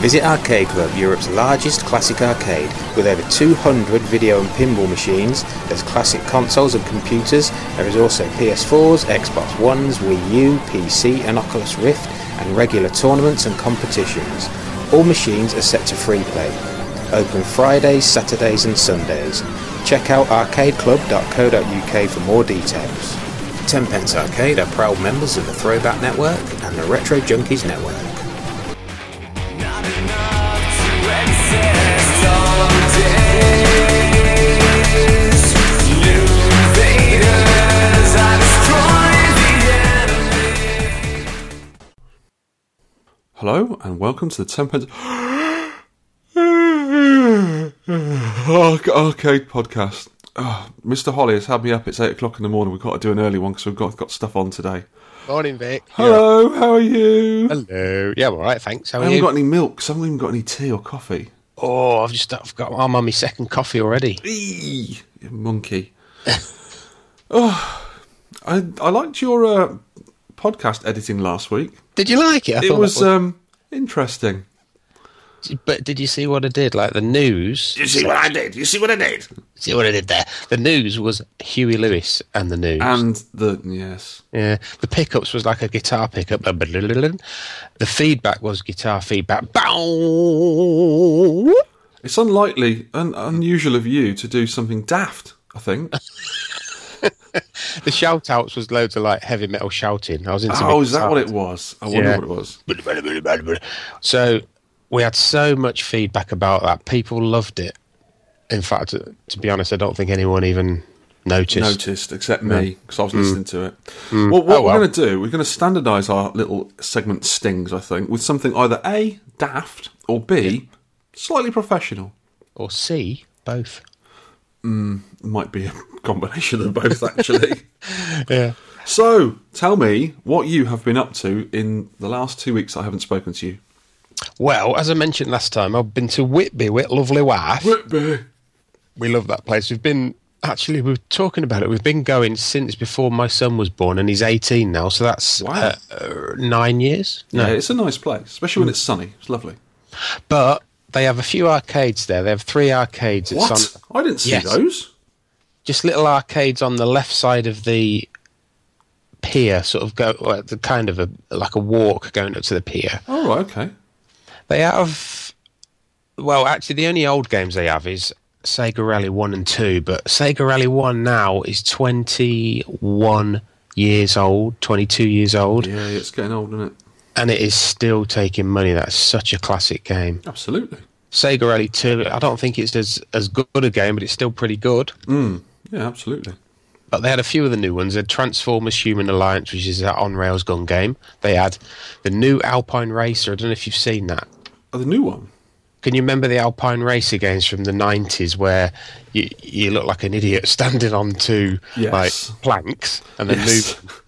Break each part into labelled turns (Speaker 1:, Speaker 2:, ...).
Speaker 1: Visit Arcade Club, Europe's largest classic arcade, with over 200 video and pinball machines. There's classic consoles and computers. There is also PS4s, Xbox Ones, Wii U, PC, and Oculus Rift, and regular tournaments and competitions. All machines are set to free play. Open Fridays, Saturdays, and Sundays. Check out arcadeclub.co.uk for more details. Tenpence Arcade are proud members of the Throwback Network and the Retro Junkies Network.
Speaker 2: Hello and welcome to the Tenpence Arcade Podcast. Oh, Mr. Holly has had me up. It's eight o'clock in the morning. We've got to do an early one because we've got got stuff on today.
Speaker 3: Morning, Vic.
Speaker 2: Hello, how are you?
Speaker 3: Hello. Yeah, I'm all right, thanks. How
Speaker 2: I
Speaker 3: are
Speaker 2: haven't
Speaker 3: you?
Speaker 2: got any milk. So I haven't even got any tea or coffee.
Speaker 3: oh, I've just I've got I'm on my second coffee already.
Speaker 2: Eee, you monkey. oh, I I liked your uh, podcast editing last week.
Speaker 3: Did you like it? I
Speaker 2: It
Speaker 3: thought
Speaker 2: was um, interesting.
Speaker 3: but did you see what I did? Like the news.
Speaker 2: You see what I did? You see what I did?
Speaker 3: See what I did there? The news was Huey Lewis and the news.
Speaker 2: And the yes,
Speaker 3: yeah, the pickups was like a guitar pickup. The feedback was guitar feedback. Bow.
Speaker 2: It's unlikely and unusual of you to do something daft. I think.
Speaker 3: The shout outs was loads of like heavy metal shouting. I was into
Speaker 2: oh, is that what it was? I wonder
Speaker 3: Yeah.
Speaker 2: what it was.
Speaker 3: So we had so much feedback about that. People loved it. In fact, to, to be honest, I don't think anyone even noticed.
Speaker 2: Noticed, except me, because I was mm. listening to it. Mm. Well, what
Speaker 3: Oh,
Speaker 2: we're going to do, we're going to standardise our little segment stings. I think with something either a daft or b slightly professional.
Speaker 3: Or C, both.
Speaker 2: Mm, might be a combination of both, actually.
Speaker 3: Yeah.
Speaker 2: so, tell me what you have been up to in the last two weeks. I haven't spoken to you.
Speaker 3: Well, as I mentioned last time, I've been to Whitby with lovely wife.
Speaker 2: Whitby.
Speaker 3: We love that place. We've been actually we were talking about it. We've been going since before my son was born, and he's eighteen now. So that's
Speaker 2: Wow.
Speaker 3: uh, nine years.
Speaker 2: Yeah, it's a nice place, especially when it's sunny. It's lovely.
Speaker 3: But they have a few arcades there. They have three arcades.
Speaker 2: What? I didn't see
Speaker 3: Yes.
Speaker 2: those.
Speaker 3: Just little arcades on the left side of the pier, sort of go well, the kind of a like a walk going up to the pier.
Speaker 2: Oh, right, okay.
Speaker 3: They have well, actually, the only old games they have is Sega Rally One and Two, but Sega Rally One now is twenty one years old, twenty two years old,
Speaker 2: Yeah, it's getting old, isn't it?
Speaker 3: and it is still taking money. That's such a classic game.
Speaker 2: Absolutely.
Speaker 3: Sega Rally Two, I don't think it's as as good a game, but it's still pretty good. Hmm.
Speaker 2: Yeah, absolutely.
Speaker 3: But they had a few of the new ones. They had Transformers Human Alliance, which is that on rails gun game. They had the new Alpine Racer. I don't know if you've seen that.
Speaker 2: Oh, the new one.
Speaker 3: Can you remember the Alpine Racer games from the 90s where you, you look like an idiot standing on two
Speaker 2: Yes.
Speaker 3: like planks and then
Speaker 2: Yes.
Speaker 3: move?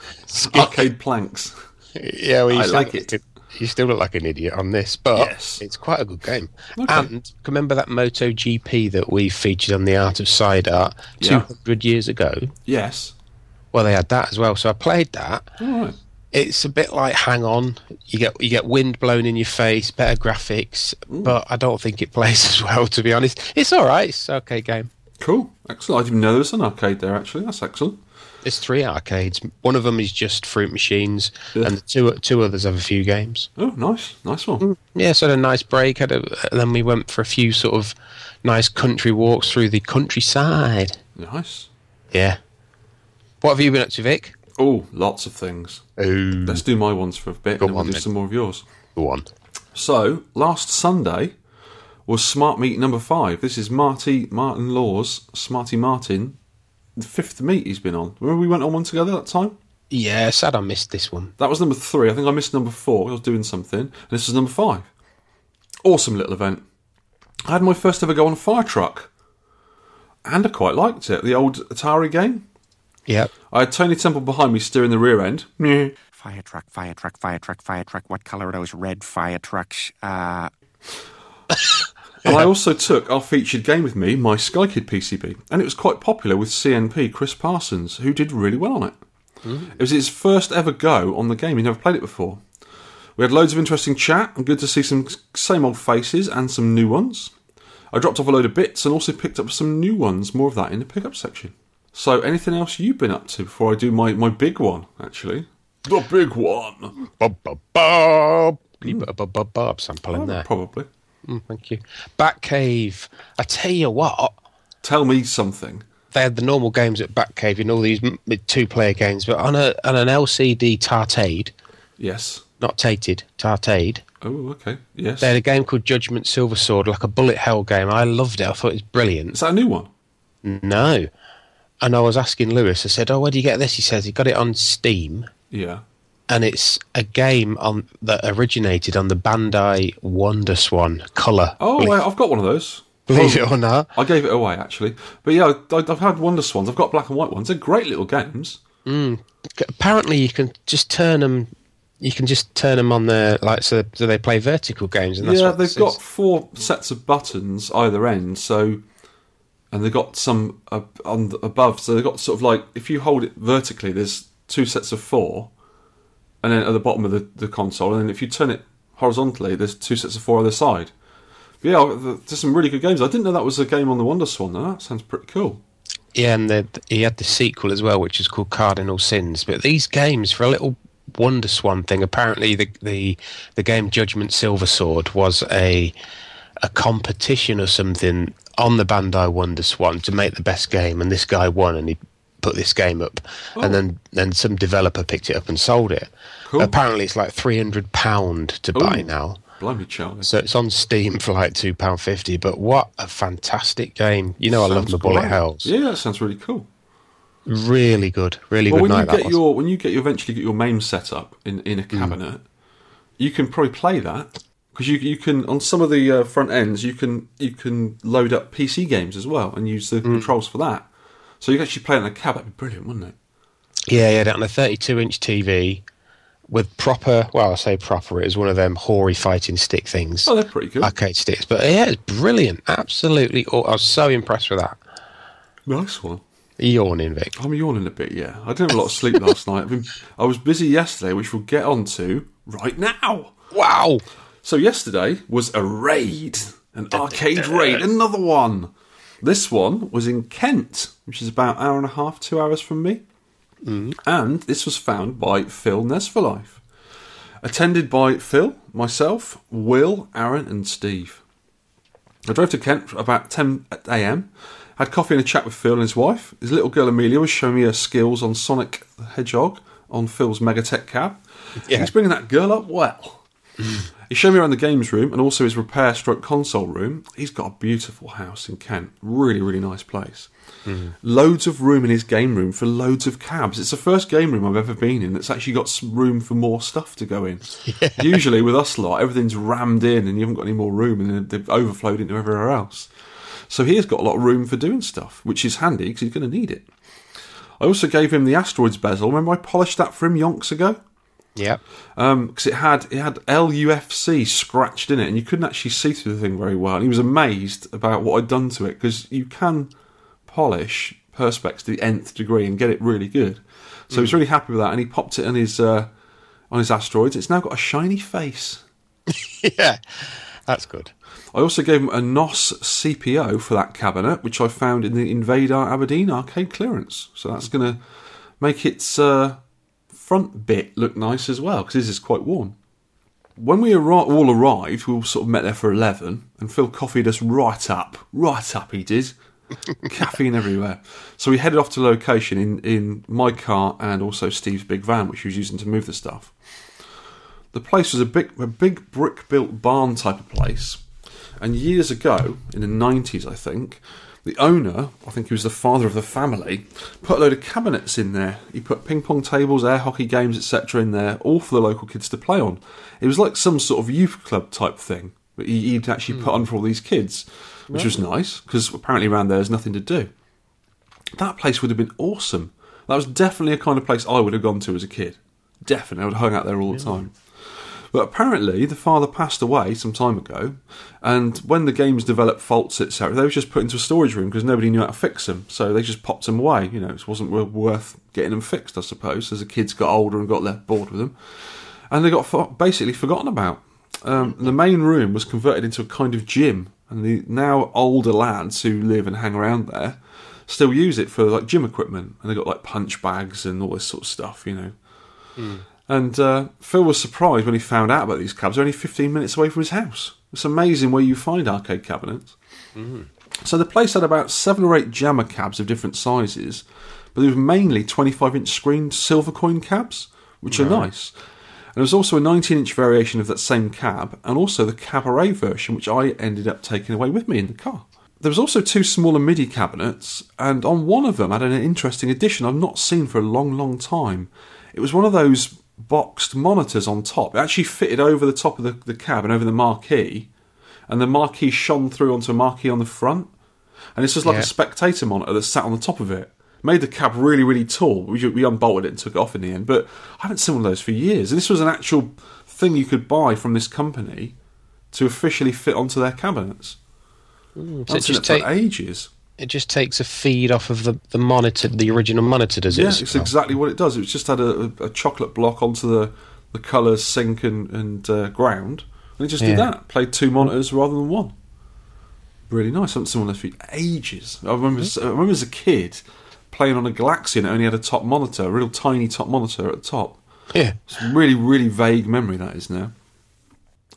Speaker 2: Arcade planks.
Speaker 3: Yeah, well, you
Speaker 2: I like
Speaker 3: look
Speaker 2: it.
Speaker 3: You still look like an idiot on this, but
Speaker 2: Yes.
Speaker 3: it's quite a good game.
Speaker 2: Okay.
Speaker 3: And remember that Moto GP that we featured on the Art of Side Art
Speaker 2: Yeah.
Speaker 3: 200 years ago?
Speaker 2: Yes.
Speaker 3: Well, they had that as well. So I played that.
Speaker 2: Right.
Speaker 3: it's a bit like Hang On. You get you get wind blown in your face, better graphics, but I don't think it plays as well. To be honest, it's all right. It's an okay game.
Speaker 2: Cool. Excellent. I didn't know there was an arcade there, actually. That's excellent.
Speaker 3: There's three arcades. One of them is just fruit machines,
Speaker 2: Yeah.
Speaker 3: and the two two others have a few games.
Speaker 2: Oh, nice. Nice one.
Speaker 3: Mm, yeah, so had a nice break. Had a, then we went for a few sort of nice country walks through the countryside.
Speaker 2: Nice.
Speaker 3: Yeah. What have you been up to, Vic?
Speaker 2: Oh, lots of things.
Speaker 3: Oh,
Speaker 2: Let's do my ones for a bit
Speaker 3: Go
Speaker 2: and then
Speaker 3: on,
Speaker 2: we'll do
Speaker 3: then.
Speaker 2: some more of yours.
Speaker 3: go on.
Speaker 2: So, last Sunday was Smart Meet number five. This is Marty Martin Law's Smarty Martin, the fifth meet he's been on. Remember we went on one together that time?
Speaker 3: Yeah, sad I missed this one.
Speaker 2: That was number three. I think I missed number four. I was doing something. And this is number five. Awesome little event. I had my first ever go on a fire truck. And I quite liked it. The old Atari game.
Speaker 3: Yep.
Speaker 2: I had Tony Temple behind me steering the rear end. Meh.
Speaker 4: Fire truck, fire truck, fire truck, fire truck. What color are those red fire trucks? Uh,
Speaker 2: And I also took our featured game with me, my SkyKid PCB, and it was quite popular with CNP Chris Parsons, who did really well on it. Mm. It was his first ever go on the game. he'd never played it before. We had loads of interesting chat and good to see some same old faces and some new ones. I dropped off a load of bits and also picked up some new ones. More of that in the pickup section. So, anything else you've been up to before I do my, my big one, actually? The big one.
Speaker 3: Bob, bob, bob. Can you put a bob, bob, bob sample in there?
Speaker 2: Probably.
Speaker 3: Mm, thank you. Batcave. I tell you what,
Speaker 2: Tell me something.
Speaker 3: they had the normal games at Batcave in all these two-player games, but on a on an LCD Tartade,
Speaker 2: Yes.
Speaker 3: not tated, Tartade.
Speaker 2: Oh, okay. Yes.
Speaker 3: They had a game called Judgment Silver Sword, like a bullet hell game. I loved it. I thought it was brilliant.
Speaker 2: Is that a new one?
Speaker 3: No. And I was asking Lewis, I said, Oh, where do you get this? He says he got it on Steam.
Speaker 2: Yeah.
Speaker 3: And it's a game on that originated on the Bandai Wonder Swan Color.
Speaker 2: Oh,
Speaker 3: believe,
Speaker 2: I've got one of those.
Speaker 3: believe
Speaker 2: Oh,
Speaker 3: it or not.
Speaker 2: I gave it away actually, but yeah, I, I've had Wonder Swans. I've got black and white ones. They're great little games.
Speaker 3: Apparently, you can just turn them. You can just turn them on the like so, so they play vertical games. And that's
Speaker 2: yeah, they've got
Speaker 3: is.
Speaker 2: four sets of buttons either end. So, and they've got some uh, on the, above. So they've got sort of like if you hold it vertically, there's two sets of four, and then at the bottom of the, the console, and then if you turn it horizontally, there's two sets of four either side. But yeah, there's some really good games. I didn't know that was a game on the Wonder Swan. Though. That sounds pretty cool.
Speaker 3: Yeah, and the, he had the sequel as well, which is called Cardinal Sins. But these games, for a little Wonder Swan thing, apparently the the, the game Judgment Silver Sword was a a competition or something on the Bandai Wonder Swan to make the best game, and this guy won, and he put this game up, and then then some developer picked it up and sold it.
Speaker 2: Cool.
Speaker 3: Apparently, it's like three hundred pound to buy now.
Speaker 2: Blimey, Charlie.
Speaker 3: So it's on Steam for like two pound fifty. But what a fantastic game! You know, I love
Speaker 2: Sounds
Speaker 3: my bullet
Speaker 2: great.
Speaker 3: hells.
Speaker 2: Yeah, that sounds really cool.
Speaker 3: Really good, really
Speaker 2: Well,
Speaker 3: good
Speaker 2: when you get your when you get your eventually get your MAME set up in in a cabinet, you can probably play that because you you can on some of the uh, front ends you can you can load up PC games as well and use the controls for that. So you can actually play it in a cab. That'd be brilliant, wouldn't it?
Speaker 3: Yeah, yeah, that on a 32 inch TV with proper, well, I say proper, it was one of them hoary fighting stick things.
Speaker 2: Oh, they're pretty good.
Speaker 3: Arcade sticks. But yeah, it's brilliant. Absolutely. aw- I was so impressed with that.
Speaker 2: Nice one.
Speaker 3: Yawning, Vic.
Speaker 2: I'm yawning a bit. Yeah, I didn't have a lot of sleep last night. I've been, I was busy yesterday, which we'll get on to right now.
Speaker 3: Wow.
Speaker 2: So yesterday was a raid, an arcade raid, another one. This one was in Kent, which is about an hour and a half, two hours from me. Mm-hmm. And this was found by Phil Nesforlife. Attended by Phil, myself, Will, Aaron, and Steve. I drove to Kent about 10 a.m. Had coffee and a chat with Phil and his wife. His little girl Amelia was showing me her skills on Sonic the Hedgehog on Phil's Megatech cab.
Speaker 3: Yeah.
Speaker 2: He's bringing that girl up well. He showed me around the games room and also his repair stroke console room. He's got a beautiful house in Kent. Really, really nice place. Mm-hmm. Loads of room in his game room for loads of cabs. It's the first game room I've ever been in that's actually got some room for more stuff to go in. Usually with us lot, everything's rammed in and you haven't got any more room and they've overflowed into everywhere else. So he has got a lot of room for doing stuff, which is handy because he's going to need it. I also gave him the asteroids bezel. Remember I polished that for him yonks ago?
Speaker 3: Yeah.
Speaker 2: Um, because it had it had LUFC scratched in it, and you couldn't actually see through the thing very well. And he was amazed about what I'd done to it because you can polish perspex to the nth degree and get it really good. So he was really happy with that, and he popped it on his uh, on his asteroids. It's now got a shiny face.
Speaker 3: yeah. That's good.
Speaker 2: I also gave him a NOS CPO for that cabinet, which I found in the Invader Aberdeen arcade clearance. So that's going to make its uh, front bit look nice as well, because this is quite worn. When we arri- all arrived, we all sort of met there for 11, and Phil coffeed us right up. Right up, he did. Caffeine everywhere. So we headed off to location in, in my car and also Steve's big van, which he was using to move the stuff. The place was a big, a big brick built barn type of place. And years ago, in the 90s, I think, the owner, I think he was the father of the family, put a load of cabinets in there. He put ping pong tables, air hockey games, etc., in there, all for the local kids to play on. It was like some sort of youth club type thing that he- he'd actually hmm. put on for all these kids, which was nice because apparently around there there's nothing to do. That place would have been awesome. That was definitely a kind of place I would have gone to as a kid. Definitely, I would have hung out there all the time. But apparently, the father passed away some time ago, and when the games developed faults, etc., they were just put into a storage room because nobody knew how to fix them. So they just popped them away. You know, it wasn't worth getting them fixed, I suppose, as the kids got older and got left bored with them. and they got basically forgotten about. Um, the main room was converted into a kind of gym, and the now older lads who live and hang around there still use it for like gym equipment, and they've got like punch bags and all this sort of stuff, you know. And uh, Phil was surprised when he found out about these cabs. They're only 15 minutes away from his house. It's amazing where you find arcade cabinets. So the place had about seven or eight jammer cabs of different sizes, but there was mainly 25 inch screen silver coin cabs, which are nice. And there was also a 19 inch variation of that same cab, and also the cabaret version, which I ended up taking away with me in the car. There was also two smaller MIDI cabinets, and on one of them had an interesting addition I've not seen for a long, long time. It was one of those boxed monitors on top. It actually fitted over the top of the, the cab and over the marquee, and the marquee shone through onto a marquee on the front. And this was like
Speaker 3: Yeah.
Speaker 2: a spectator monitor that sat on the top of it. Made the cab really, really tall. We, we unbolted it and took it off in the end, but I haven't seen one of those for years. And this was an actual thing you could buy from this company to officially fit onto their cabinets.
Speaker 3: So
Speaker 2: I've
Speaker 3: it
Speaker 2: seen
Speaker 3: just,
Speaker 2: it
Speaker 3: take,
Speaker 2: for ages.
Speaker 3: it just takes a feed off of the, the monitor, the original monitor, does it?
Speaker 2: Yeah, it's
Speaker 3: well?
Speaker 2: exactly what it does. It's just had a, a, chocolate block onto the, the colour sync and, and uh, ground, and it just did that. Played two monitors rather than one. Really nice. I haven't seen one of those for ages. I remember, I remember as a kid playing on a Galaxy and it only had a top monitor, a real tiny top monitor at the top.
Speaker 3: Yeah.
Speaker 2: It's a really, really vague memory that is now.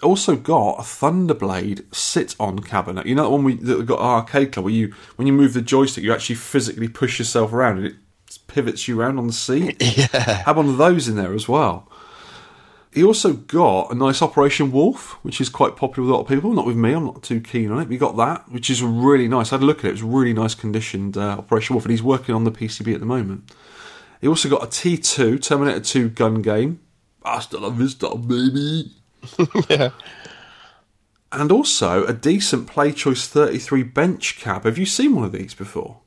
Speaker 2: Also got a Thunderblade sit-on cabinet. You know that one we that we got at Arcade Club where you when you move the joystick, you actually physically push yourself around and it pivots you around on the seat.
Speaker 3: Yeah.
Speaker 2: Had one of those in there as well. He also got a nice Operation Wolf, which is quite popular with a lot of people. Not with me, I'm not too keen on it. He got that, which is really nice. I had a look at it. It was really nice conditioned uh, Operation Wolf, and he's working on the PCB at the moment. He also got a T2 Terminator 2 gun game. Hasta la vista, baby.
Speaker 3: yeah.
Speaker 2: And also a decent PlayChoice 33 bench cab. Have you seen one of these before?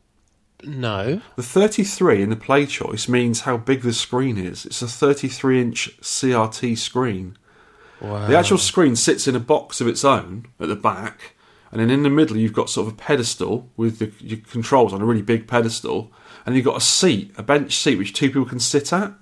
Speaker 3: No.
Speaker 2: The 33 in the play choice means how big the screen is. It's a 33 inch CRT screen.
Speaker 3: Wow.
Speaker 2: The actual screen sits in a box of its own at the back, and then in the middle you've got sort of a pedestal with the, your controls on a really big pedestal, and you've got a seat, a bench seat, which two people can sit at.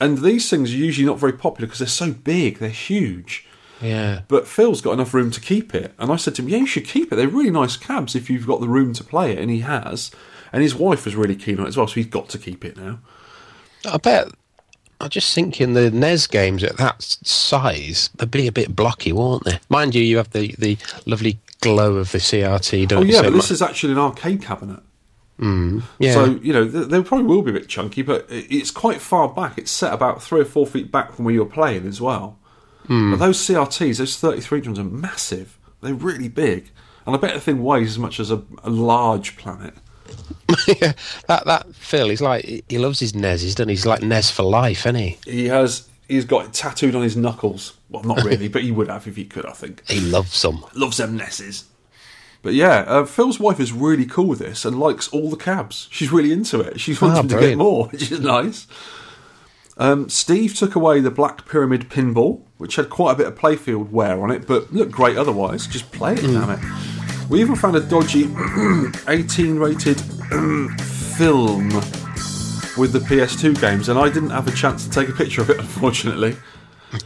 Speaker 2: And these things are usually not very popular because they're so big, they're huge.
Speaker 3: Yeah.
Speaker 2: But Phil's got enough room to keep it. And I said to him, Yeah, you should keep it. They're really nice cabs if you've got the room to play it. And he has. And his wife was really keen on it as well, so he's got to keep it now.
Speaker 3: I bet. I just think in the NES games at that size, they'd be a bit blocky, won't they? Mind you, you have the, the lovely glow of the CRT, don't
Speaker 2: Oh,
Speaker 3: you?
Speaker 2: yeah,
Speaker 3: So
Speaker 2: but this is actually an arcade cabinet.
Speaker 3: Hmm, yeah.
Speaker 2: So, you know, th- they probably will be a bit chunky, but it's quite far back. It's set about three or four feet back from where you're playing as well. Hmm. But those CRTs, those 33 inch ones, are massive. They're really big. And I bet the thing weighs as much as a, a large planet.
Speaker 3: Yeah, that that Phil, he's like he loves his NES. He's done. He's like NES for life, isn't he?
Speaker 2: He has. He's got it tattooed on his knuckles. Well, not really, but he would have if he could, I think.
Speaker 3: He loves them.
Speaker 2: loves them Nesses. But yeah, uh, Phil's wife is really cool with this and likes all the cabs. She's really into it. She's wanting to get more, which is nice. Um, Steve took away the Black Pyramid pinball, which had quite a bit of playfield wear on it, but looked great otherwise. Just play it, damn it. We even found a dodgy 18 rated film with the PS2 games, and I didn't have a chance to take a picture of it, unfortunately.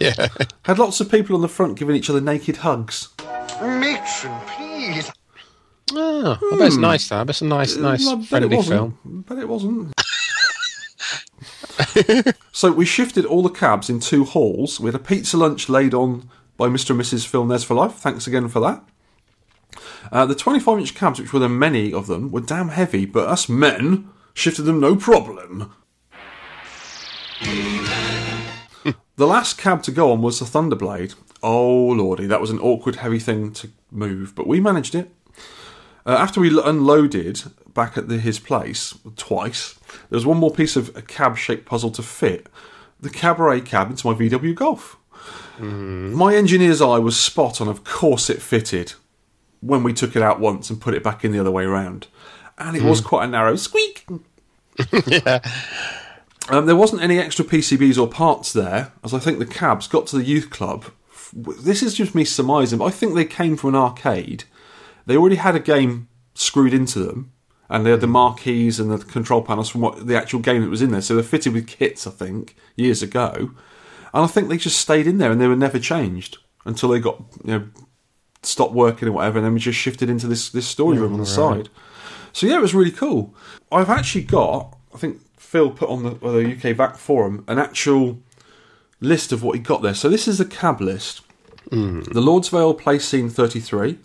Speaker 3: Yeah.
Speaker 2: Had lots of people on the front giving each other naked hugs.
Speaker 5: Matron, please.
Speaker 3: Oh, I bet it's nice. That. I bet it's a nice, nice,
Speaker 2: Hmm. I bet it
Speaker 3: friendly
Speaker 2: wasn't.
Speaker 3: film.
Speaker 2: But it wasn't. so we shifted all the cabs in two halls. We had a pizza lunch laid on by Mr. and Mrs. Phil Nes for life. Thanks again for that. Uh, the 25 inch cabs, which were the many of them, were damn heavy, but us men shifted them no problem. the last cab to go on was the Thunderblade. Oh lordy, that was an awkward, heavy thing to move, but we managed it. Uh, after we l- unloaded back at the, his place twice, there was one more piece of a cab-shaped puzzle to fit the cabaret cab into my VW Golf. My engineer's eye was spot on. Of course, it fitted when we took it out once and put it back in the other way around, and it was quite a narrow squeak. Um, there wasn't any extra PCBs or parts there, as I think the cabs got to the youth club. This is just me surmising, but I think they came from an arcade. They already had a game screwed into them, and they had the marquees and the control panels from what the actual game that was in there. So they're fitted with kits, I think, years ago. and I think they just stayed in there and they were never changed until they got you know stopped working or whatever, and then we just shifted into this this story room on the side. So yeah, it was really cool. I've actually got, I think Phil put on the, the UK VAC forum an actual list of what he got there. So this is the cab list. Hmm. The Lord's Vale PlayChoice 33,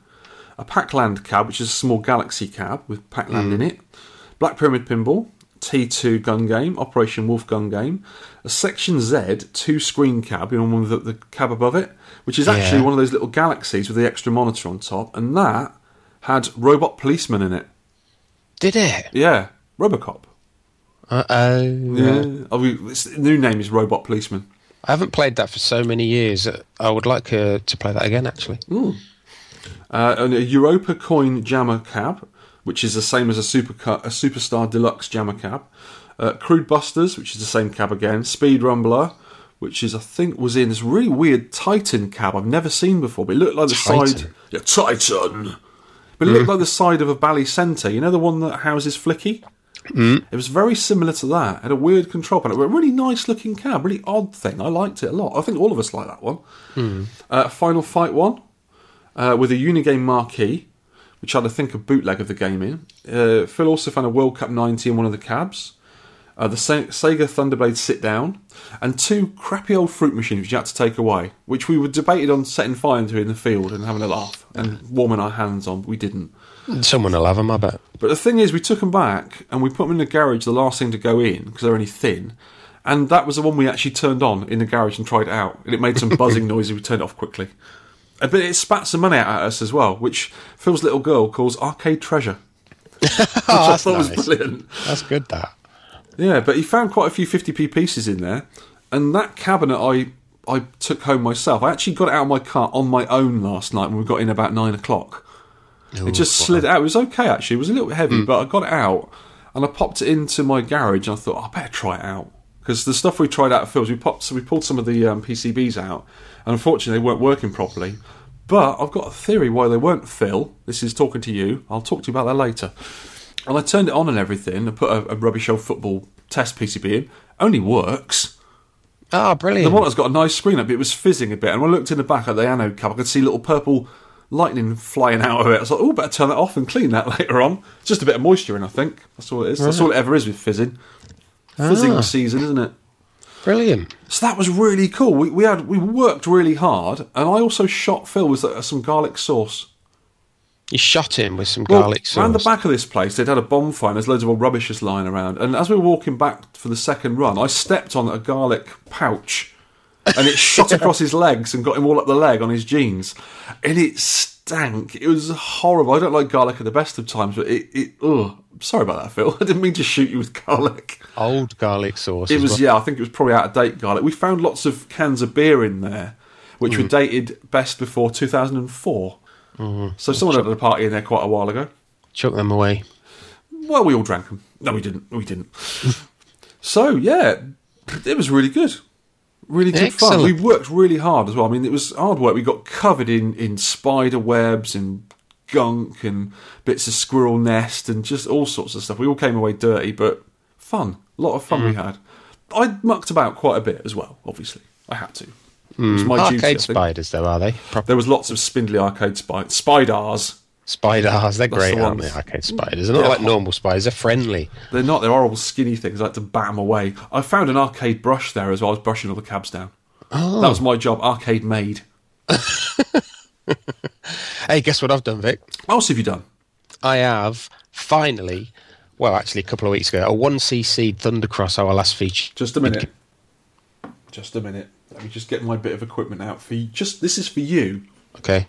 Speaker 2: a Pac-Land cab, which is a small Galaxy cab with Pac-Land hmm. in it, Black Pyramid Pinball, T2 gun game, Operation Wolf gun game, a Section Z two screen cab, you know, one with the, the cab above it, which is actually
Speaker 3: Yeah.
Speaker 2: one of those little Galaxies with the extra monitor on top, and that had Robot Policeman in it.
Speaker 3: Did it?
Speaker 2: Yeah, Robocop.
Speaker 3: Uh oh.
Speaker 2: Yeah, oh, we, its new name is Robot Policeman.
Speaker 3: I haven't played that for so many years. uh, I would like uh, to play that again, actually.
Speaker 2: Uh, and a Europa Coin Jammer cab, which is the same as a super a Superstar Deluxe Jammer cab. Uh, Crude Busters, which is the same cab again. Speed Rumbler, which is I think was in this really weird Titan cab I've never seen before, but it looked like the side
Speaker 3: Titan?
Speaker 2: yeah Titan, but it looked like the side of a Bally Centre. You know the one that houses Flicky. It was very similar to that. It had a weird control panel, but a really nice looking cab, really odd thing. I liked it a lot. I think all of us like that one. Uh, Final Fight one uh, with a Unigame marquee, which had I think a bootleg of the game in. Uh, Phil also found a World Cup 90 in one of the cabs. Uh, the Sega Thunderblade sit down, and two crappy old fruit machines which you had to take away, which we were debated on setting fire to in the field and having a laugh and warming our hands on, but we didn't.
Speaker 3: Someone will have them, I bet.
Speaker 2: But the thing is, we took them back and we put them in the garage, the last thing to go in because they're only thin. And that was the one we actually turned on in the garage and tried it out. And it made some buzzing noises. We turned it off quickly. Uh, But it spat some money out at us as well, which Phil's little girl calls arcade treasure. which I
Speaker 3: that's
Speaker 2: thought
Speaker 3: nice.
Speaker 2: was brilliant.
Speaker 3: That's good, that.
Speaker 2: Yeah, but he found quite a few 50p pieces in there. And that cabinet I I took home myself. I actually got it out of my car on my own last night when we got in about nine o'clock. It just slid out. It was okay actually. It was a little bit heavy, but I got it out and I popped it into my garage. and I thought oh, I better try it out because the stuff we tried out at Phil's, we popped, so we pulled some of the um, PCBs out, and unfortunately they weren't working properly. But I've got a theory why they weren't. Phil, this is talking to you. I'll talk to you about that later. And I turned it on and everything, and put a, a rubbish old football test PCB in. Only works.
Speaker 3: Ah,
Speaker 2: The
Speaker 3: brilliant.
Speaker 2: The monitor's got a nice screen up. It was fizzing a bit, and when I looked in the back at the anode cap, I could see little purple lightning flying out of it. I was like, "Oh, better turn that off and clean that later on." It's just a bit of moisture in, I think. That's all it is. That's all it ever is with fizzing. Fizzing
Speaker 3: Ah.
Speaker 2: season, isn't it?
Speaker 3: Brilliant.
Speaker 2: So that was really cool. We, we had we worked really hard, and I also shot Phil with uh, some garlic sauce.
Speaker 3: You shot him with some
Speaker 2: Well,
Speaker 3: garlic sauce.
Speaker 2: Around the back of this place, they'd had a bonfire and there's loads of old rubbish just lying around. And as we were walking back for the second run, I stepped on a garlic pouch and it shot across his legs and got him all up the leg on his jeans. And it stank. It was horrible. I don't like garlic at the best of times, but it, it ugh. Sorry about that, Phil. I didn't mean to shoot you with garlic.
Speaker 3: Old garlic sauce.
Speaker 2: It was,
Speaker 3: well.
Speaker 2: yeah, I think it was probably out of date garlic. We found lots of cans of beer in there, which
Speaker 3: Hmm.
Speaker 2: were dated best before 2004.
Speaker 3: Mm-hmm.
Speaker 2: So someone had a party in there quite a while ago.
Speaker 3: Chuck them away.
Speaker 2: Well, we all drank them. No, we didn't. We didn't. so yeah, it was really good. Really good fun. We worked really hard as well. I mean, it was hard work. We got covered in in spider webs and gunk and bits of squirrel nest and just all sorts of stuff. We all came away dirty, but fun. A lot of fun
Speaker 3: Mm.
Speaker 2: we had. I mucked about quite a bit as well. Obviously, I had to.
Speaker 3: Mm. Arcade
Speaker 2: think.
Speaker 3: spiders, though, are they? Proper
Speaker 2: There was lots of spindly arcade spi- spiders.
Speaker 3: spiders. They're great,
Speaker 2: the
Speaker 3: aren't they? Arcade spiders. They're not
Speaker 2: Yeah.
Speaker 3: like normal spiders. They're friendly.
Speaker 2: They're not. They're horrible, skinny things. I like to bat them away. I found an arcade brush there as well. I was brushing all the cabs down.
Speaker 3: Oh.
Speaker 2: That was my job. Arcade made.
Speaker 3: Hey, guess what I've done, Vic?
Speaker 2: What else have you done?
Speaker 3: I have finally, well, actually, a couple of weeks ago, a 1cc Thundercross, our last feature.
Speaker 2: Just a minute. Just a minute. Let me just get my bit of equipment out for you. Just this is for you.
Speaker 3: Okay.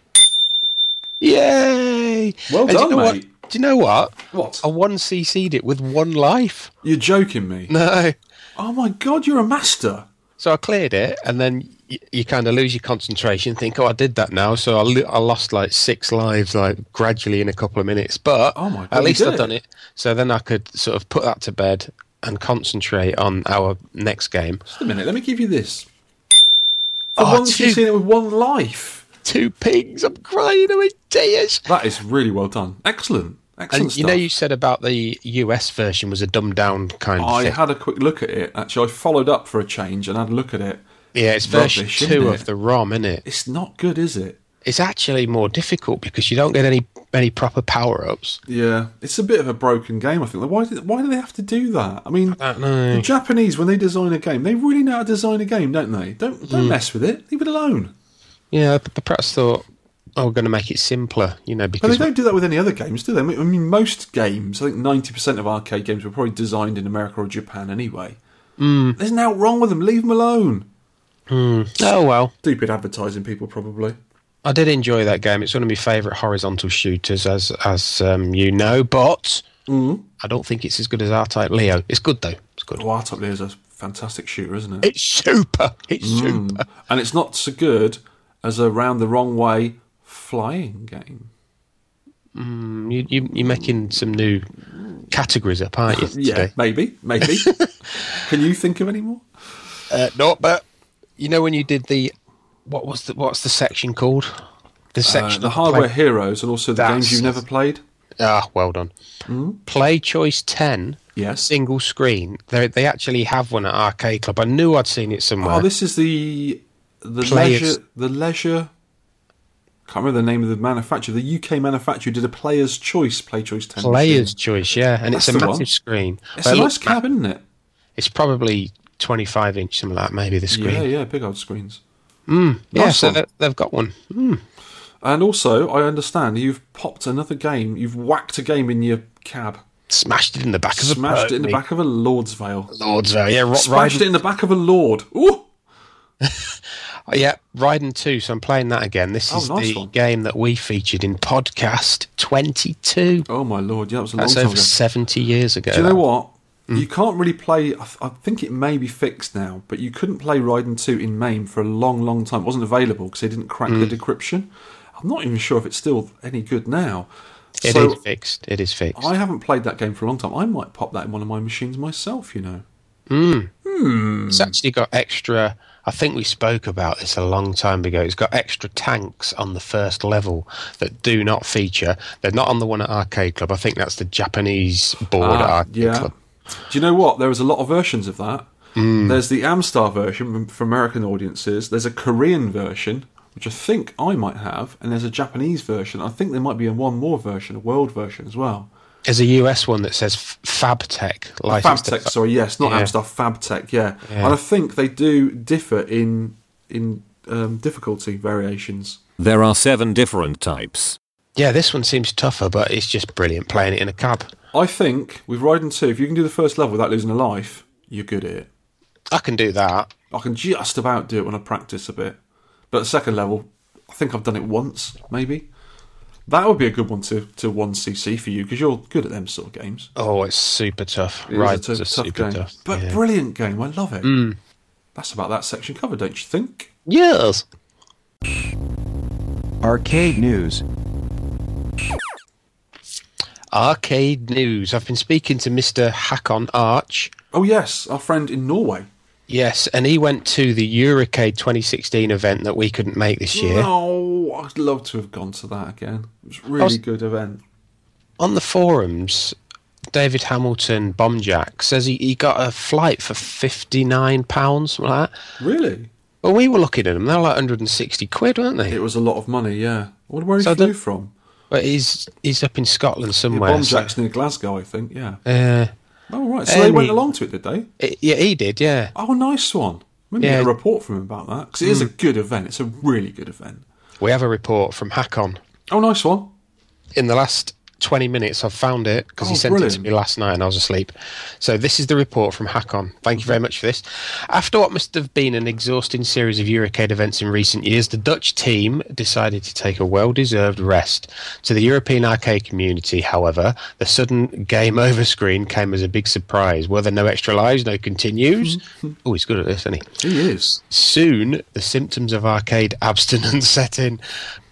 Speaker 3: Yay!
Speaker 2: Well
Speaker 3: And do you
Speaker 2: done,
Speaker 3: know what?
Speaker 2: mate.
Speaker 3: Do you know what?
Speaker 2: What?
Speaker 3: I 1cc'd it with one life.
Speaker 2: You're joking me.
Speaker 3: No.
Speaker 2: Oh my god, you're a master.
Speaker 3: So I cleared it, and then you, you kind of lose your concentration. Think, oh, I did that now. So I, lo- I lost like six lives, like gradually in a couple of minutes. But
Speaker 2: Oh my God,
Speaker 3: at least I've done it. So then I could sort of put that to bed and concentrate on our next game.
Speaker 2: Just a minute. Let me give you this. For ah,
Speaker 3: Oh,
Speaker 2: once, you've seen it with one life.
Speaker 3: Two pigs. I'm crying. I'm in tears.
Speaker 2: That is really well done. Excellent. Excellent
Speaker 3: And you know, you said about the US version was a dumbed down kind of
Speaker 2: I
Speaker 3: thing.
Speaker 2: had a quick look at it. Actually, I followed up for a change and had a look at it.
Speaker 3: Yeah, it's version
Speaker 2: rubbish,
Speaker 3: two
Speaker 2: isn't
Speaker 3: of
Speaker 2: it?
Speaker 3: the ROM, isn't it?
Speaker 2: It's not good, is it?
Speaker 3: It's actually more difficult because you don't get any any proper power ups.
Speaker 2: Yeah, it's a bit of a broken game. I think. Like, why did why do they have to do that? I mean,
Speaker 3: know.
Speaker 2: the Japanese when they design a game, they really know how to design a game, don't they? Don't don't mess with it. Leave it alone.
Speaker 3: Yeah, but but perhaps thought, oh, we're going to make it simpler, you know,
Speaker 2: But
Speaker 3: because
Speaker 2: they don't do that with any other games, do they? I mean, most games, I think ninety percent of arcade games were probably designed in America or Japan anyway. Mm. There's nothing wrong with them. Leave them alone.
Speaker 3: oh well.
Speaker 2: Stupid advertising people, probably.
Speaker 3: I did enjoy that game. It's one of my favourite horizontal shooters, as as um, you know. But I don't think it's as good as R-Type Leo. It's good though. It's good.
Speaker 2: Oh, R-Type is a fantastic shooter, isn't it?
Speaker 3: It's super. It's super.
Speaker 2: and it's not so good as a round the wrong way flying game.
Speaker 3: You, you, you're making some new categories up, aren't you?
Speaker 2: Yeah,
Speaker 3: Today?
Speaker 2: maybe, maybe. Can you think of any more?
Speaker 3: Uh, no, but you know when you did the what was the what's the section called? The
Speaker 2: Uh,
Speaker 3: section
Speaker 2: the hardware
Speaker 3: play-
Speaker 2: heroes and also the
Speaker 3: That's-
Speaker 2: games you've never played.
Speaker 3: Ah, well done. Play Choice Ten.
Speaker 2: Yes.
Speaker 3: Single screen. They they actually have one at Arcade Club. I knew I'd seen it somewhere.
Speaker 2: Oh, this is the the
Speaker 3: Players-
Speaker 2: leisure the leisure. Can't remember the name of the manufacturer. The UK manufacturer did a Player's Choice Play Choice Ten.
Speaker 3: Player's
Speaker 2: machine.
Speaker 3: Choice, yeah, and
Speaker 2: That's
Speaker 3: it's a massive
Speaker 2: one.
Speaker 3: screen.
Speaker 2: It's
Speaker 3: But
Speaker 2: a nice cab, isn't it?
Speaker 3: It's probably 25 inch, something like that, maybe the screen.
Speaker 2: Yeah,
Speaker 3: yeah,
Speaker 2: big old screens. Nice
Speaker 3: so
Speaker 2: one.
Speaker 3: they- they've got one.
Speaker 2: And also, I understand you've popped another game. You've whacked a game in your cab,
Speaker 3: Smashed it in the back of a
Speaker 2: smashed it in the back of a Lord's Vale,
Speaker 3: Lords, uh, yeah, ri-
Speaker 2: smashed
Speaker 3: riding,
Speaker 2: it in the back of a Lord. Ooh,
Speaker 3: oh, yeah, Raiden 2, so I'm playing that again. This
Speaker 2: Oh,
Speaker 3: is
Speaker 2: nice
Speaker 3: the
Speaker 2: one.
Speaker 3: game that we featured in podcast 22.
Speaker 2: oh my lord! Yeah, that was a long
Speaker 3: That's
Speaker 2: time
Speaker 3: over
Speaker 2: ago.
Speaker 3: 70 years ago.
Speaker 2: Do you know what?
Speaker 3: Mm.
Speaker 2: You can't really play. I, th- I think it may be fixed now, but you couldn't play Raiden 2 in MAME for a long, long time. It wasn't available because they didn't crack
Speaker 3: Mm.
Speaker 2: the decryption. I'm not even sure if it's still any good now.
Speaker 3: It is
Speaker 2: so
Speaker 3: fixed. It is fixed.
Speaker 2: I haven't played that game for a long time. I might pop that in one of my machines myself. You know. Hmm.
Speaker 3: It's actually got extra. I think we spoke about this a long time ago. It's got extra tanks on the first level that do not feature. They're not on the one at Arcade Club. I think that's the Japanese board at
Speaker 2: Ah,
Speaker 3: Arcade
Speaker 2: yeah.
Speaker 3: Club.
Speaker 2: Do you know what? There was a lot of versions of that.
Speaker 3: Mm.
Speaker 2: There's the Amstar version for American audiences. There's a Korean version, which I think I might have, and there's a Japanese version. I think there might be a one more version, a world version as well.
Speaker 3: There's a US one that says F- Fabtek. licensed to
Speaker 2: Fabtek,
Speaker 3: Fa-
Speaker 2: sorry, yes, not
Speaker 3: Yeah.
Speaker 2: Amstar, Fabtek, yeah.
Speaker 3: Yeah.
Speaker 2: And I think they do differ in in um, difficulty variations.
Speaker 6: There are seven different types.
Speaker 3: Yeah, this one seems tougher, but it's just brilliant playing it in a cab.
Speaker 2: I think with Raiden 2, if you can do the first level without losing a life, you're good at it.
Speaker 3: I can do that.
Speaker 2: I can just about do it when I practice a bit. But the second level, I think I've done it once, maybe. That would be a good one to, to 1cc for you because you're good at them sort of games.
Speaker 3: Oh, it's super tough.
Speaker 2: It is
Speaker 3: Right,
Speaker 2: a
Speaker 3: it's
Speaker 2: tough,
Speaker 3: a
Speaker 2: tough
Speaker 3: super
Speaker 2: game.
Speaker 3: tough.
Speaker 2: But
Speaker 3: yeah. Mm.
Speaker 2: brilliant game. I love it. That's about that section covered, don't you think?
Speaker 3: yes.
Speaker 7: Arcade news.
Speaker 3: Arcade news. I've been speaking to Mr. Hakon Arch.
Speaker 2: Oh, yes, our friend in Norway.
Speaker 3: Yes, and he went to the Eurocade 2016 event that we couldn't make this year.
Speaker 2: Oh, I'd love to have gone to that again. It was a really
Speaker 3: was-
Speaker 2: good event.
Speaker 3: On the forums, David Hamilton Bombjack says he, he got a flight for £59, something like that.
Speaker 2: Really?
Speaker 3: Well, we were looking at them. They were like 160 quid, weren't they?
Speaker 2: It was a lot of money, yeah. I wonder where he
Speaker 3: So
Speaker 2: flew
Speaker 3: the-
Speaker 2: from.
Speaker 3: But he's he's up in Scotland
Speaker 2: Yeah,
Speaker 3: somewhere.
Speaker 2: Bomb
Speaker 3: so-
Speaker 2: Jack's near Glasgow, I think, yeah.
Speaker 3: uh,
Speaker 2: Oh, right. So they went along to it, did they?
Speaker 3: it- yeah, he did, yeah.
Speaker 2: Oh, nice one. Maybe
Speaker 3: Yeah.
Speaker 2: get a report from him about that because it is a good event. It's a really good event.
Speaker 3: We have a report from Hakon.
Speaker 2: Oh, nice one.
Speaker 3: in the last 20 minutes I've found it because he
Speaker 2: Oh,
Speaker 3: sent it to me last night and I was asleep. So this is the report from Hakon. Thank you very much for this. After what must have been an exhausting series of Eurocade events in recent years, the Dutch team decided to take a well-deserved rest. To the European arcade community, however, the sudden game over screen came as a big surprise. Were there no extra lives, no continues? oh, he's good at this, isn't he?
Speaker 2: He is.
Speaker 3: Soon, the symptoms of arcade abstinence set in.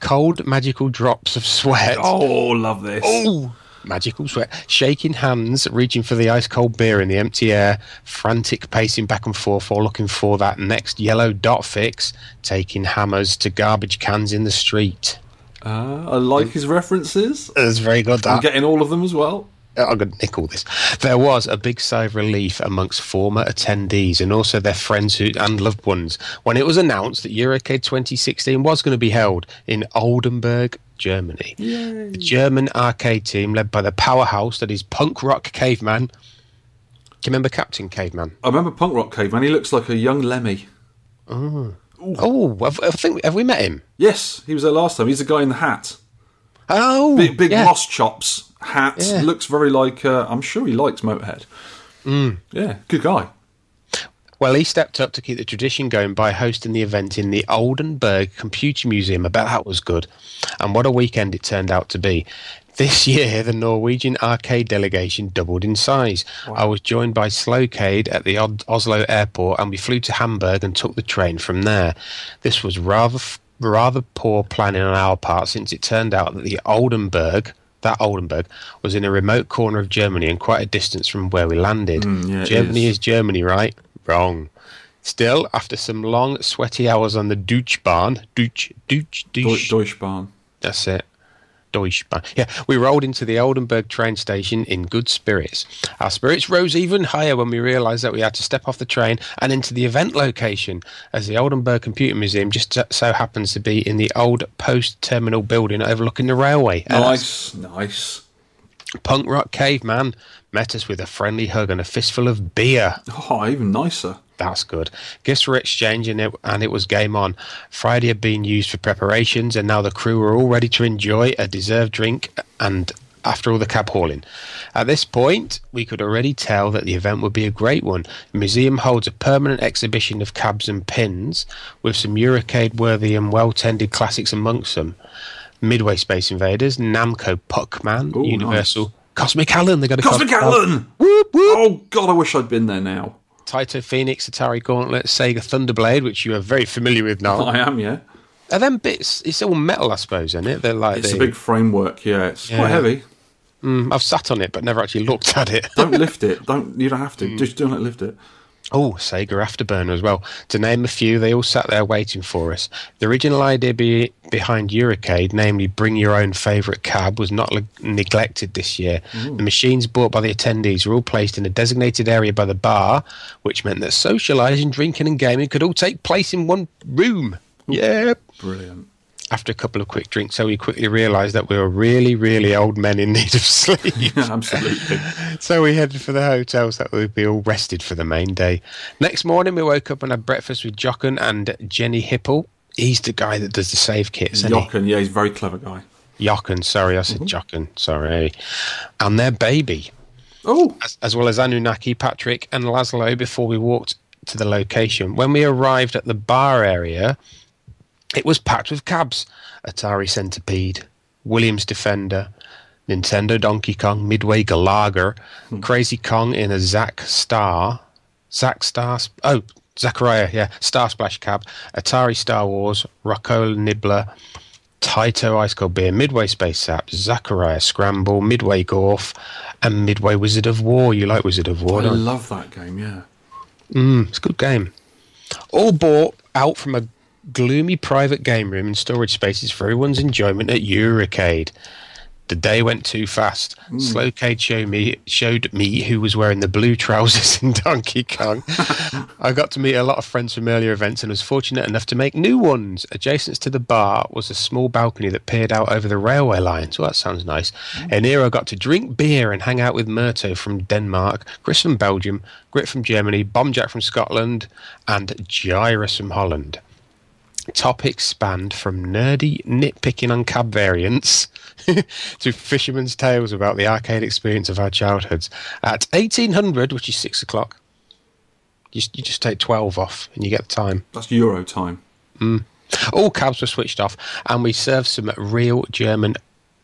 Speaker 3: Cold, magical drops of sweat.
Speaker 2: Oh, love this.
Speaker 3: Oh, Ooh, magical sweat. Shaking hands, reaching for the ice cold beer in the empty air, frantic pacing back and forth or looking for that next yellow dot fix, taking hammers to garbage cans in the street.
Speaker 2: Uh, I like his references.
Speaker 3: That's very good,
Speaker 2: I'm getting all of them as well.
Speaker 3: I'm going to nick all this. There was a big sigh of relief amongst former attendees and also their friends who, and loved ones when it was announced that Eurocade 2016 was going to be held in Oldenburg, Germany. The German arcade team, led by the powerhouse that is Punk Rock Caveman. Do you remember Captain Caveman?
Speaker 2: I remember Punk Rock Caveman. He looks like a young Lemmy.
Speaker 3: Oh, have, I think have we met him?
Speaker 2: Yes, he was there last time. He's the guy in the hat.
Speaker 3: Oh,
Speaker 2: Big, big
Speaker 3: yeah.
Speaker 2: lost chops, hat.
Speaker 3: Yeah.
Speaker 2: Looks very like. Uh, I'm sure he likes Motorhead.
Speaker 3: Mm.
Speaker 2: Yeah, good guy.
Speaker 3: Well, he stepped up to keep the tradition going by hosting the event in the Oldenburg Computer Museum. I bet that was good. And what a weekend it turned out to be. This year, the Norwegian arcade delegation doubled in size. I was joined by Slowcade at the Oslo airport, and we flew to Hamburg and took the train from there. This was rather f- rather poor planning on our part, since it turned out that the Oldenburg that Oldenburg was in a remote corner of Germany and quite a distance from where we landed.
Speaker 2: Mm, yeah,
Speaker 3: Germany
Speaker 2: is.
Speaker 3: is Germany, right? Wrong. Still, after some long, sweaty hours on the Deutschbahn, Deutsch, Deutsch, Deutsch,
Speaker 2: Deutsch Bahn.
Speaker 3: that's it. Deutschbahn. Yeah, we rolled into the Oldenburg train station in good spirits. Our spirits rose even higher when we realised that we had to step off the train and into the event location, as the Oldenburg Computer Museum just so happens to be in the old post terminal building overlooking the railway.
Speaker 2: Nice, nice.
Speaker 3: Punk Rock Caveman met us with a friendly hug and a fistful of beer.
Speaker 2: Oh, even nicer.
Speaker 3: That's good. Gifts were exchanged and it, and it was game on. Friday had been used for preparations, and now the crew were all ready to enjoy a deserved drink and after all the cab hauling. At this point, we could already tell that the event would be a great one. The museum holds a permanent exhibition of cabs and pins, with some Eurocade worthy and well tended classics amongst them. Midway Space Invaders, Namco Puckman,
Speaker 2: Ooh,
Speaker 3: Universal. Cosmic Alien, they got a
Speaker 2: Cosmic Alien!
Speaker 3: Whoop, whoop.
Speaker 2: Oh, God, I wish I'd been there now.
Speaker 3: Taito Phoenix, Atari Gauntlet, Sega Thunderblade, which you are very familiar with now.
Speaker 2: I am, yeah.
Speaker 3: And then bits? It's all metal, I suppose, isn't it? They're like
Speaker 2: It's
Speaker 3: the,
Speaker 2: a big framework, yeah. It's
Speaker 3: Yeah.
Speaker 2: quite heavy.
Speaker 3: Mm, I've sat on it, but never actually looked at it.
Speaker 2: Don't lift it. Don't. You don't have to.
Speaker 3: Mm.
Speaker 2: Just don't lift it.
Speaker 3: Oh, Sega Afterburner as well. To name a few, they all sat there waiting for us. The original idea be, behind Eurocade, namely bring your own favourite cab, was not le- neglected this year. The machines bought by the attendees were all placed in a designated area by the bar, which meant that socialising, drinking, and gaming could all take place in one room. Yeah.
Speaker 2: Brilliant.
Speaker 3: After a couple of quick drinks, so we quickly realised that we were really, really old men in need of sleep.
Speaker 2: Yeah, absolutely.
Speaker 3: So we headed for the hotels that we'd be all rested for the main day. Next morning, we woke up and had breakfast with Jochen and Jenny Hipple. He's the guy that does the save kits,
Speaker 2: Jochen, yeah, he's a very clever guy.
Speaker 3: he? Jochen, sorry, I said mm-hmm. Jochen, sorry. And their baby,
Speaker 2: Oh,
Speaker 3: as, as well as Anunnaki, Patrick, and Laszlo before we walked to the location. When we arrived at the bar area, it was packed with cabs Atari Centipede, Williams Defender, Nintendo Donkey Kong, Midway Galaga, Crazy Kong in a Zack Star, Zack Star, oh, Zaccaria, yeah, Star Splash Cab, Atari Star Wars, Rock-Ola Nibbler, Taito Ice Cold Beer, Midway Space Zap, Zaccaria Scramble, Midway Golf, and Midway Wizard of War. You like Wizard of War,
Speaker 2: I love that game. Yeah.
Speaker 3: Mm, it's a good game. All bought out from a gloomy private game room and storage spaces for everyone's enjoyment at Eurocade. The day went too fast. Hmm. Slowcade showed me showed me who was wearing the blue trousers in Donkey Kong. I got to meet a lot of friends from earlier events and was fortunate enough to make new ones. Adjacent to the bar was a small balcony that peered out over the railway lines. Well, that sounds nice. Hmm. And here I got to drink beer and hang out with Murto from Denmark, Chris from Belgium, Grit from Germany, Bombjack from Scotland, and Gyrus from Holland. Topics spanned from nerdy nitpicking on cab variants to fishermen's tales about the arcade experience of our childhoods. At 1800, which is six o'clock, you, you just take 12 off and you get the time.
Speaker 2: That's Euro time.
Speaker 3: All cabs were switched off, and we served some real German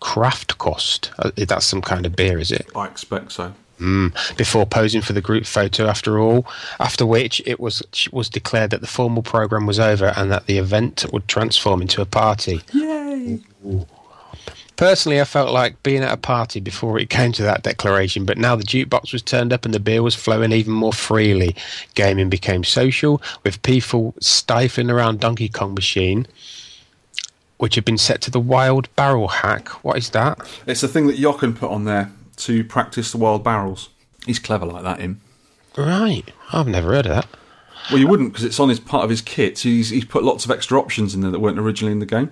Speaker 3: Kraftkost. Uh, That's some kind of beer, is it?
Speaker 2: I expect so. Mm.
Speaker 3: before posing for the group photo after all after which it was was declared that the formal program was over and that the event would transform into a party.
Speaker 2: Yay!
Speaker 3: personally i felt like being at a party before it came to that declaration but now the jukebox was turned up and the beer was flowing even more freely. Gaming became social with people stifling around donkey kong machine which had been set to the wild barrel hack. What is that?
Speaker 2: It's the thing that Jochen put on there. To practice the wild barrels. He's clever like that, him.
Speaker 3: Right. I've never heard of that.
Speaker 2: Well, you wouldn't because it's on his part of his kit. So he's, he's put lots of extra options in there that weren't originally in the game.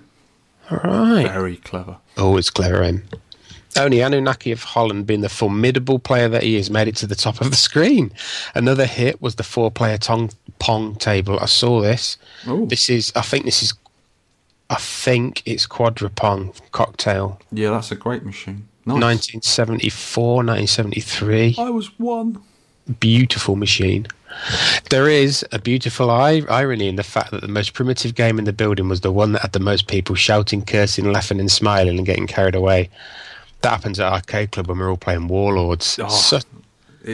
Speaker 3: Right.
Speaker 2: Very clever.
Speaker 3: Oh, Always clever, him. Only Anunnaki of Holland, being the formidable player that he is, made it to the top of the screen. Another hit was the four-player tong- pong table. I saw this.
Speaker 2: Oh.
Speaker 3: This is, I think, this is, I think it's Quadrapong cocktail.
Speaker 2: Yeah, that's a great machine. Nice.
Speaker 3: 1974, 1973.
Speaker 2: I was one.
Speaker 3: beautiful machine. There is a beautiful irony in the fact that the most primitive game in the building was the one that had the most people shouting, cursing, laughing, and smiling and getting carried away. That happens at Arcade Club when we're all playing Warlords.
Speaker 2: Oh.
Speaker 3: So,
Speaker 2: It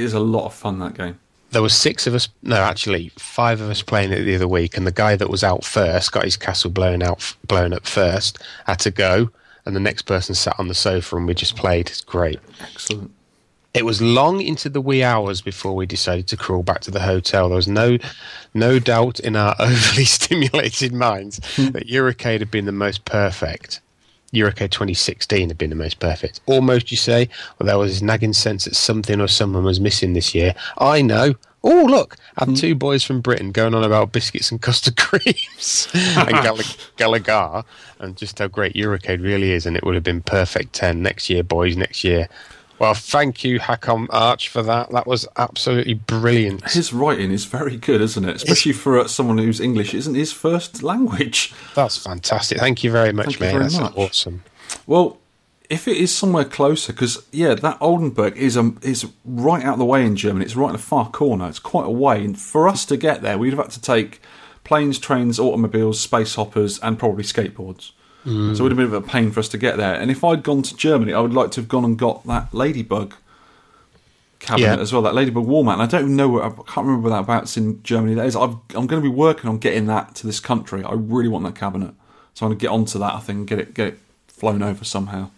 Speaker 2: is a lot of fun that game.
Speaker 3: there was six of us, no, actually five of us playing it the other week, and the guy that was out first got his castle blown out, blown up first, had to go, and the next person sat on the sofa and we just played. It's great.
Speaker 2: Excellent.
Speaker 3: It was long into the wee hours before we decided to crawl back to the hotel. There was no, no doubt in our overly stimulated minds hmm. that Eurocade had been the most perfect. Eurocade 2016 had been the most perfect. Almost, you say, well, there was this nagging sense that something or someone was missing this year. I know. Oh, look, I have two boys from Britain going on about biscuits and custard creams and Gall- Gallagher and just how great Eurocade really is. And it would have been perfect 10 next year, boys, next year. Well, thank you, Hakon Arch, for that. That was absolutely brilliant.
Speaker 2: His writing is very good, isn't it? Especially for uh, someone whose English isn't his first language.
Speaker 3: That's fantastic. Thank you very much,
Speaker 2: Thank
Speaker 3: mate.
Speaker 2: very
Speaker 3: That's
Speaker 2: much.
Speaker 3: awesome.
Speaker 2: Well, if it is somewhere closer, because yeah, that Oldenburg is um, is right out the way in Germany. It's right in the far corner. It's quite a way, and for us to get there, we'd have had to take planes, trains, automobiles, space hoppers, and probably skateboards. So it would have been a bit of a pain for us to get there. And if I'd gone to Germany, I would like to have gone and got that Ladybug cabinet
Speaker 3: Yeah.
Speaker 2: as well, that Ladybug wall mat. And I don't even know where, I can't remember whereabouts in Germany that is. I've, I'm going to be working on getting that to this country. I really want that cabinet. So I'm going to get onto that, I think, and get it, get it flown over somehow.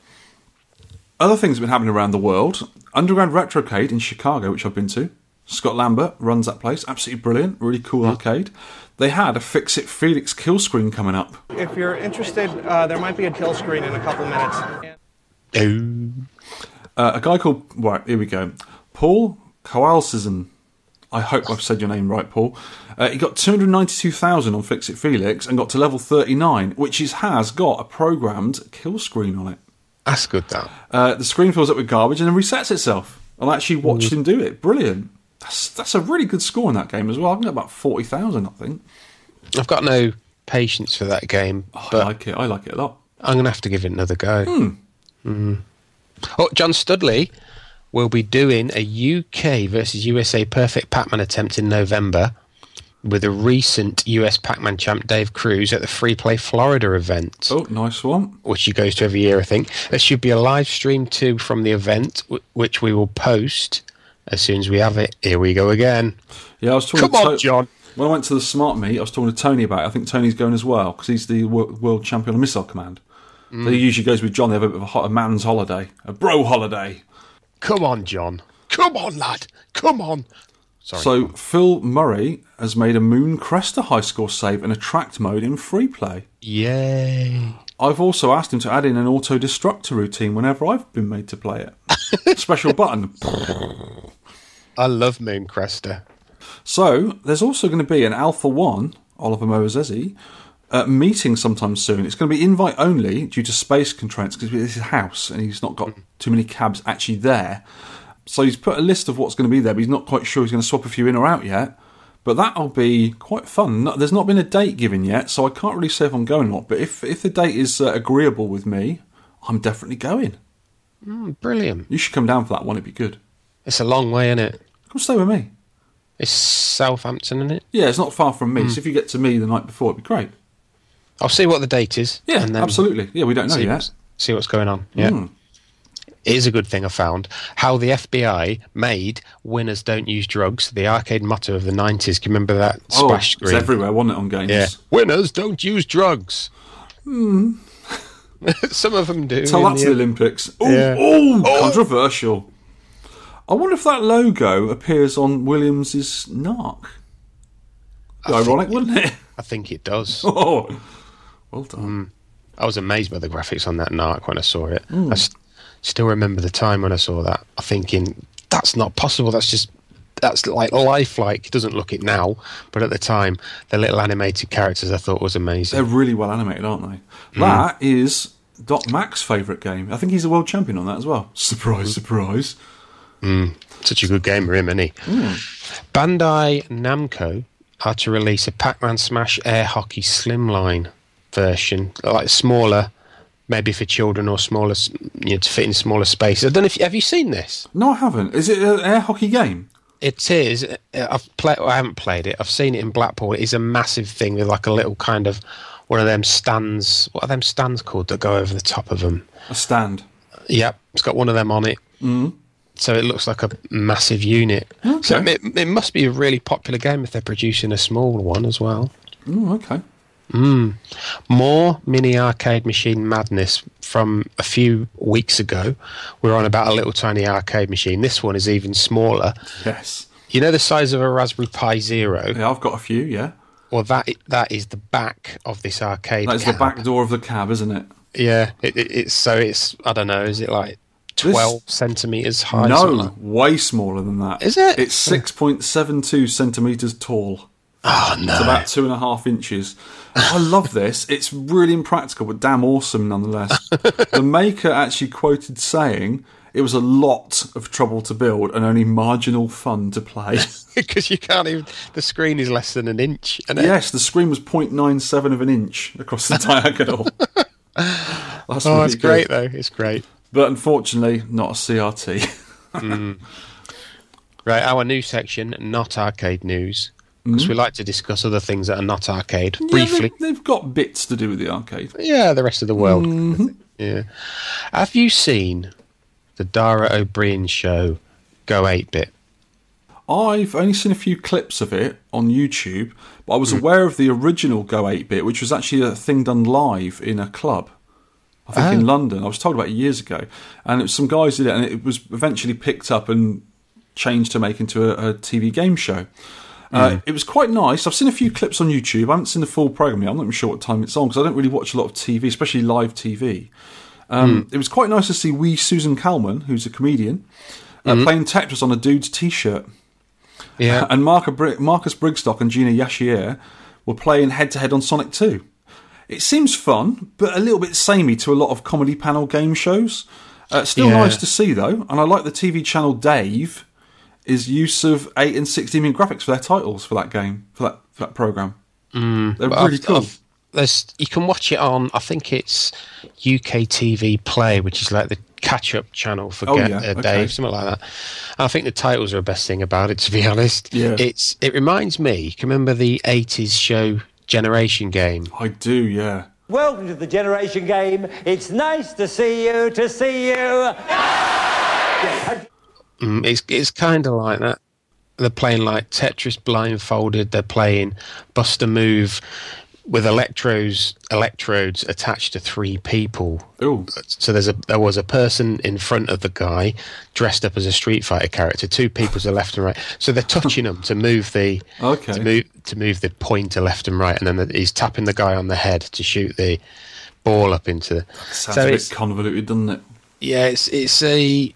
Speaker 2: Other things have been happening around the world. Underground Retrocade in Chicago, which I've been to. Scott Lambert runs that place. Absolutely brilliant. Really cool arcade. They had a Fix It Felix kill screen coming up.
Speaker 7: If you're interested, uh, there might be a kill screen in a couple minutes.
Speaker 3: Oh,
Speaker 2: Uh, a guy called right here we go, Paul Kowalczyzn. I hope I've said your name right, Paul. Uh, he got 292,000 on Fix It Felix and got to level 39, which is, has got a programmed kill screen on it.
Speaker 3: That's good, that.
Speaker 2: Uh, the screen fills up with garbage and then resets itself. I actually watched him do it. Brilliant. That's that's a really good score in that game as well. I've got about 40,000, I think.
Speaker 3: I've got no patience for that game,
Speaker 2: Oh, I like it. I like it a lot.
Speaker 3: I'm going to have to give it another go. Mm. Oh, John Studley will be doing a UK versus USA Perfect Pac-Man attempt in November with a recent US Pac-Man champ Dave Cruz at the Free Play Florida event,
Speaker 2: Oh, nice one.
Speaker 3: which he goes to every year, I think. There should be a live stream too from the event, wh- which we will post as soon as we have it. Here we go again.
Speaker 2: Yeah, I was talking
Speaker 3: Come
Speaker 2: to
Speaker 3: on, John.
Speaker 2: When I went to the Smart Meet, I was talking to Tony about it. I think Tony's going as well because he's the wor- world champion of Missile Command.
Speaker 3: Mm.
Speaker 2: So he usually goes with John. They have a bit of a, ho- a man's holiday, a bro holiday.
Speaker 3: Come on, John. Come on, lad. Come on. Sorry.
Speaker 2: So Phil Murray has made a Moon Cresta high score save in a tracked mode in free play.
Speaker 3: Yay.
Speaker 2: I've also asked him to add in an auto destructor routine whenever I've been made to play it. Special button.
Speaker 3: I love Moon Cresta.
Speaker 2: So there's also going to be an Alpha One Oliver Moazzezi uh, meeting sometime soon. It's going to be invite only due to space constraints because it's his house and he's not got too many cabs actually there. So he's put a list of what's going to be there, but he's not quite sure he's going to swap a few in or out yet. But that'll be quite fun. No, there's not been a date given yet, so I can't really say if I'm going or not. But if if the date is uh, agreeable with me, I'm definitely going.
Speaker 3: Brilliant.
Speaker 2: You should come down for that one. It'd be good.
Speaker 3: It's a long way, isn't it?
Speaker 2: Come stay with me.
Speaker 3: It's Southampton, isn't it?
Speaker 2: Yeah, it's not far from me. So if you get to me the night before, it'd be great.
Speaker 3: I'll see what the date is.
Speaker 2: Yeah,
Speaker 3: and then
Speaker 2: absolutely. Yeah, we don't know
Speaker 3: See
Speaker 2: yet.
Speaker 3: what's, see what's going on. Yeah.
Speaker 2: Hmm.
Speaker 3: Is a good thing I found. How the FBI made Winners Don't Use Drugs, the arcade motto of the 90s. Can you remember that
Speaker 2: Oh,
Speaker 3: splash
Speaker 2: it's everywhere, wasn't it, on games?
Speaker 3: Yeah. Winners don't use drugs. Hmm. Some of them do.
Speaker 2: Tell that to the
Speaker 3: the-
Speaker 2: Olympics. Ooh,
Speaker 3: Yeah.
Speaker 2: ooh, controversial. I wonder if that logo appears on Williams's narc. Ironic, wouldn't it?
Speaker 3: I think it does.
Speaker 2: Oh, well done.
Speaker 3: I was amazed by the graphics on that narc when I saw it.
Speaker 2: Hmm.
Speaker 3: I s- Still remember the time when I saw that, I'm thinking that's not possible. That's just that's like lifelike. It doesn't look it now, but at the time, the little animated characters I thought was amazing.
Speaker 2: They're really well animated, aren't they?
Speaker 3: Mm.
Speaker 2: That is Doc Mac's favourite game. I think he's a world champion on that as well. Surprise,
Speaker 3: Mm.
Speaker 2: surprise.
Speaker 3: Such a good gamer, him, isn't he? Bandai Namco are to release a Pac-Man Smash Air Hockey Slimline version, like smaller, maybe for children or smaller, you know, to fit in smaller spaces. I don't know if have you seen this.
Speaker 2: No, I haven't. Is it an air hockey game?
Speaker 3: It is. I've played. I haven't played it. I've seen it in Blackpool. It is a massive thing with like a little kind of one of them stands. What are them stands called that go over the top of them?
Speaker 2: A stand.
Speaker 3: Yep, it's got one of them on it. Mm. So it looks like a massive unit. So it, it must be a really popular game if they're producing a small one as well.
Speaker 2: Oh, okay. Mm.
Speaker 3: More mini arcade machine madness from a few weeks ago. We're on about a little tiny arcade machine. This one is even smaller.
Speaker 2: Yes.
Speaker 3: You know the size of a Raspberry Pi Zero?
Speaker 2: Yeah, I've got a few. Yeah,
Speaker 3: Well, that that is the back of this arcade.
Speaker 2: that's the back door of the cab, isn't it?
Speaker 3: Yeah, it, it, it's so it's I don't know. Is it like twelve centimeters high?
Speaker 2: no, way smaller than that.
Speaker 3: Is it?
Speaker 2: It's six point seven two centimeters tall.
Speaker 3: Oh no!
Speaker 2: It's about two and a half inches. I love this. It's really impractical, but damn awesome nonetheless. the maker actually quoted saying it was a lot of trouble to build and only marginal fun to play.
Speaker 3: because you can't even. The screen is less than an inch. And
Speaker 2: yes, the screen was 0.97 of an inch across the diagonal. That's
Speaker 3: oh,
Speaker 2: really
Speaker 3: it's
Speaker 2: good.
Speaker 3: great though. It's great.
Speaker 2: But unfortunately, not a CRT. Hmm.
Speaker 3: Right, our new section, not arcade news, because mm. we like to discuss other things that are not arcade
Speaker 2: Yeah,
Speaker 3: briefly.
Speaker 2: they, they've got bits to do with the arcade.
Speaker 3: Yeah, the rest of the world. Mm-hmm. Yeah. Have you seen the Dara Ó Briain show Go 8 Bit?
Speaker 2: I've only seen a few clips of it on YouTube, but I was hmm. aware of the original Go 8 bit, which was actually a thing done live in a club. I think in ah. London. I was told about it years ago. And it was some guys did it, and it was eventually picked up and changed to make into a, a TV game show. Uh, it was quite nice. I've seen a few clips on YouTube. I haven't seen the full program yet. I'm not even sure what time it's on because I don't really watch a lot of TV, especially live TV. Um, It was quite nice to see wee Susan Calman, who's a comedian, uh, playing Tetris on a dude's T-shirt.
Speaker 3: Yeah.
Speaker 2: And Marcus, Marcus Brigstocke and Gina Yashere were playing head to head on Sonic 2. It seems fun, but a little bit samey to a lot of comedy panel game shows. Uh, still
Speaker 3: Yeah.
Speaker 2: nice to see though, and I like the TV channel Dave is use of 8 and 16 million graphics for their titles for that game, for that, for that program. Mm, They're really
Speaker 3: I've-
Speaker 2: cool.
Speaker 3: I've- there's, you can watch it on, I think it's UK TV Play, which is like the catch up channel for
Speaker 2: Oh,
Speaker 3: Ga-
Speaker 2: yeah,
Speaker 3: uh,
Speaker 2: okay.
Speaker 3: Dave, something like that. And I think the titles are the best thing about it, to be honest.
Speaker 2: Yeah.
Speaker 3: It's It reminds me, can you remember the 80s show Generation Game?
Speaker 2: I do, yeah.
Speaker 8: Welcome to the Generation Game. It's nice to see you, to see you.
Speaker 3: Mm, it's it's kind of like that. They're playing like Tetris blindfolded. They're playing Bust-a-Move with electrodes electrodes attached to three people.
Speaker 2: Oh,
Speaker 3: So there's a there was a person in front of the guy dressed up as a Street Fighter character. Two people to left and right. So they're touching them to move the
Speaker 2: Okay.
Speaker 3: to move to move the pointer left and right, and then the, he's tapping the guy on the head to shoot the ball up into the.
Speaker 2: sounds
Speaker 3: so
Speaker 2: a bit convoluted, doesn't it?
Speaker 3: yeah, it's it's a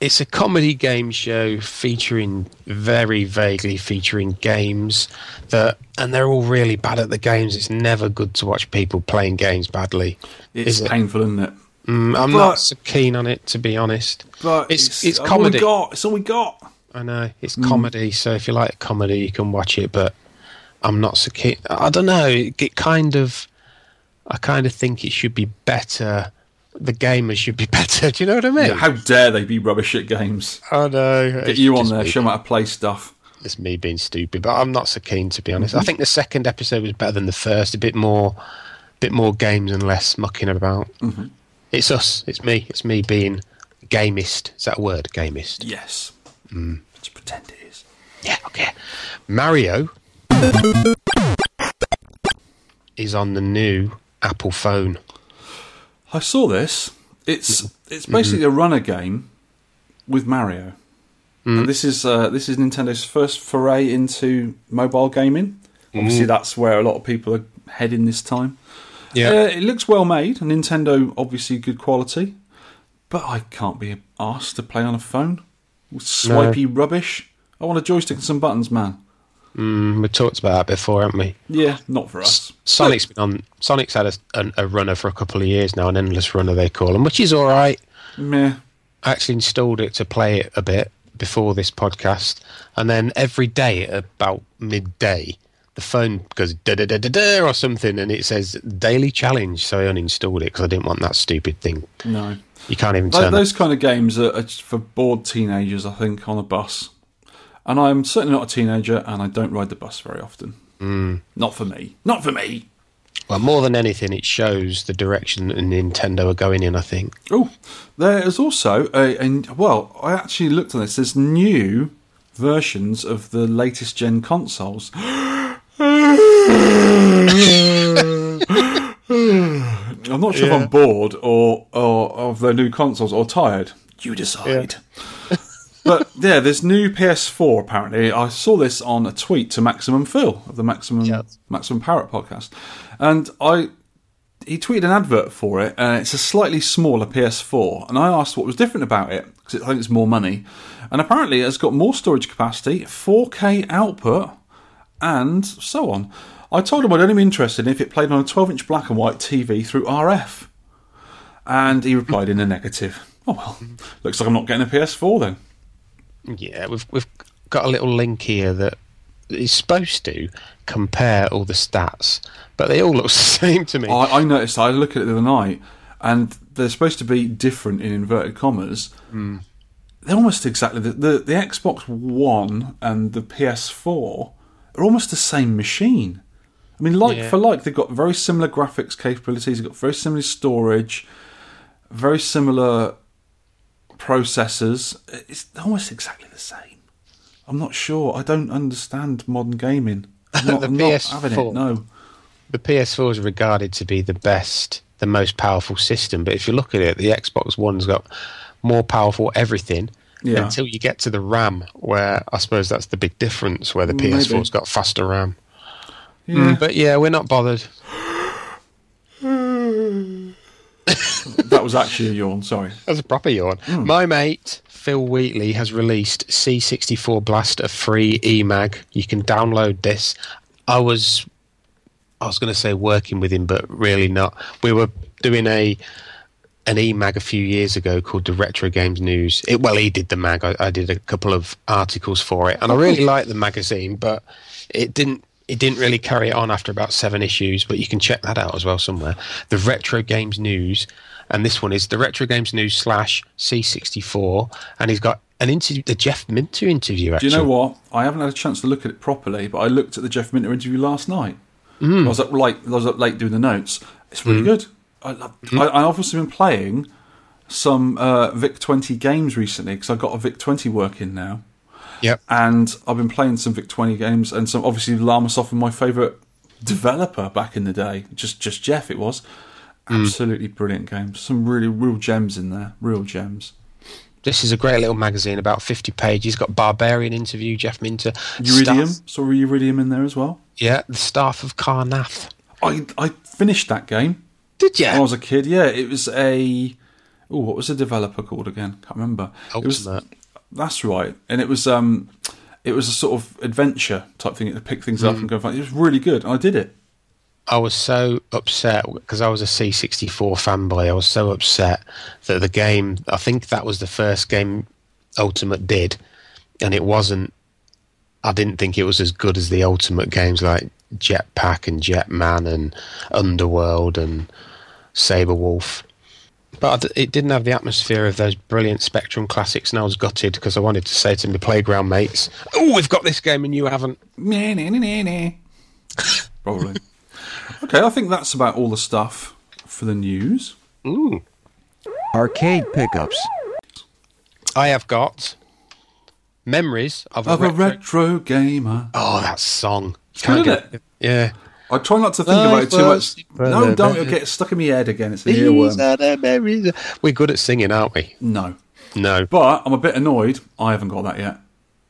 Speaker 3: it's a comedy game show featuring very vaguely featuring games that and they're all really bad at the games. It's never good to watch people playing games badly.
Speaker 2: It's
Speaker 3: Is
Speaker 2: painful, isn't it?
Speaker 3: Mm, I'm
Speaker 2: But-
Speaker 3: not so keen on it to be honest.
Speaker 2: But
Speaker 3: it's it's,
Speaker 2: all we
Speaker 3: comedy.
Speaker 2: got. It's all we got.
Speaker 3: I know it's comedy, so if you like comedy, you can watch it. But I'm not so keen. I don't know. It, it kind of, I kind of think it should be better. The gamers should be better. Do you know what I mean?
Speaker 2: Yeah, how dare they be rubbish at games?
Speaker 3: I know.
Speaker 2: Get
Speaker 3: It's
Speaker 2: you on there,
Speaker 3: me-
Speaker 2: show them how to play stuff.
Speaker 3: It's me being stupid, but I'm not so keen to be honest. I think the second episode was better than the first. A bit more, bit more games and less mucking about. Mm-hmm. It's us. It's me. It's me being gamist. Is that a word? Gamist.
Speaker 2: Yes.
Speaker 3: Mm.
Speaker 2: Let's pretend it is.
Speaker 3: Yeah. Okay. Mario is on the new Apple phone.
Speaker 2: I saw this. It's it's
Speaker 3: Mm-hmm.
Speaker 2: basically a runner game with Mario.
Speaker 3: Mm.
Speaker 2: And this is uh, this is Nintendo's first foray into mobile gaming. Obviously,
Speaker 3: Mm.
Speaker 2: that's where a lot of people are heading this time.
Speaker 3: Yeah.
Speaker 2: Uh, it looks well made. Nintendo, obviously, good quality. but I can't be asked to play on a phone. Swipey rubbish. I want a joystick and some buttons, man.
Speaker 3: Mm, we talked about that before, haven't we?
Speaker 2: Yeah, not for us.
Speaker 3: Sonic's been on. Sonic's had a, a, a runner for a couple of years now, an endless runner they call them, which is all right.
Speaker 2: Meh.
Speaker 3: I actually installed it to play it a bit before this podcast, and then every day at about midday, the phone goes da da da da da or something, and it says daily challenge. So I uninstalled it because I didn't want that stupid thing.
Speaker 2: No.
Speaker 3: You can't even
Speaker 2: Like,
Speaker 3: turn.
Speaker 2: those kind of games are, are for bored teenagers, I think, on a bus. And I'm certainly not a teenager, and I don't ride the bus very often. Mm. Not for me. Not for me.
Speaker 3: well, more than anything, it shows the direction that Nintendo are going in. I think.
Speaker 2: Oh, there is also a, a. Well, I actually looked on this. There's new versions of the latest gen consoles. I'm not sure if I'm bored or, or of their new consoles or tired. You decide. But yeah, this new PS4 apparently. I saw this on a tweet to Maximum Phil of the Maximum
Speaker 3: Yes.
Speaker 2: Maximum Parrot podcast, and I he tweeted an advert for it, and it's a slightly smaller PS4. And I asked what was different about it because I think it's more money, and apparently it's got more storage capacity, 4K output, and so on. I told him I'd only be interested if it played on a 12-inch black and white TV through RF, and he replied in a negative. Oh well, looks like I'm not getting a PS4 then.
Speaker 3: Yeah, we've we've got a little link here that is supposed to compare all the stats, but they all look the same to me.
Speaker 2: I, I noticed. I looked at it the other night, and they're supposed to be different in inverted commas. Hmm. They're almost exactly the, the the Xbox One and the PS4 are almost the same machine. I mean, like
Speaker 3: Yeah.
Speaker 2: for like, they've got very similar graphics capabilities. They've got very similar storage, very similar processors. It's almost exactly the same. I'm not sure. I don't understand modern gaming. I'm not,
Speaker 3: The
Speaker 2: I'm
Speaker 3: PS4.
Speaker 2: it. No.
Speaker 3: the PS4 is regarded to be the best, the most powerful system. But if you look at it, the Xbox One's got more powerful everything.
Speaker 2: Yeah.
Speaker 3: Until you get to the RAM, where I suppose that's the big difference, where the PS4's got faster RAM.
Speaker 2: Yeah.
Speaker 3: Mm, but yeah, we're not bothered.
Speaker 2: That was actually a yawn. Sorry.
Speaker 3: That's a proper yawn. Hmm. My mate Phil Wheatley has released C64 Blaster free eMag. You can download this. I was, I was going to say working with him, but really not. We were doing a an eMag a few years ago called the Retro Games News. It, well, he did the mag. I, I did a couple of articles for it, and I really hmm. liked the magazine, but it didn't. It didn't really carry it on after about seven issues, but you can check that out as well somewhere. The Retro Games News, and this one is the Retro Games News slash C64, and he's got an interview, the Jeff Minter interview.
Speaker 2: Do you know what? I haven't had a chance to look at it properly, but I looked at the Jeff Minter interview last night. Mm. I was up late. I was up late doing the notes. It's really mm. good. I, love, mm. I, I've obviously been playing some uh, Vic Twenty games recently because I've got a Vic Twenty working now,
Speaker 3: Yep.
Speaker 2: and I've been playing some Vic Twenty games and some obviously Llamasoft was my favourite developer back in the day. Just just Jeff, it was absolutely brilliant games. Some really real gems in there, real gems.
Speaker 3: This is a great little magazine, about 50 pages. Got Barbarian interview, Jeff Minter.
Speaker 2: Uridium,
Speaker 3: Staff-
Speaker 2: saw Uridium in there as well.
Speaker 3: yeah, the staff of Karnath.
Speaker 2: I I finished that game.
Speaker 3: Did you?
Speaker 2: when I was a kid. Yeah, it was a. Oh, what was the developer called again? Can't remember. It was, that's right, and it was um, it was a sort of adventure type thing to pick things up
Speaker 3: Hmm.
Speaker 2: and go. find It was really good. I did it.
Speaker 3: I was so upset because I was a C64 fanboy. I was so upset that the game, I think that was the first game Ultimate did, and it wasn't. I didn't think it was as good as the Ultimate games like Jetpac and Jetman and Underwurlde and Sabre Wulf. But it didn't have the atmosphere of those brilliant Spectrum classics, and I was gutted because I wanted to say to my playground mates, "Oh, we've got this game and you haven't."
Speaker 2: Nah, nah, nah, nah, nah. Probably. Okay, I think that's about all the stuff for the news.
Speaker 3: Ooh.
Speaker 4: Arcade pickups.
Speaker 3: I have got memories of a
Speaker 2: Of a
Speaker 3: retro-
Speaker 2: retro gamer.
Speaker 3: Oh, that song.
Speaker 2: It's good,
Speaker 3: Can't
Speaker 2: isn't it?
Speaker 3: Yeah.
Speaker 2: I try not to think about it too much. No, don't it'll get stuck in my head again. It's an
Speaker 3: These
Speaker 2: earworm.
Speaker 3: are the memories. We're good at singing, aren't we?
Speaker 2: No.
Speaker 3: No.
Speaker 2: But I'm a bit annoyed. I haven't got that yet.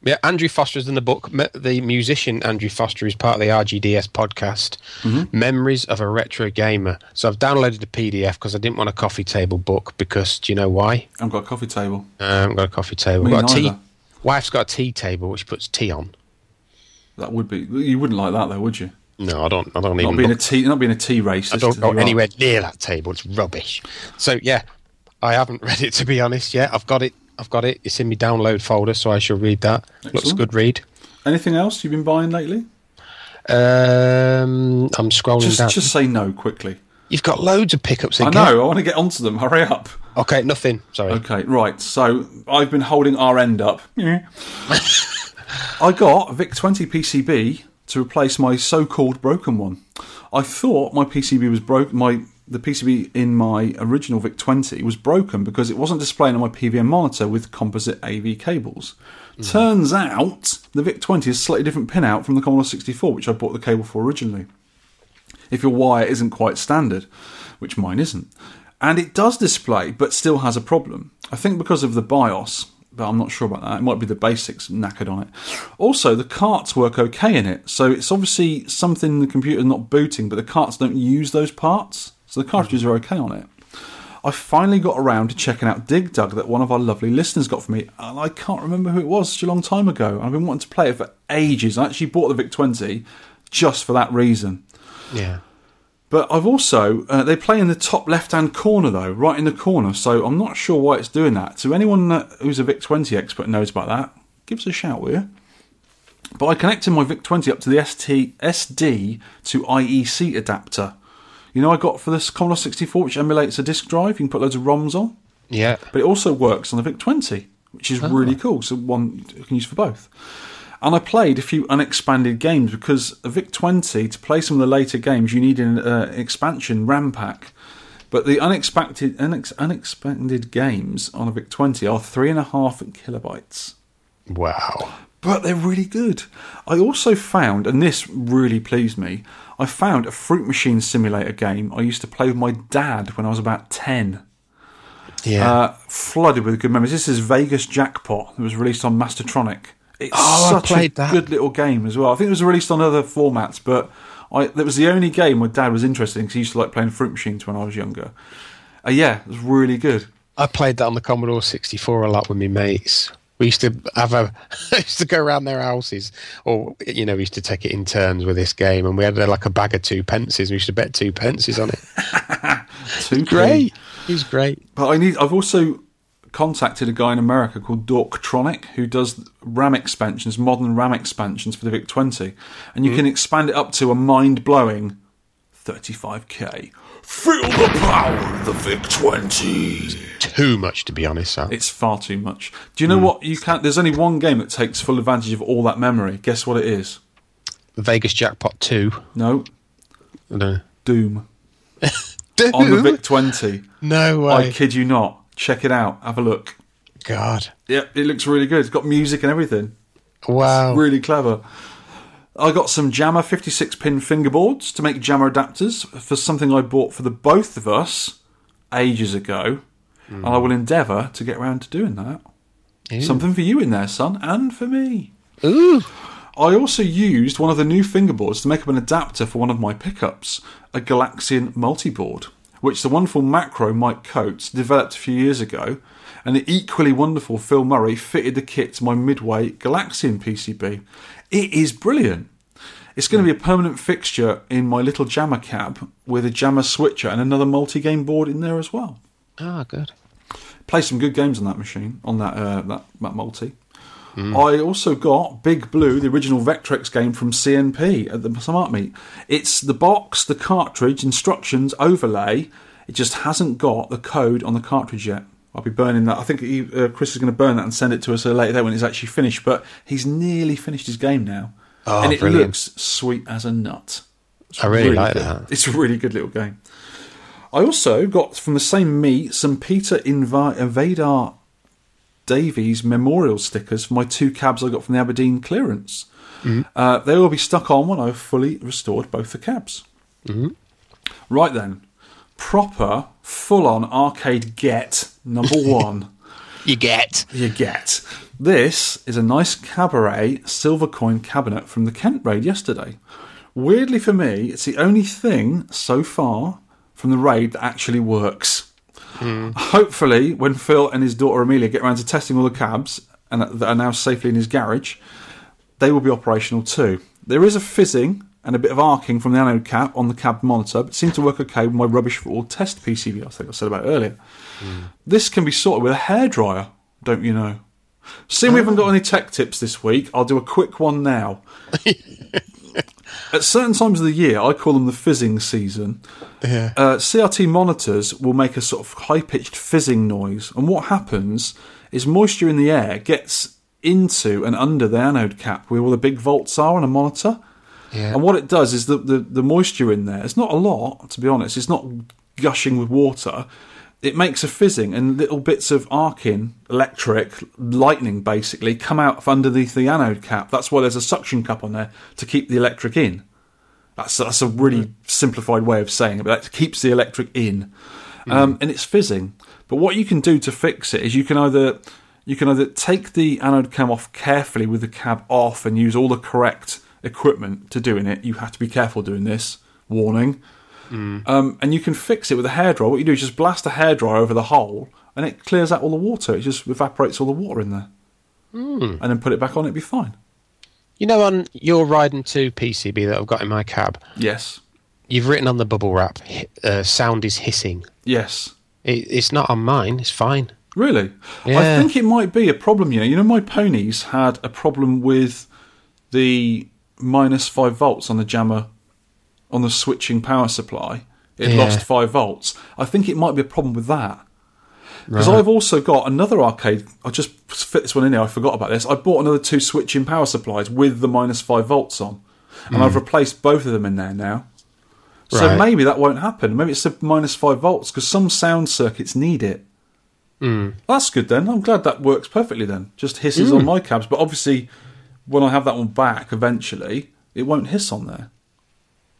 Speaker 3: Yeah, Andrew Foster is in the book. The musician Andrew Foster is part of the RGDS podcast, Memories of a Retro Gamer. So I've downloaded the PDF because I didn't want a coffee table book because do you know why?
Speaker 2: I've got a coffee table.
Speaker 3: Uh, I haven't got a coffee table.
Speaker 2: Me
Speaker 3: I've got a tea.
Speaker 2: neither.
Speaker 3: Wife's got a tea table which puts tea on.
Speaker 2: That would be. You wouldn't like that though, would you?
Speaker 3: No, I don't. I don't
Speaker 2: Not
Speaker 3: even.
Speaker 2: being a tea, not being a tea racist.
Speaker 3: I don't go anywhere near that table. It's rubbish. So yeah, I haven't read it to be honest yet. I've got it. I've got it. It's in my download folder, so I shall read that. Looks
Speaker 2: Excellent.
Speaker 3: good. Read.
Speaker 2: Anything else you've been buying lately?
Speaker 3: Um, I'm scrolling
Speaker 2: Just,
Speaker 3: down.
Speaker 2: just say no quickly.
Speaker 3: You've got loads of pickups
Speaker 2: I know. I want to get onto them. Hurry up.
Speaker 3: Okay, nothing. Sorry.
Speaker 2: Okay, right. So I've been holding our end up. I got a VIC 20 PCB to replace my so-called broken one. I thought my PCB was broke. My the PCB in my original VIC 20 was broken because it wasn't displaying on my PVM monitor with composite AV cables. Hmm. Turns out the VIC 20 is a slightly different pinout from the Commodore 64, which I bought the cable for originally if your wire isn't quite standard, which mine isn't. And it does display, but still has a problem. I think because of the BIOS, but I'm not sure about that. It might be the basics knackered on it. Also, the carts work okay in it, so it's obviously something the computer's not booting, but the carts don't use those parts, so the cartridges are okay on it. I finally got around to checking out Dig Dug that one of our lovely listeners got for me, and I can't remember who it was such a long time ago. I've been wanting to play it for ages. I actually bought the VIC 20 just for that reason.
Speaker 3: Yeah.
Speaker 2: But I've also uh, they play in the top left-hand corner though, right in the corner. So I'm not sure why it's doing that. So anyone that, who's a VIC 20 expert knows about that, give us a shout, will you? But I connected my VIC 20 up to the ST, SD to IEC adapter. You know, I got for this Commodore 64, which emulates a disk drive. You can put loads of ROMs on,
Speaker 3: Yeah.
Speaker 2: but it also works on the VIC 20, which is really cool. So one you can use for both. And I played a few unexpanded games because a VIC 20 to play some of the later games you need an uh, expansion RAM pack. But the unexpected, unex, unexpanded games on a VIC 20 are three and a half kilobytes
Speaker 3: Wow.
Speaker 2: but they're really good. I also found, and this really pleased me, I found a fruit machine simulator game I used to play with my dad when I was about 10.
Speaker 3: Yeah.
Speaker 2: Uh, flooded with good memories. This is Vegas Jackpot. It was released on Mastertronic. It's
Speaker 3: Oh, I
Speaker 2: such a
Speaker 3: that.
Speaker 2: good little game as well. I think it was released on other formats, but I, that was the only game my dad was interested in because he used to like playing fruit machines when I was younger. Uh, yeah, it was really good.
Speaker 3: I played that on the Commodore 64 a lot with my mates. We used to have a, used to go around their houses, or you know, we used to take it in turns with this game, and we had uh, like a bag of two pences. We used to bet two pences on it.
Speaker 2: Too
Speaker 3: Great, he was great.
Speaker 2: But I need. I've also contacted a guy in America called Dorktronic who does RAM expansions, modern RAM expansions for the VIC 20, and you can expand it up to a mind blowing 35k. Feel the power of the VIC 20.
Speaker 3: Too much, to be honest. Sal.
Speaker 2: It's far too much. Do you know hmm. what you can't. There's only one game that takes full advantage of all that memory. Guess what it is?
Speaker 3: Vegas Jackpot Two.
Speaker 2: No,
Speaker 3: I don't.
Speaker 2: Doom
Speaker 3: Doom?
Speaker 2: on the VIC 20.
Speaker 3: No way.
Speaker 2: I kid you not. Check it out. Have a look.
Speaker 3: God.
Speaker 2: Yep, it looks really good. It's got music and everything.
Speaker 3: Wow.
Speaker 2: Really clever. I got some JAMMA 56 pin fingerboards to make JAMMA adapters for something I bought for the both of us ages ago. And I will endeavour to get around to doing that. Something for you in there, son, and for me.
Speaker 3: Ooh.
Speaker 2: I also used one of the new fingerboards to make up an adapter for one of my pickups, a Galaxian multiboard, which the wonderful Macro Mike Coates developed a few years ago, and the equally wonderful Phil Murray fitted the kit to my Midway Galaxian PCB. It is brilliant. It's going to be a permanent fixture in my little JAMMA cab with a JAMMA switcher and another multi-game board in there as well.
Speaker 3: Ah, good.
Speaker 2: Play some good games on that machine, on that uh, that, that multi. I also got Big Blue, the original Vectrex game from CNP at the Smart Meet. It's the box, the cartridge, instructions, overlay. It just hasn't got the code on the cartridge yet. I'll be burning that. I think he, uh, Chris is going to burn that and send it to us later there when it's actually finished. But he's nearly finished his game now,
Speaker 3: Oh,
Speaker 2: and it
Speaker 3: brilliant.
Speaker 2: looks sweet as a nut. It's
Speaker 3: I really like
Speaker 2: good.
Speaker 3: that.
Speaker 2: It's a really good little game. I also got from the same meet some Peter Inva- Invadar Davies memorial stickers for my two cabs I got from the Aberdeen clearance. Uh, they will be stuck on when I've fully restored both the cabs. Right then, proper, full on arcade get number one.
Speaker 3: You get.
Speaker 2: you get. This is a nice cabaret silver coin cabinet from the Kent raid yesterday. Weirdly for me, it's the only thing so far from the raid that actually works. Hmm. Hopefully, when Phil and his daughter Amelia get around to testing all the cabs and uh, that are now safely in his garage, they will be operational too. There is a fizzing and a bit of arcing from the anode cap on the cab monitor, but it seemed to work okay with my rubbish for all test PCB, I think I said about earlier. Hmm. This can be sorted with a hairdryer, don't you know? Seeing we haven't got oh. any tech tips this week, I'll do a quick one now. At certain times of the year, I call them the fizzing season.
Speaker 3: Yeah.
Speaker 2: Uh, CRT monitors will make a sort of high pitched fizzing noise, and what happens is moisture in the air gets into and under the anode cap where all the big volts are on a monitor.
Speaker 3: Yeah.
Speaker 2: And what it does is the, the, the moisture in there, it's not a lot, to be honest, it's not gushing with water. It makes a fizzing and little bits of arcing, electric, lightning basically, come out from underneath the anode cap. That's why there's a suction cup on there to keep the electric in. That's, that's a really simplified way of saying it, but that keeps the electric in. Um, and it's fizzing. But what you can do to fix it is you can either you can either take the anode cap off carefully with the cab off and use all the correct equipment to doing it. You have to be careful doing this. Warning. Um, and you can fix it with a hairdryer. What you do is just blast a hairdryer over the hole, and it clears out all the water. It just evaporates all the water in there, and then put it back on. It'd be fine.
Speaker 3: You know, on your Raiden 2 PCB that I've got in my cab,
Speaker 2: Yes.
Speaker 3: you've written on the bubble wrap, uh, sound is hissing.
Speaker 2: Yes.
Speaker 3: It, it's not on mine, it's fine.
Speaker 2: Really?
Speaker 3: Yeah.
Speaker 2: I think it might be a problem, you know. You know, my ponies had a problem with the minus five volts on the JAMMA, on the switching power supply. It
Speaker 3: Yeah.
Speaker 2: lost five volts. I think it might be a problem with that. Because I've also got another arcade. I just fit this one in here. I forgot about this. I bought another two switching power supplies with the minus five volts on, and I've hmm. replaced both of them in there now. So
Speaker 3: Right.
Speaker 2: maybe that won't happen. Maybe it's the minus five volts because some sound circuits need it. Hmm. That's good then. I'm glad that works perfectly then. Just hisses on hmm. my cabs, but obviously when I have that one back eventually, it won't hiss on there.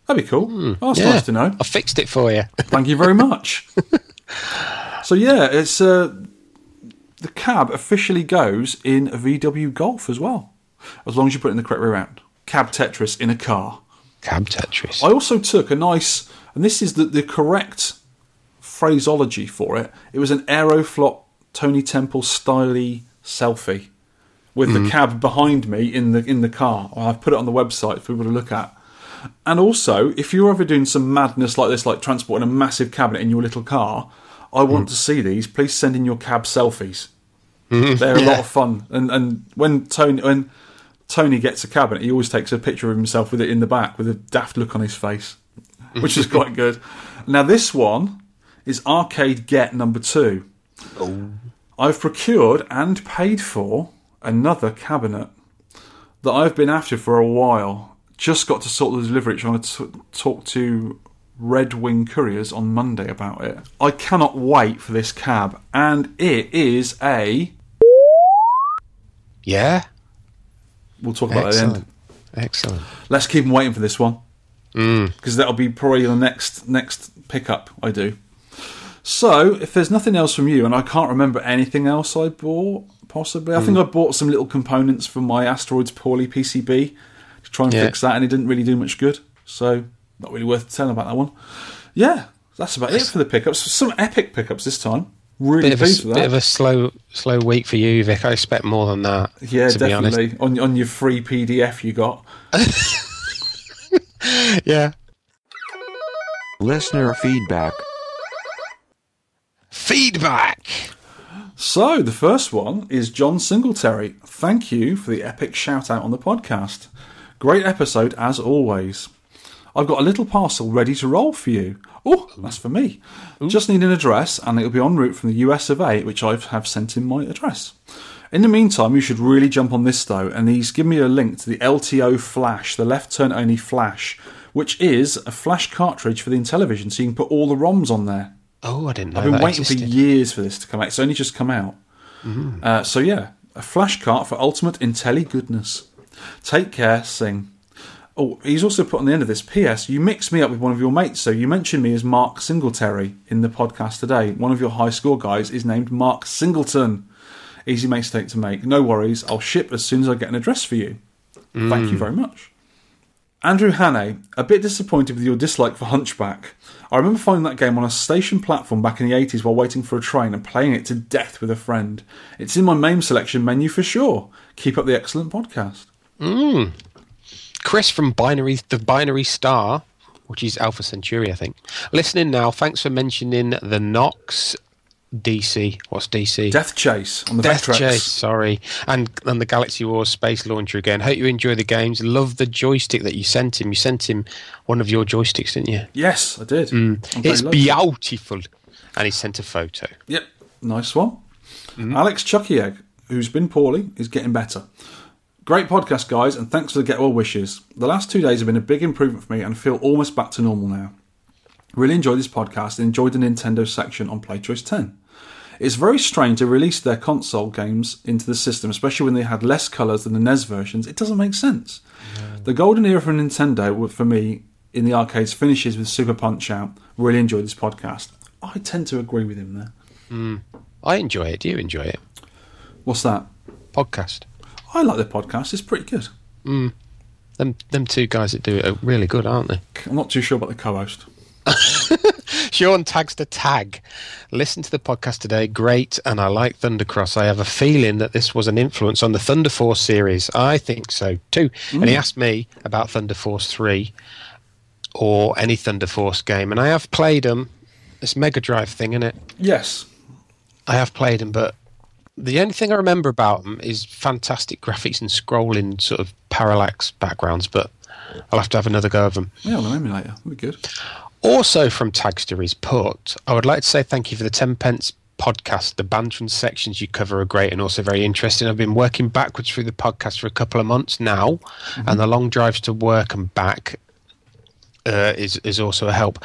Speaker 2: That'd be cool. Oh, that's
Speaker 3: Yeah.
Speaker 2: nice to know.
Speaker 3: I fixed it for you.
Speaker 2: Thank you very much. so yeah, it's uh, the cab officially goes in a VW Golf as well, as long as you put it in the correct way around. Cab Tetris in a car.
Speaker 3: Cab Tetris.
Speaker 2: I also took a nice, and this is the, the correct phraseology for it. It was an Aeroflot Tony Temple styly selfie with the cab behind me in the in the car. I've put it on the website for people to look at. And also, if you're ever doing some madness like this, like transporting a massive cabinet in your little car, I want hmm. to see these. Please send in your cab selfies. Mm-hmm. They're a lot of fun. And and when Tony when Tony gets a cabinet, he always takes a picture of himself with it in the back with a daft look on his face, which is quite good. Now this one is Arcade Get number two. Oh. I've procured and paid for another cabinet that I've been after for a while. Just got to sort the delivery. Trying to t- talk to Red Wing Couriers on Monday about it. I cannot wait for this cab, and it is a.
Speaker 3: yeah?
Speaker 2: We'll talk about that at the end.
Speaker 3: Excellent. Excellent.
Speaker 2: Let's keep 'em waiting for this one mm. because that'll be probably the next next pickup I do. So, if there's nothing else from you, and I can't remember anything else I bought, possibly, I think mm. I bought some little components for my Asteroids Poorly PCB to try and
Speaker 3: Yeah.
Speaker 2: fix that, and it didn't really do much good. So, not really worth telling about that one. Yeah, that's about it for the pickups. Some epic pickups this time. Really
Speaker 3: Bit of, a,
Speaker 2: pleased with
Speaker 3: bit of a slow slow week for you, Vic. I expect more than that.
Speaker 2: yeah,
Speaker 3: to be honest.
Speaker 2: definitely. On on your free PDF you got.
Speaker 3: Yeah.
Speaker 4: Listener feedback.
Speaker 3: Feedback.
Speaker 2: So, the first one is John Singletary. Thank you for the epic shout out on the podcast. Great episode as always. I've got a little parcel ready to roll for you. Oh, that's for me. Just need an address and it'll be en route from the US of A, which I have sent in my address. In the meantime, you should really jump on this though, and he's given me a link to the LTO Flash, the left turn only Flash, which is a flash cartridge for the Intellivision, so you can put all the ROMs on there.
Speaker 3: Oh, I didn't know
Speaker 2: I've been waiting
Speaker 3: existed.
Speaker 2: for years for this to come out. It's only just come out. Uh, so yeah, a flash cart for ultimate Intelli goodness. Take care, sing. Oh, he's also put on the end of this. P.S. You mixed me up with one of your mates, so you mentioned me as Mark Singletary in the podcast today. One of your high score guys is named Mark Singleton. Easy mistake to make. No worries. I'll ship as soon as I get an address for you. Thank you mm. very much. Andrew Hannay, a bit disappointed with your dislike for Hunchback. I remember finding that game on a station platform back in the 80s while waiting for a train and playing it to death with a friend. It's in my main selection menu for sure. Keep up the excellent podcast. Mm.
Speaker 3: Chris from Binary, the Binary Star, which is Alpha Centauri, I think. Listening now. Thanks for mentioning the Nox DC. What's DC?
Speaker 2: Death Chase on the
Speaker 3: Death
Speaker 2: Vectrex.
Speaker 3: Chase, sorry, and and the Galaxy Wars Space Launcher again. Hope you enjoy the games. Love the joystick that you sent him. You sent him one of your joysticks, didn't you?
Speaker 2: Yes, I did. Mm. I'm
Speaker 3: It's beautiful, and he sent a photo.
Speaker 2: Yep, nice one. Mm-hmm. Alex Chucky Egg, who's been poorly, is getting better. Great podcast, guys, and thanks for the get well wishes. The last two days have been a big improvement for me and I feel almost back to normal now. Really enjoyed this podcast and enjoyed the Nintendo section on PlayChoice 10. It's very strange to release their console games into the system, especially when they had less colours than the NES versions. It doesn't make sense. The golden era for Nintendo, for me, in the arcades finishes with Super Punch Out. Really enjoyed this podcast. I tend to agree with him there. Hmm.
Speaker 3: I enjoy it. Do you enjoy it?
Speaker 2: What's that?
Speaker 3: Podcast.
Speaker 2: I like the podcast. It's pretty good. Mm.
Speaker 3: Them them two guys that do it are really good, aren't they?
Speaker 2: I'm not too sure about the co-host.
Speaker 3: Shaun tags the tag. Listen to the podcast today. Great, and I like Thundercross. I have a feeling that this was an influence on the Thunder Force series. I think so too. And he mm. asked me about Thunder Force three or any Thunder Force game, and I have played them. This Mega Drive thing, in it.
Speaker 2: Yes.
Speaker 3: I have played them, but the only thing I remember about them is fantastic graphics and scrolling sort of parallax backgrounds. But I'll have to have another go of them.
Speaker 2: Yeah, on the emulator. That'd be good.
Speaker 3: Also from Taggsta is put, I would like to say thank you for the 10 pence podcast. The banter and sections you cover are great and also very interesting. I've been working backwards through the podcast for a couple of months now, and the long drives to work and back uh, is, is also a help.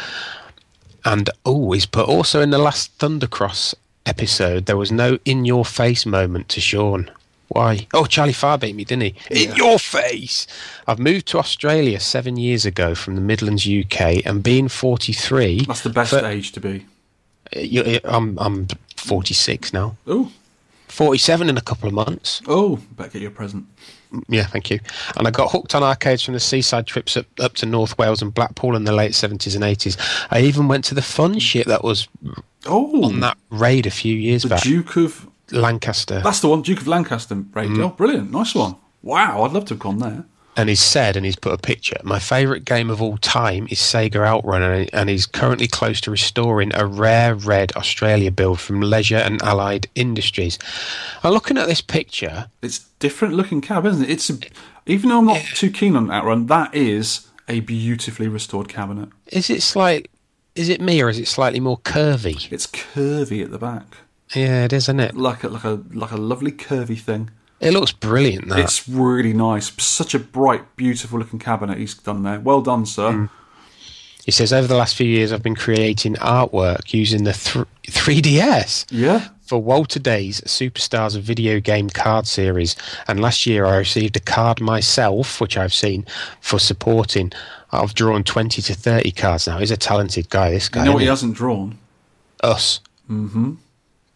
Speaker 3: And oh, he's put also in the last Thundercross episode, there was no in your face moment to Shaun. Why? Oh, Charlie Farr beat me, didn't he? In your face! I've moved to Australia seven years ago from the Midlands, UK, and being 43.
Speaker 2: That's the best
Speaker 3: for-
Speaker 2: age to be.
Speaker 3: Uh, you- uh, I'm, I'm 46 now.
Speaker 2: Oh,
Speaker 3: 47 in a couple of months.
Speaker 2: oh, better get your present.
Speaker 3: Yeah, thank you. And I got hooked on arcades from the seaside trips up, up to North Wales and Blackpool in the late 70s and 80s. I even went to the fun ship that was
Speaker 2: Oh,
Speaker 3: on that raid a few years
Speaker 2: the
Speaker 3: back.
Speaker 2: Duke of.
Speaker 3: Lancaster.
Speaker 2: That's the one, Duke of Lancaster raid. Oh, mm. brilliant. Nice one. Wow, I'd love to have gone there.
Speaker 3: And he's said and he's put a picture my favourite game of all time is sega outrun and, he's currently close to restoring a rare red australia build from leisure and allied industries i'm looking at this picture
Speaker 2: It's different looking cab, isn't it? It's a, even though I'm not too keen on Outrun, that is a beautifully restored cabinet.
Speaker 3: is it slight is it me or is it slightly more curvy
Speaker 2: It's curvy at the back,
Speaker 3: yeah it is isn't it
Speaker 2: like a like a like a lovely curvy thing.
Speaker 3: It looks brilliant that
Speaker 2: It's really nice. Such a bright, beautiful looking cabinet he's done there. Well done, sir.
Speaker 3: he says over the last few years i've been creating artwork using the th- 3ds
Speaker 2: Yeah.
Speaker 3: for Walter Day's Superstars of Video Game card series. And last year I received a card myself, which I've seen, for supporting. I've drawn 20 to 30 cards now. He's a talented guy, this guy.
Speaker 2: You know what he
Speaker 3: isn't
Speaker 2: hasn't drawn?
Speaker 3: Us. Mm-hmm.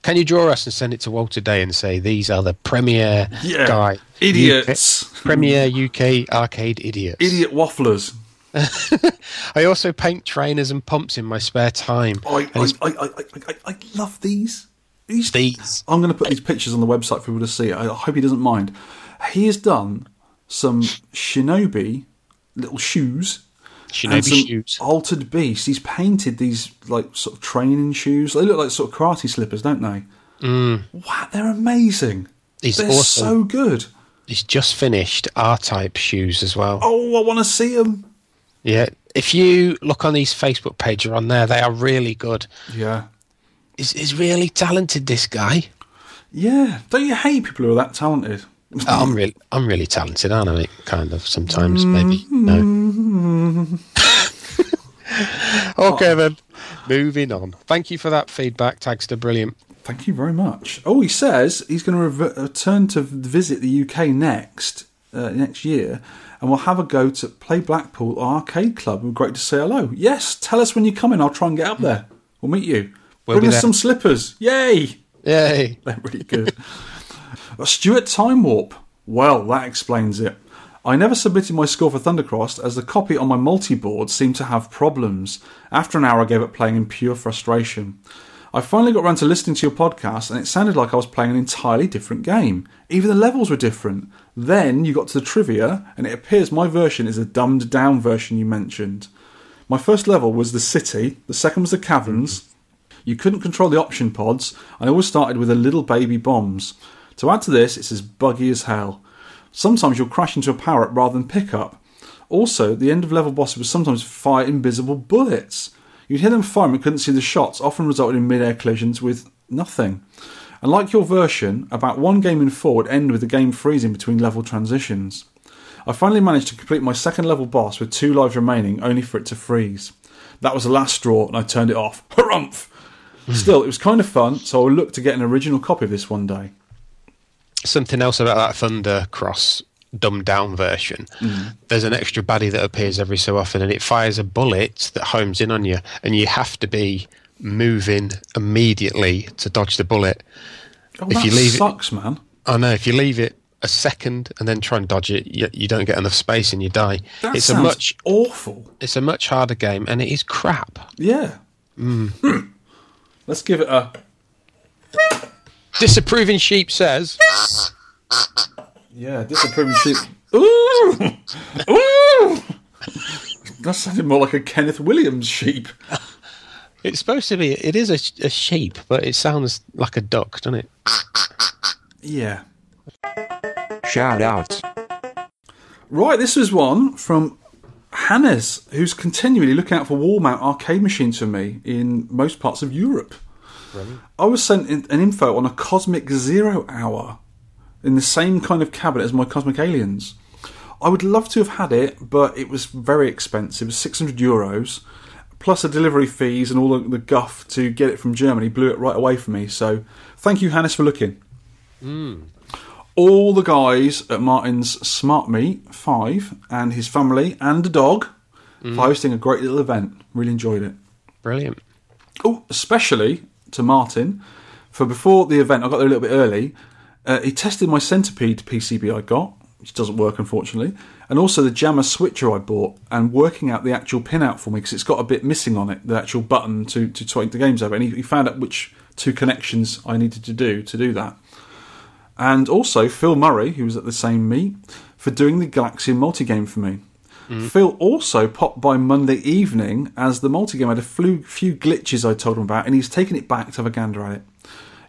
Speaker 3: Can you draw us and send it to Walter Day and say, these are the premier
Speaker 2: Yeah.
Speaker 3: guy.
Speaker 2: Idiots.
Speaker 3: UK, premier UK arcade idiots.
Speaker 2: Idiot wafflers.
Speaker 3: I also paint trainers and pumps in my spare time.
Speaker 2: I, I, I, I, I, I love these. These.
Speaker 3: These.
Speaker 2: I'm going to put these pictures on the website for people to see. I hope he doesn't mind. He has done some shinobi little shoes
Speaker 3: Shinobi
Speaker 2: some
Speaker 3: shoes.
Speaker 2: altered beasts. He's painted these like sort of training shoes. They look like sort of karate slippers, don't they? Mm. Wow, they're amazing.
Speaker 3: He's
Speaker 2: they're
Speaker 3: also-
Speaker 2: so good.
Speaker 3: He's just finished R-type shoes as well.
Speaker 2: Oh, I want to see them.
Speaker 3: Yeah, if you look on his Facebook pages on there, they are really good.
Speaker 2: Yeah,
Speaker 3: He's, he's really talented. This guy.
Speaker 2: yeah. Don't you hate people who are that talented?
Speaker 3: I'm really, I'm really talented, aren't I? Kind of sometimes, maybe. No. okay then. Moving on. Thank you for that feedback, Taggsta. Brilliant.
Speaker 2: Thank you very much. Oh, he says he's going to rever- return to visit the UK next uh, next year, and we'll have a go to play Blackpool Arcade Club. We're great to say hello. Yes, tell us when you're coming. I'll try and get up there. We'll meet you.
Speaker 3: We'll
Speaker 2: Bring
Speaker 3: be
Speaker 2: us
Speaker 3: there.
Speaker 2: some slippers. Yay!
Speaker 3: Yay!
Speaker 2: They're really good. A Stuart Time Warp. Well, that explains it. I never submitted my score for Thundercrossed as the copy on my multi-board seemed to have problems. After an hour, I gave up playing in pure frustration. I finally got round to listening to your podcast, and it sounded like I was playing an entirely different game. Even the levels were different. Then you got to the trivia, and it appears my version is a dumbed down version you mentioned. My first level was the city, the second was the caverns. You couldn't control the option pods, and I always started with the little baby bombs. To add to this, it's as buggy as hell. Sometimes you'll crash into a power up rather than pick up. Also, the end of level bosses would sometimes fire invisible bullets. You'd hear them fire and couldn't see the shots, often resulting in mid-air collisions with nothing. And like your version, about one game in four would end with the game freezing between level transitions. I finally managed to complete my second level boss with two lives remaining, only for it to freeze. That was the last straw, and I turned it off. Harumph! Still, it was kind of fun, so I'll look to get an original copy of this one day.
Speaker 3: Something else about that Thunder Cross dumbed down version. There's an extra baddie that appears every so often, and it fires a bullet that homes in on you, and you have to be moving immediately to dodge the bullet.
Speaker 2: Oh,
Speaker 3: If you leave it-
Speaker 2: sucks, man.
Speaker 3: I know if you leave it a second and then try and dodge it, you, you don't get enough space and you die.
Speaker 2: That
Speaker 3: it's a much
Speaker 2: awful.
Speaker 3: it's a much harder game, and it is crap.
Speaker 2: Yeah. Hmm. Let's give it a.
Speaker 3: Disapproving sheep says.
Speaker 2: Yeah, disapproving sheep. Ooh! Ooh! That sounded more like a Kenneth Williams sheep.
Speaker 3: It's supposed to be. It is a, a sheep, but it sounds like a duck, doesn't it?
Speaker 2: Yeah.
Speaker 4: Shout out.
Speaker 2: Right, this was one from Hannes, who's continually looking out for wall mount arcade machines for me in most parts of Europe. I was sent in, an info on a Cosmic Zero Hour in the same kind of cabinet as my Cosmic Aliens. I would love to have had it, but it was very expensive. It was 600 euros, plus the delivery fees and all the, the guff to get it from Germany blew it right away for me. So thank you, Hannes, for looking. Hmm. All the guys at Martin's Smart Meet 5 and his family and a dog mm. for hosting a great little event. Really enjoyed it.
Speaker 3: Brilliant.
Speaker 2: Oh, especially to Martin for before the event. I got there a little bit early. Uh, he tested my centipede PCB I got, which doesn't work unfortunately, and also the JAMMA switcher I bought, and working out the actual pinout for me because it's got a bit missing on it, the actual button to to take the games over. And he, he found out which two connections I needed to do to do that. And also Phil Murray, who was at the same meet, for doing the Galaxian multi game for me. Phil also popped by Monday evening as the multi-game had a flu- few glitches I told him about, and he's taken it back to have a gander at it.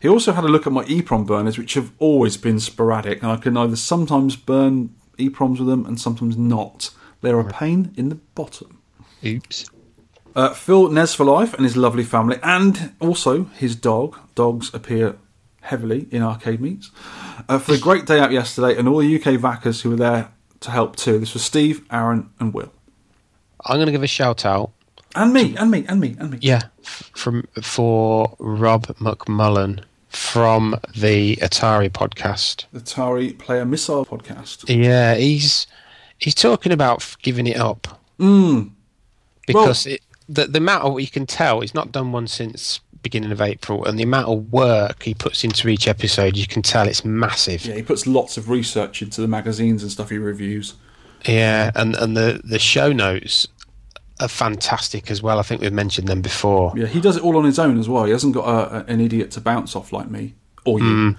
Speaker 2: He also had a look at my EEPROM burners, which have always been sporadic, and I can either sometimes burn EEPROMs with them and sometimes not. They're a pain in the bottom.
Speaker 3: Oops.
Speaker 2: Uh, Phil Nes for Life and his lovely family, and also his dog. Dogs appear heavily in arcade meets. Uh, for the great day out yesterday, and all the UKVACers who were there to help too. This was Steve, Aaron, and Will.
Speaker 3: I'm going to give a shout out.
Speaker 2: And me, and me, and me, and me.
Speaker 3: Yeah, from for Rob McMullen from the Atari podcast.
Speaker 2: The Atari Player Missile podcast.
Speaker 3: Yeah, he's he's talking about giving it up
Speaker 2: Mm.
Speaker 3: because it, the the of you can tell he's not done one since beginning of April, and the amount of work he puts into each episode, you can tell it's massive.
Speaker 2: Yeah, he puts lots of research into the magazines and stuff he reviews.
Speaker 3: Yeah, and and the the show notes are fantastic as well. I think we've mentioned them before.
Speaker 2: Yeah, he does it all on his own as well. He hasn't got a, a- an idiot to bounce off like me or you. Mm.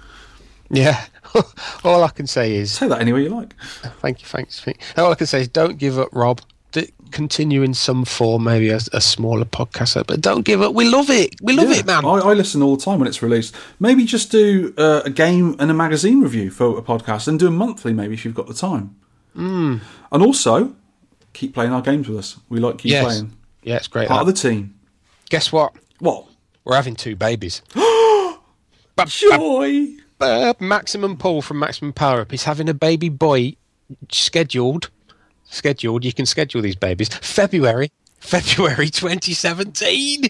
Speaker 3: Yeah. All I can say is
Speaker 2: Say that any way you like.
Speaker 3: thank you, thanks. All I can say is don't give up, Rob. Continue in some form, maybe a, a smaller podcast, but don't give up. We love it. We love
Speaker 2: Yeah,
Speaker 3: it, man.
Speaker 2: I, I listen all the time when it's released. Maybe just do uh, a game and a magazine review for a podcast, and do a monthly maybe if you've got the time. Mm. And also, keep playing our games with us. We like keep
Speaker 3: yes.
Speaker 2: playing.
Speaker 3: Yeah, it's great.
Speaker 2: Part of the team.
Speaker 3: Guess what?
Speaker 2: What?
Speaker 3: We're having two babies. But-
Speaker 2: Joy.
Speaker 3: Uh, Maximum Paul from Maximum Power Up is having a baby boy scheduled. Scheduled. You can schedule these babies. February. February 2017.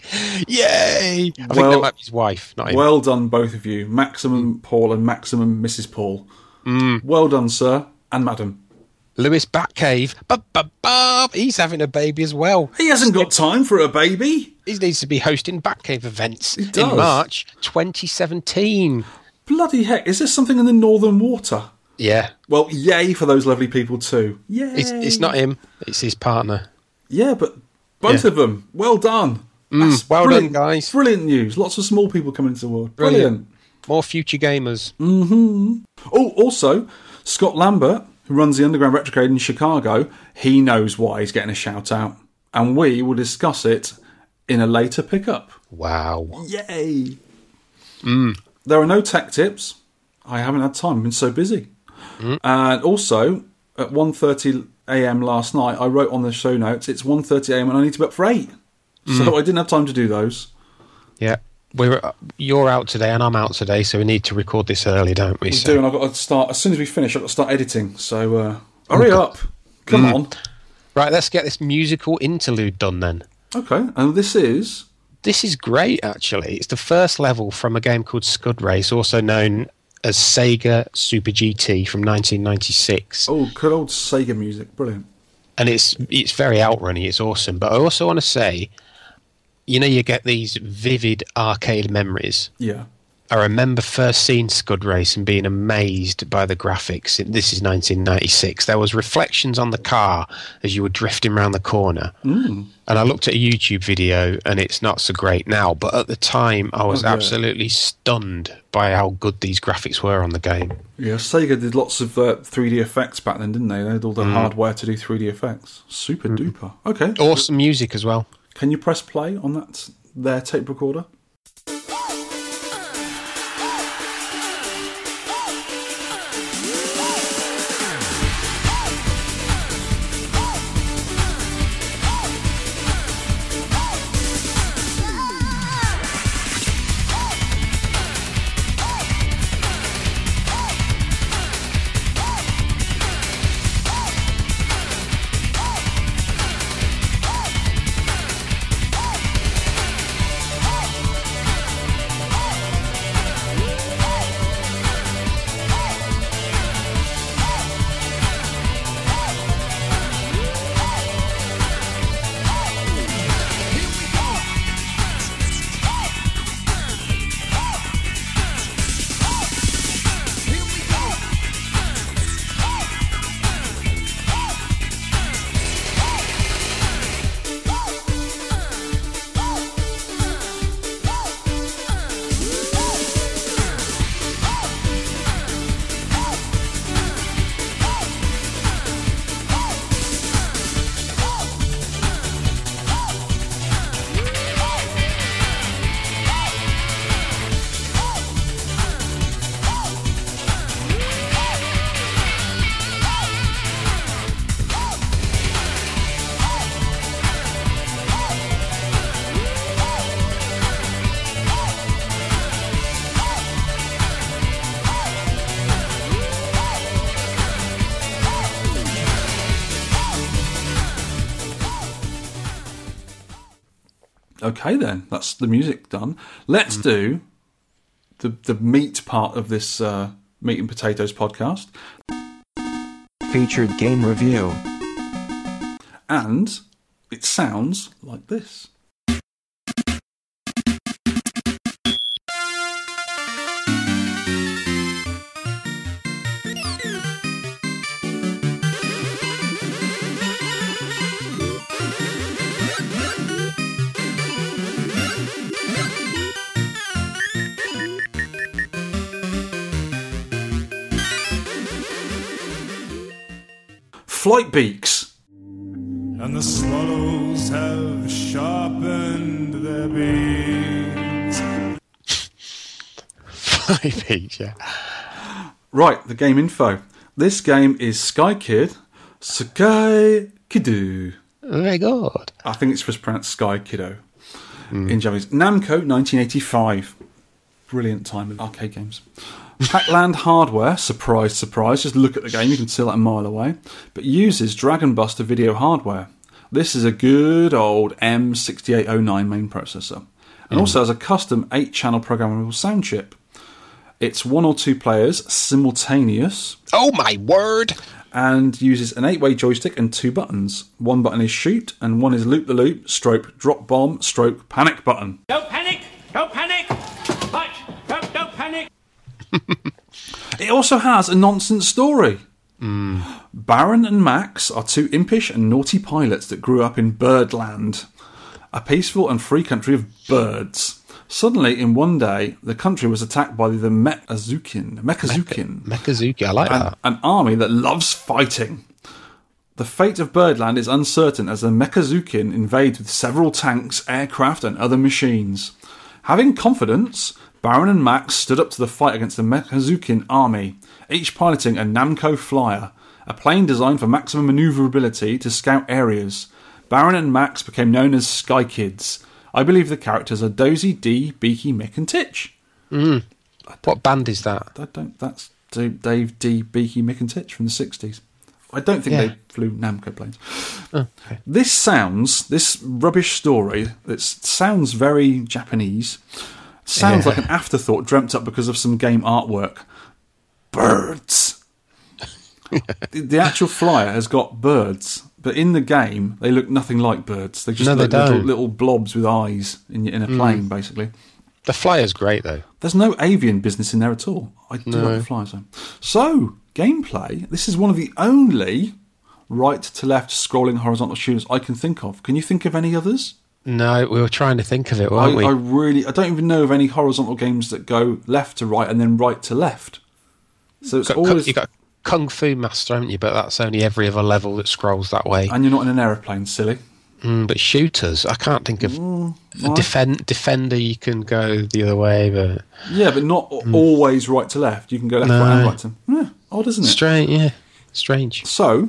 Speaker 3: Yay! I think
Speaker 2: Well-
Speaker 3: that might be his wife, not him.
Speaker 2: Well done, both of you. Maximum Paul and Maximum Mrs. Paul. Mm. Well done, sir and madam.
Speaker 3: Lewis Batcave. Bub, bub, bub. He's having a baby as well.
Speaker 2: He hasn't got time for a baby.
Speaker 3: He needs to be hosting Batcave events in March 2017.
Speaker 2: Bloody heck! Is this something in the Northern Water?
Speaker 3: Yeah,
Speaker 2: Well, yay for those lovely people too. Yay!
Speaker 3: it's it's not him; it's his partner.
Speaker 2: Yeah, but both
Speaker 3: Yeah.
Speaker 2: of them, well done.
Speaker 3: Mm, well done, guys.
Speaker 2: Brilliant news. Lots of small people coming into the world.
Speaker 3: Brilliant.
Speaker 2: Brilliant.
Speaker 3: More future gamers. Mm-hmm.
Speaker 2: Oh, also, Scott Lambert, who runs the Underground Retrocade in Chicago, he knows why he's getting a shout out. And we will discuss it in a later pickup.
Speaker 3: Wow.
Speaker 2: Yay! There are no tech tips. I haven't had time. I've been so busy. And also, at 1.30 a.m. last night, I wrote on the show notes, it's 1.30 a.m. and I need to be up for 8. Mm. So I didn't have time to do those.
Speaker 3: Yeah, we're you're out today and I'm out today, so we need to record this early, don't we?
Speaker 2: We
Speaker 3: So-
Speaker 2: do, and I've got to start, as soon as we finish, I've got to start editing. So uh, hurry mm. up. Come mm. on.
Speaker 3: Right, let's get this musical interlude done then.
Speaker 2: Okay, and this is
Speaker 3: This is great, actually. It's the first level from a game called Scud Race, also known as Sega Super GT from 1996.
Speaker 2: oh, good old Sega music, brilliant.
Speaker 3: and it's it's very outrunny. It's awesome. But I also want to say, you know, you get these vivid arcade memories.
Speaker 2: Yeah,
Speaker 3: I remember first seeing Scud Race and being amazed by the graphics. This is 1996. There was reflections on the car as you were drifting around the corner, mm. and I looked at a YouTube video, and it's not so great now. But at the time, I was
Speaker 2: Oh, yeah.
Speaker 3: absolutely stunned by how good these graphics were on the game.
Speaker 2: yeah. Sega did lots of uh, 3D effects back then, didn't they? They had all the hardware to do 3D effects. Super duper. Okay,
Speaker 3: Awesome music as well.
Speaker 2: can you press play on that their tape recorder? That's the music done. Let's do the the meat part of this uh, meat and potatoes podcast,
Speaker 9: Featured game review.
Speaker 2: and it sounds like this. Flight beaks.
Speaker 10: And the swallows have sharpened their beaks.
Speaker 3: Five each, yeah.
Speaker 2: Right, the game info. This game is Sky Kid, Sky Kiddo.
Speaker 3: Very good.
Speaker 2: I think it's just pronounced Sky Kiddo in Japanese. Namco 1985. Brilliant time of arcade games. Pac-Land Hardware, surprise, surprise. Just look at the game, you can see that a mile away. But uses Dragon Buster video hardware. This is a good old M6809 main processor. And hmm. also has a custom 8 channel programmable sound chip. It's one or two players simultaneous
Speaker 3: Oh my word!
Speaker 2: and uses an eight way joystick and two buttons. One button is shoot, and one is loop the loop, stroke drop bomb, stroke panic button.
Speaker 8: Don't panic! Don't panic!
Speaker 2: it also has a nonsense story. Hmm. Baron and Max are two impish and naughty pilots that grew up in Birdland, a peaceful and free country of birds. Suddenly, in one day, the country was attacked by the Mekazukin. Mekazukin.
Speaker 3: Mekazuki, I like
Speaker 2: an,
Speaker 3: that.
Speaker 2: an army that loves fighting. The fate of Birdland is uncertain as the Mekazukin invade with several tanks, aircraft, and other machines. Having confidence, Baron and Max stood up to the fight against the Mekazukin army, each piloting a Namco Flyer, a plane designed for maximum maneuverability to scout areas. Baron and Max became known as Sky Kids. I believe the characters are Dozy, D, Beaky, Mick, and Titch. Mm.
Speaker 3: What band is that?
Speaker 2: I don't. That's Dave Dee. Beaky, Mick, and Titch from the sixties. I don't think
Speaker 3: Yeah.
Speaker 2: they flew Namco planes. Oh, this sounds this rubbish story. That sounds very Japanese. Sounds
Speaker 3: Yeah.
Speaker 2: like an afterthought dreamt up because of some game artwork. Birds. the, the actual flyer has got birds, but in the game they look nothing like birds. They just
Speaker 3: No, they
Speaker 2: look little.
Speaker 3: Mm.
Speaker 2: little blobs with eyes in, in a plane, basically.
Speaker 3: The Flyer's great though.
Speaker 2: There's no avian business in there at all. I do
Speaker 3: No.
Speaker 2: like the fly zone. So, gameplay. This is one of the only right to left scrolling horizontal shooters I can think of. Can you think of any others?
Speaker 3: No, we were trying to think of it,
Speaker 2: I,
Speaker 3: weren't we?
Speaker 2: I really, I don't even know of any horizontal games that go left to right and then right to left. So it's
Speaker 3: Got-
Speaker 2: always,
Speaker 3: you got Kung Fu Master, haven't you? But that's only every other level that scrolls that way.
Speaker 2: and you're not in an aeroplane, silly.
Speaker 3: Mm, but shooters, I can't think of.
Speaker 2: Mm,
Speaker 3: a defend, defender, you can go the other way, but
Speaker 2: Yeah, but not always right to left. You can go left, right, and
Speaker 3: Mm.
Speaker 2: Right to. Yeah, odd, isn't it?
Speaker 3: strange. Yeah, strange.
Speaker 2: So,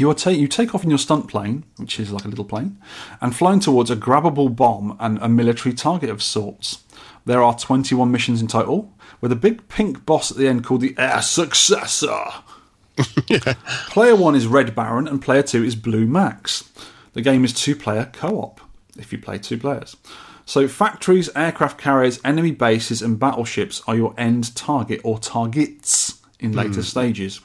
Speaker 2: you are ta- you take off in your stunt plane, which is like a little plane, and flying towards a grabbable bomb and a military target of sorts. There are 21 missions in total, with a big pink boss at the end called the Air Successor. Player 1 is Red Baron, and Player 2 is Blue Max. The game is two player co op, if you play two players. So, factories, aircraft carriers, enemy bases, and battleships are your end target or targets in hmm. later stages.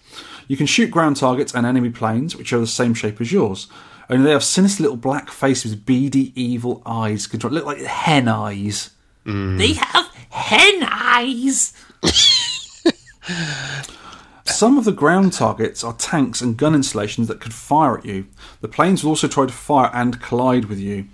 Speaker 2: You can shoot ground targets and enemy planes, which are the same shape as yours. Only they have sinister little black faces with beady, evil eyes. Control look like hen eyes. Mm. They have hen eyes. Some of the ground targets are tanks and gun installations that could fire at you. The planes will also try to fire and collide with you.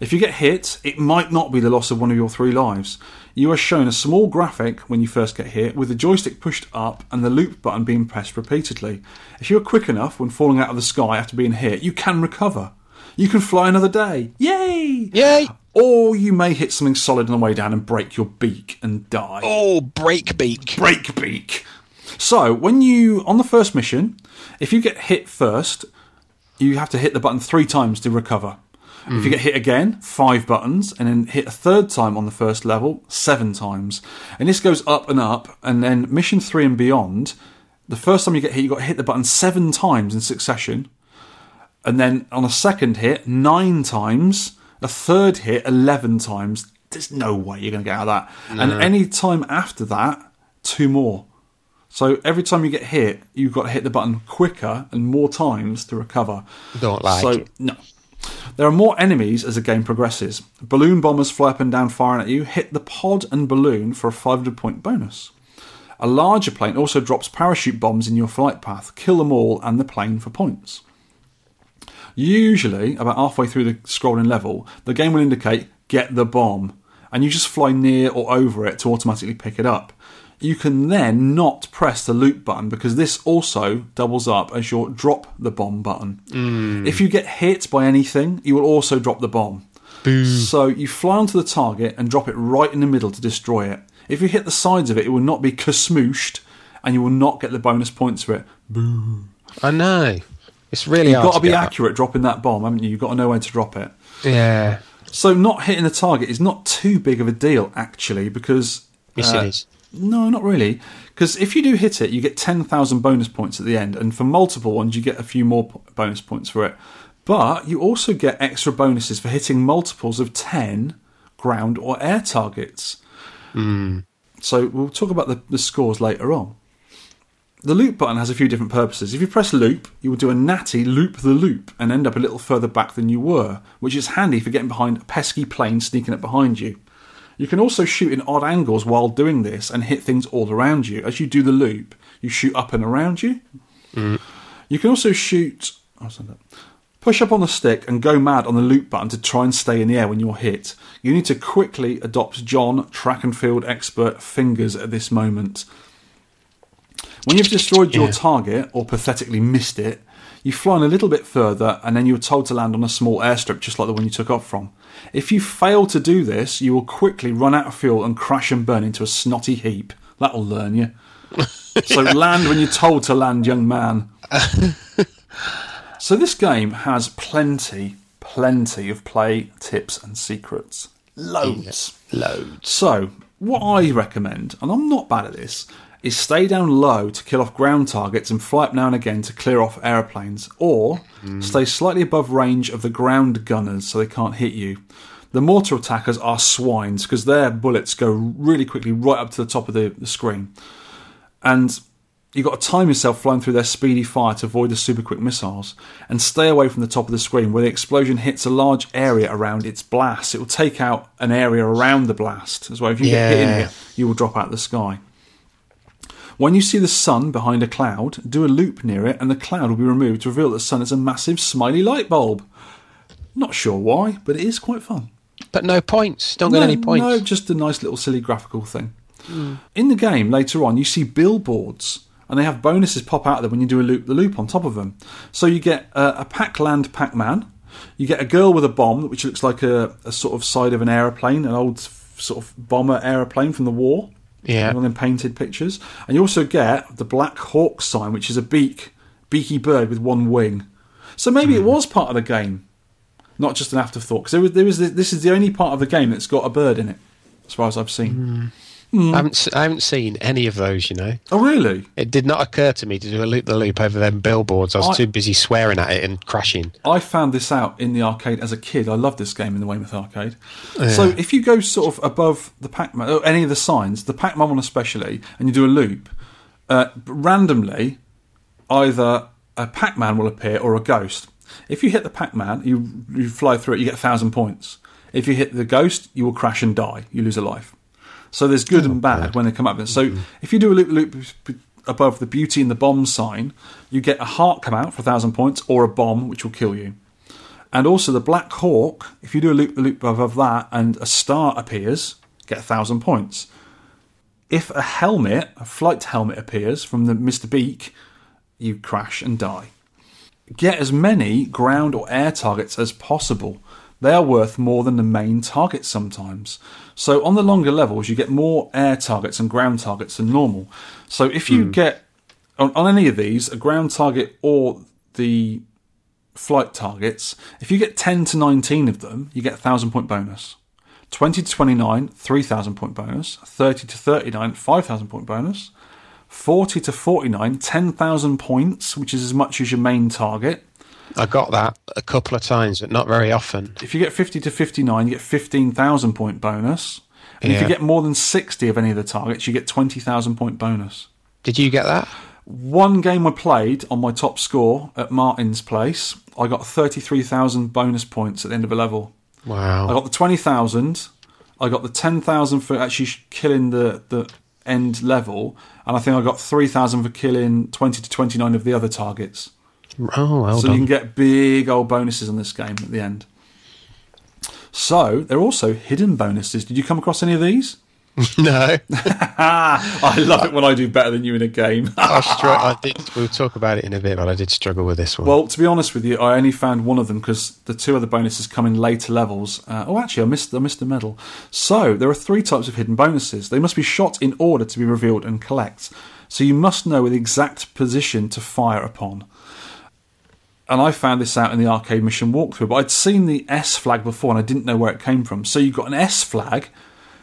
Speaker 2: If you get hit, it might not be the loss of one of your three lives. You are shown a small graphic when you first get hit, with the joystick pushed up and the loop button being pressed repeatedly. If you are quick enough when falling out of the sky after being hit, you can recover. You can fly another day. Yay!
Speaker 3: Yay!
Speaker 2: Or you may hit something solid on the way down and break your beak and die
Speaker 3: Oh, break beak.
Speaker 2: break beak. So when you on the first mission, if you get hit first, you have to hit the button three times to recover. If you get hit again, five buttons, and then hit a third time on the first level, seven times. And this goes up and up, and then mission three and beyond, the first time you get hit, you got to hit the button seven times in succession. And then on a second hit, nine times. A third hit, 11 times. There's no way you're going to get out of that. And any time after that, two more. So every time you get hit, you've got to hit the button quicker and more times to recover.
Speaker 3: Don't like
Speaker 2: so. No. There are more enemies as the game progresses. Balloon bombers fly up and down firing at you. Hit the pod and balloon for a 500 point bonus. A larger plane also drops parachute bombs in your flight path. Kill them all and the plane for points. Usually, about halfway through the scrolling level, the game will indicate get the bomb, and you just fly near or over it to automatically pick it up. You can then not press the loop button because this also doubles up as your drop the bomb button. If you get hit by anything, you will also drop the bomb. So you fly onto the target and drop it right in the middle to destroy it. If you hit the sides of it, it will not be kasmooshed, and you will not get the bonus points for it.
Speaker 3: I know. It's really
Speaker 2: You've got to be accurate dropping that bomb, haven't you? You've got to know when to drop it.
Speaker 3: Yeah.
Speaker 2: So not hitting the target is not too big of a deal, actually, because
Speaker 3: Yes,
Speaker 2: uh,
Speaker 3: it is.
Speaker 2: No, not really. Because if you do hit it, you get ten thousand bonus points at the end, and for multiple ones, you get a few more po- bonus points for it. But you also get extra bonuses for hitting multiples of ten ground or air targets. Hmm. So we'll talk about the, the scores later on. The loop button has a few different purposes. If you press loop, you will do a natty loop the loop and end up a little further back than you were, which is handy for getting behind a pesky plane sneaking up behind you. You can also shoot in odd angles while doing this and hit things all around you. As you do the loop, you shoot up and around you. Mm. You can also shoot. oh. Push up on the stick and go mad on the loop button to try and stay in the air when you're hit. You need to quickly adopt John, track and field expert, fingers at this moment. When you've destroyed your target or pathetically missed it, you fly on a little bit further and then you're told to land on a small airstrip just like the one you took off from. If you fail to do this, you will quickly run out of fuel and crash and burn into a snotty heap. That'll learn you. so land when you're told to land, young man. so this game has plenty, plenty of play tips and secrets. Loads.
Speaker 3: Loads.
Speaker 2: So, what I recommend, and I'm not bad at this, is stay down low to kill off ground targets and fly up now and again to clear off aeroplanes, or stay slightly above range of the ground gunners so they can't hit you. The mortar attackers are swines because their bullets go really quickly right up to the top of the, the screen. And you've got to time yourself flying through their speedy fire to avoid the super quick missiles and stay away from the top of the screen where the explosion hits a large area around its blast. It will take out an area around the blast as well. If you get hit in
Speaker 3: Yeah.
Speaker 2: it, you will drop out of the sky. When you see the sun behind a cloud, do a loop near it and the cloud will be removed to reveal that the sun is a massive smiley light bulb. Not sure why, but it is quite fun.
Speaker 3: But no points. Don't get
Speaker 2: No,
Speaker 3: any points.
Speaker 2: No, just a nice little silly graphical thing. In the game later on, you see billboards, and they have bonuses pop out of them when you do a loop the loop on top of them. So you get uh, a Pac-Land Pac-Man, you get a girl with a bomb, which looks like a, a sort of side of an aeroplane, an old sort of bomber aeroplane from the war.
Speaker 3: Yeah.
Speaker 2: them painted pictures, and you also get the Black Hawk sign, which is a beak, beaky bird with one wing. So maybe it hmm. was part of the game, not just an afterthought. Because there was, there was this is the only part of the game that's got a bird in it, as far as I've seen. Hmm.
Speaker 3: I, haven't, I haven't seen any of those, you know.
Speaker 2: Oh, really?
Speaker 3: It did not occur to me to do a loop the loop over them billboards. I was
Speaker 2: I-
Speaker 3: too busy swearing at it and crashing.
Speaker 2: I found this out in the arcade as a kid. I loved this game in the Weymouth arcade. So if you go sort of above the Pac-Man, or any of the signs, the Pac-Man one especially, and you do a loop, uh, randomly, either a Pac-Man will appear or a ghost. If you hit the Pac-Man, you you fly through it, you get a thousand points. If you hit the ghost, you will crash and die. You lose a life. So there's good and oh, bad when they come up. So mm-hmm. if you do a loop loop above the beauty and the bomb sign, you get a heart come out for a thousand points or a bomb which will kill you. And also the Black Hawk, if you do a loop loop above that and a star appears, get a thousand points. If a helmet, a flight helmet appears from the Mr. Beak, you crash and die. Get as many ground or air targets as possible. They are worth more than the main target sometimes. So on the longer levels, you get more air targets and ground targets than normal. So if you hmm. get on, on any of these, a ground target or the flight targets, if you get 10 to 19 of them, you get a 1,000 point bonus. 20 to 29, 3,000 point bonus. 30 to 39, 5,000 point bonus. 40 to 49, 10,000 points, which is as much as your main target.
Speaker 3: I got that a couple of times, but not very often.
Speaker 2: If you get 50 to 59, you get 15,000 point bonus. And if you get more than 60 of any of the targets, you get 20,000 point bonus.
Speaker 3: Did you get that?
Speaker 2: One game I played on my top score at Martin's place, I got 33,000 bonus points at the end of a level.
Speaker 3: Wow.
Speaker 2: I got the 20,000, I got the 10,000 for actually killing the, the end level, and I think I got 3,000 for killing 20 to 29 of the other targets.
Speaker 3: Oh, well
Speaker 2: so you can get big old bonuses on this game at the end. So there are also hidden bonuses. Did you come across any of these?
Speaker 3: no.
Speaker 2: I love it when I do better than you in a game.
Speaker 3: I, str- I did. We'll talk about it in a bit, but I did struggle with this one.
Speaker 2: Well, to be honest with you, I only found one of them because the two other bonuses come in later levels. Uh, oh, actually, I missed I missed a medal. So there are three types of hidden bonuses. They must be shot in order to be revealed and collect. So you must know the exact position to fire upon. And I found this out in the arcade mission walkthrough, but I'd seen the S flag before and I didn't know where it came from. So you've got an S flag,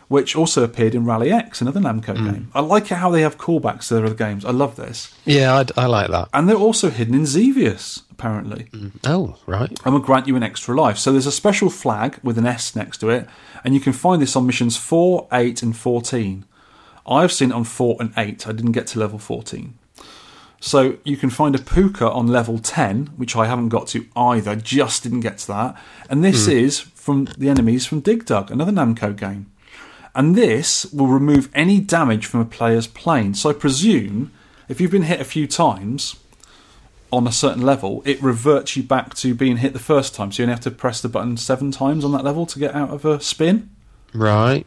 Speaker 2: which also appeared in Rally X, another Namco hmm. game. I like how they have callbacks to their other games. I love this.
Speaker 3: yeah, I, I like that.
Speaker 2: And they're also hidden in Xevious, apparently mm.
Speaker 3: Oh, right.
Speaker 2: and will grant you an extra life. So there's a special flag with an S next to it, and you can find this on missions 4, 8, and 14. I've seen it on 4 and 8. I didn't get to level 14. So you can find a Pooka on level 10, which I haven't got to either, just didn't get to that. And this hmm. is from the enemies from Dig Dug, another Namco game. And this will remove any damage from a player's plane. So I presume if you've been hit a few times on a certain level, it reverts you back to being hit the first time. So you only have to press the button seven times on that level to get out of a spin.
Speaker 3: Right.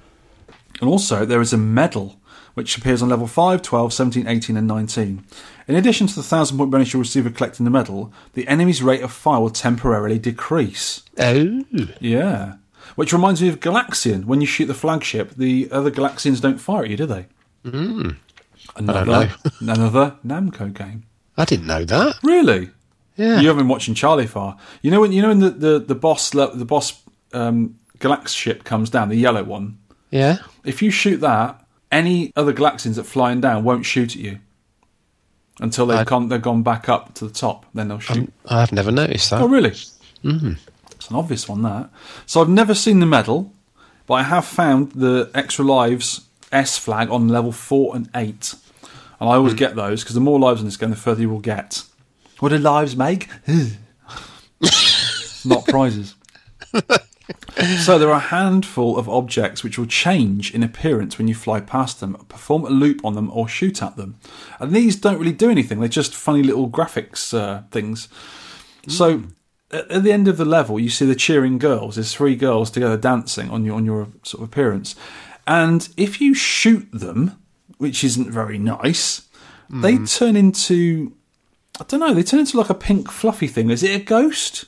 Speaker 2: And also, there is a medal which appears on level 5, 12, 17, 18, and 19. In addition to the 1,000 point bonus you'll receive for collecting the medal, the enemy's rate of fire will temporarily decrease.
Speaker 3: Oh.
Speaker 2: Yeah. Which reminds me of Galaxian. When you shoot the flagship, the other Galaxians don't fire at you, do they?
Speaker 3: Mm.
Speaker 2: Another,
Speaker 3: know.
Speaker 2: another Namco game.
Speaker 3: I didn't know that.
Speaker 2: Really?
Speaker 3: Yeah.
Speaker 2: You haven't been watching Charlie Far. You know when you know when the the, the boss the boss um, Galax ship comes down, the yellow one.
Speaker 3: Yeah.
Speaker 2: If you shoot that, any other Galaxians that flying down won't shoot at you until they've
Speaker 3: I-
Speaker 2: gone they've gone back up to the top. Then they'll shoot.
Speaker 3: Um, I've never noticed that.
Speaker 2: Oh, really? Mm. It's an obvious one, that. So I've never seen the medal, but I have found the extra lives S flag on level 4 and 8. And I always get those, because the more lives in this game, the further you will get. What do lives make? Not prizes. so there are a handful of objects which will change in appearance when you fly past them, perform a loop on them, or shoot at them. And these don't really do anything; they're just funny little graphics uh, things. So at, at the end of the level, you see the cheering girls. There's three girls together dancing on your on your sort of appearance, and if you shoot them, which isn't very nice, they turn into I don't know. They turn into like a pink fluffy thing. Is it a ghost?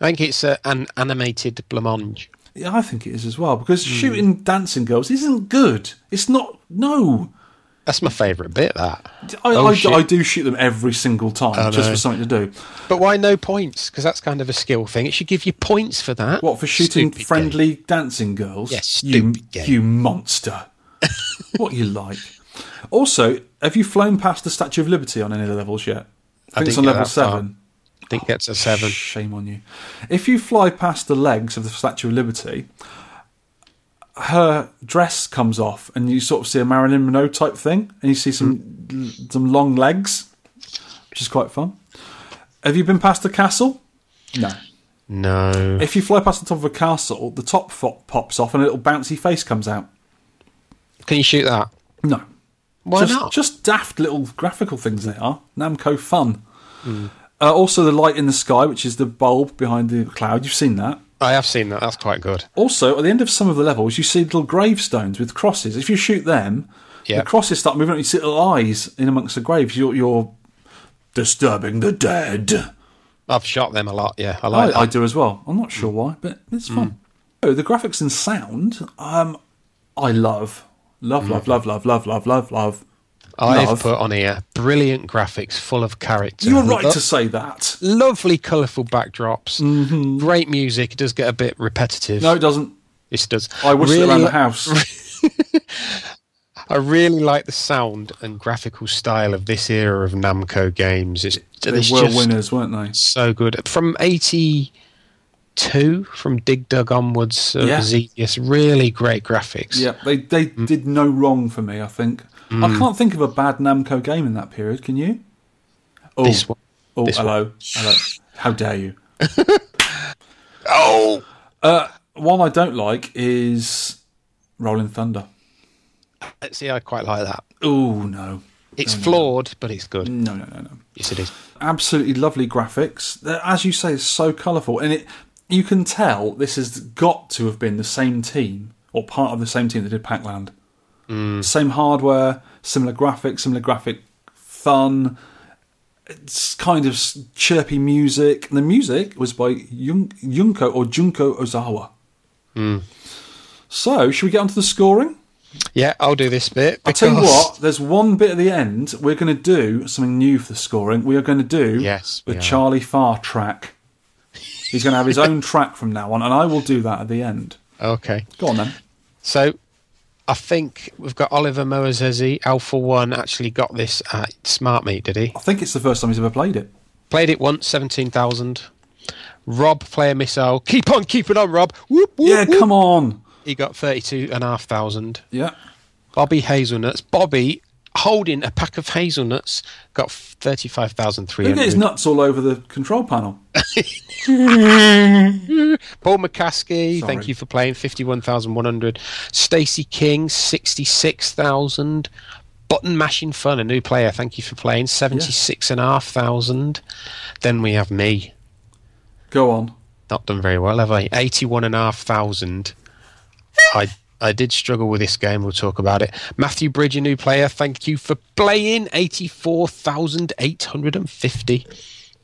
Speaker 3: I think it's an animated blancmange.
Speaker 2: Yeah, I think it is as well because hmm. shooting dancing girls isn't good. It's not. No,
Speaker 3: That's my favourite bit. That.
Speaker 2: I,
Speaker 3: Oh,
Speaker 2: I. I do shoot them every single time
Speaker 3: oh,
Speaker 2: just
Speaker 3: know.
Speaker 2: for something to do.
Speaker 3: But why no points? Because that's kind of a skill thing. It should give you points for that.
Speaker 2: What for shooting
Speaker 3: Stupid
Speaker 2: friendly dancing girls?
Speaker 3: Yes,
Speaker 2: you
Speaker 3: game.
Speaker 2: you monster. what you like? Also, have you flown past the Statue of Liberty on any of the levels yet? I
Speaker 3: I
Speaker 2: think it's on level seven.
Speaker 3: far. Think it's a seven.
Speaker 2: Shame on you. If you fly past the legs of the Statue of Liberty, her dress comes off, and you sort of see a Marilyn Monroe type thing, and you see some some long legs, which is quite fun. Have you been past the castle? No.
Speaker 3: No.
Speaker 2: If you fly past the top of a castle, the top fo- pops off, and a little bouncy face comes out.
Speaker 3: Can you shoot that?
Speaker 2: No.
Speaker 3: Why
Speaker 2: just,
Speaker 3: not?
Speaker 2: Just daft little graphical things they are. Namco fun.
Speaker 3: Hmm.
Speaker 2: Uh, also, the light in the sky, which is the bulb behind the cloud. You've seen that.
Speaker 3: I have seen that. That's quite good.
Speaker 2: Also, at the end of some of the levels, you see little gravestones with crosses. If you shoot them,
Speaker 3: Yeah.
Speaker 2: the crosses start moving. You see little eyes in amongst the graves. You're, you're disturbing the dead.
Speaker 3: I've shot them a lot. Yeah, I
Speaker 2: I,
Speaker 3: like
Speaker 2: I
Speaker 3: that.
Speaker 2: do as well. I'm not sure why, but it's fun. Oh, the graphics and sound, um, I love. Love, love, love, love, love, love, love, love.
Speaker 3: I've
Speaker 2: love.
Speaker 3: put on here brilliant graphics, full of character.
Speaker 2: You're right
Speaker 3: Lo-
Speaker 2: to say that.
Speaker 3: Lovely, colourful backdrops. Great music. It does get a bit repetitive.
Speaker 2: No, it doesn't.
Speaker 3: Yes, it does.
Speaker 2: I whistle
Speaker 3: Really
Speaker 2: around the house.
Speaker 3: I really like the sound and graphical style of this era of Namco games. It's,
Speaker 2: they
Speaker 3: it's
Speaker 2: were
Speaker 3: just
Speaker 2: winners, weren't they?
Speaker 3: so good. From 82, from Dig Dug onwards, uh,
Speaker 2: Yeah.
Speaker 3: Xevious, really great graphics.
Speaker 2: Yeah, they they did no wrong for me. I think I can't think of a bad Namco game in that period. Can you? Oh,
Speaker 3: This one.
Speaker 2: oh,
Speaker 3: this
Speaker 2: hello, hello. How dare you?
Speaker 3: Oh!
Speaker 2: Uh, one I don't like is Rolling Thunder.
Speaker 3: See, I quite like that.
Speaker 2: Oh no,
Speaker 3: It's flawed, but it's good.
Speaker 2: no, no, no, no.
Speaker 3: Yes, it is.
Speaker 2: Absolutely lovely graphics. As you say, it's so colourful, and it you can tell this has got to have been the same team or part of the same team that did Pac-Land. Mm. Same hardware, similar graphics, similar graphic fun. It's kind of chirpy music. And the music was by Yun- Yunko or Junko Ozawa. Mm. So, should we get onto the scoring?
Speaker 3: Yeah, I'll do this bit.
Speaker 2: I'll tell you what, there's one bit at the end. We're going to do something new for the scoring. We are going to do
Speaker 3: Yes,
Speaker 2: the. Charlie Farr track. He's going to have his own track from now on, and I will do that at the end.
Speaker 3: Okay.
Speaker 2: Go on then.
Speaker 3: So, I think we've got Oliver Moazzezi, Alpha One, actually got this at Smart Meet, did he?
Speaker 2: I think it's the first time he's ever played it.
Speaker 3: Played it once, 17,000. Rob, player missile. Keep on keeping on, Rob. Whoop, whoop,
Speaker 2: Yeah,
Speaker 3: whoop.
Speaker 2: come on.
Speaker 3: He got 32,500.
Speaker 2: Yeah.
Speaker 3: Bobby Hazelnuts. Bobby, holding a pack of hazelnuts, got thirty-five thousand three
Speaker 2: Look at his nuts all over the control panel.
Speaker 3: Paul McCaskie,
Speaker 2: Sorry.
Speaker 3: thank you for playing fifty-one thousand one hundred. Stacey King, sixty-six thousand. Button mashing fun, a new player. Thank you for playing seventy-six and a half thousand. Then we have me.
Speaker 2: Go on.
Speaker 3: Not done very well, have I? Eighty-one and a half thousand. I I did struggle with this game. We'll talk about it. Matthew Bridge, a new player. Thank you for playing. Eighty-four thousand eight hundred and fifty.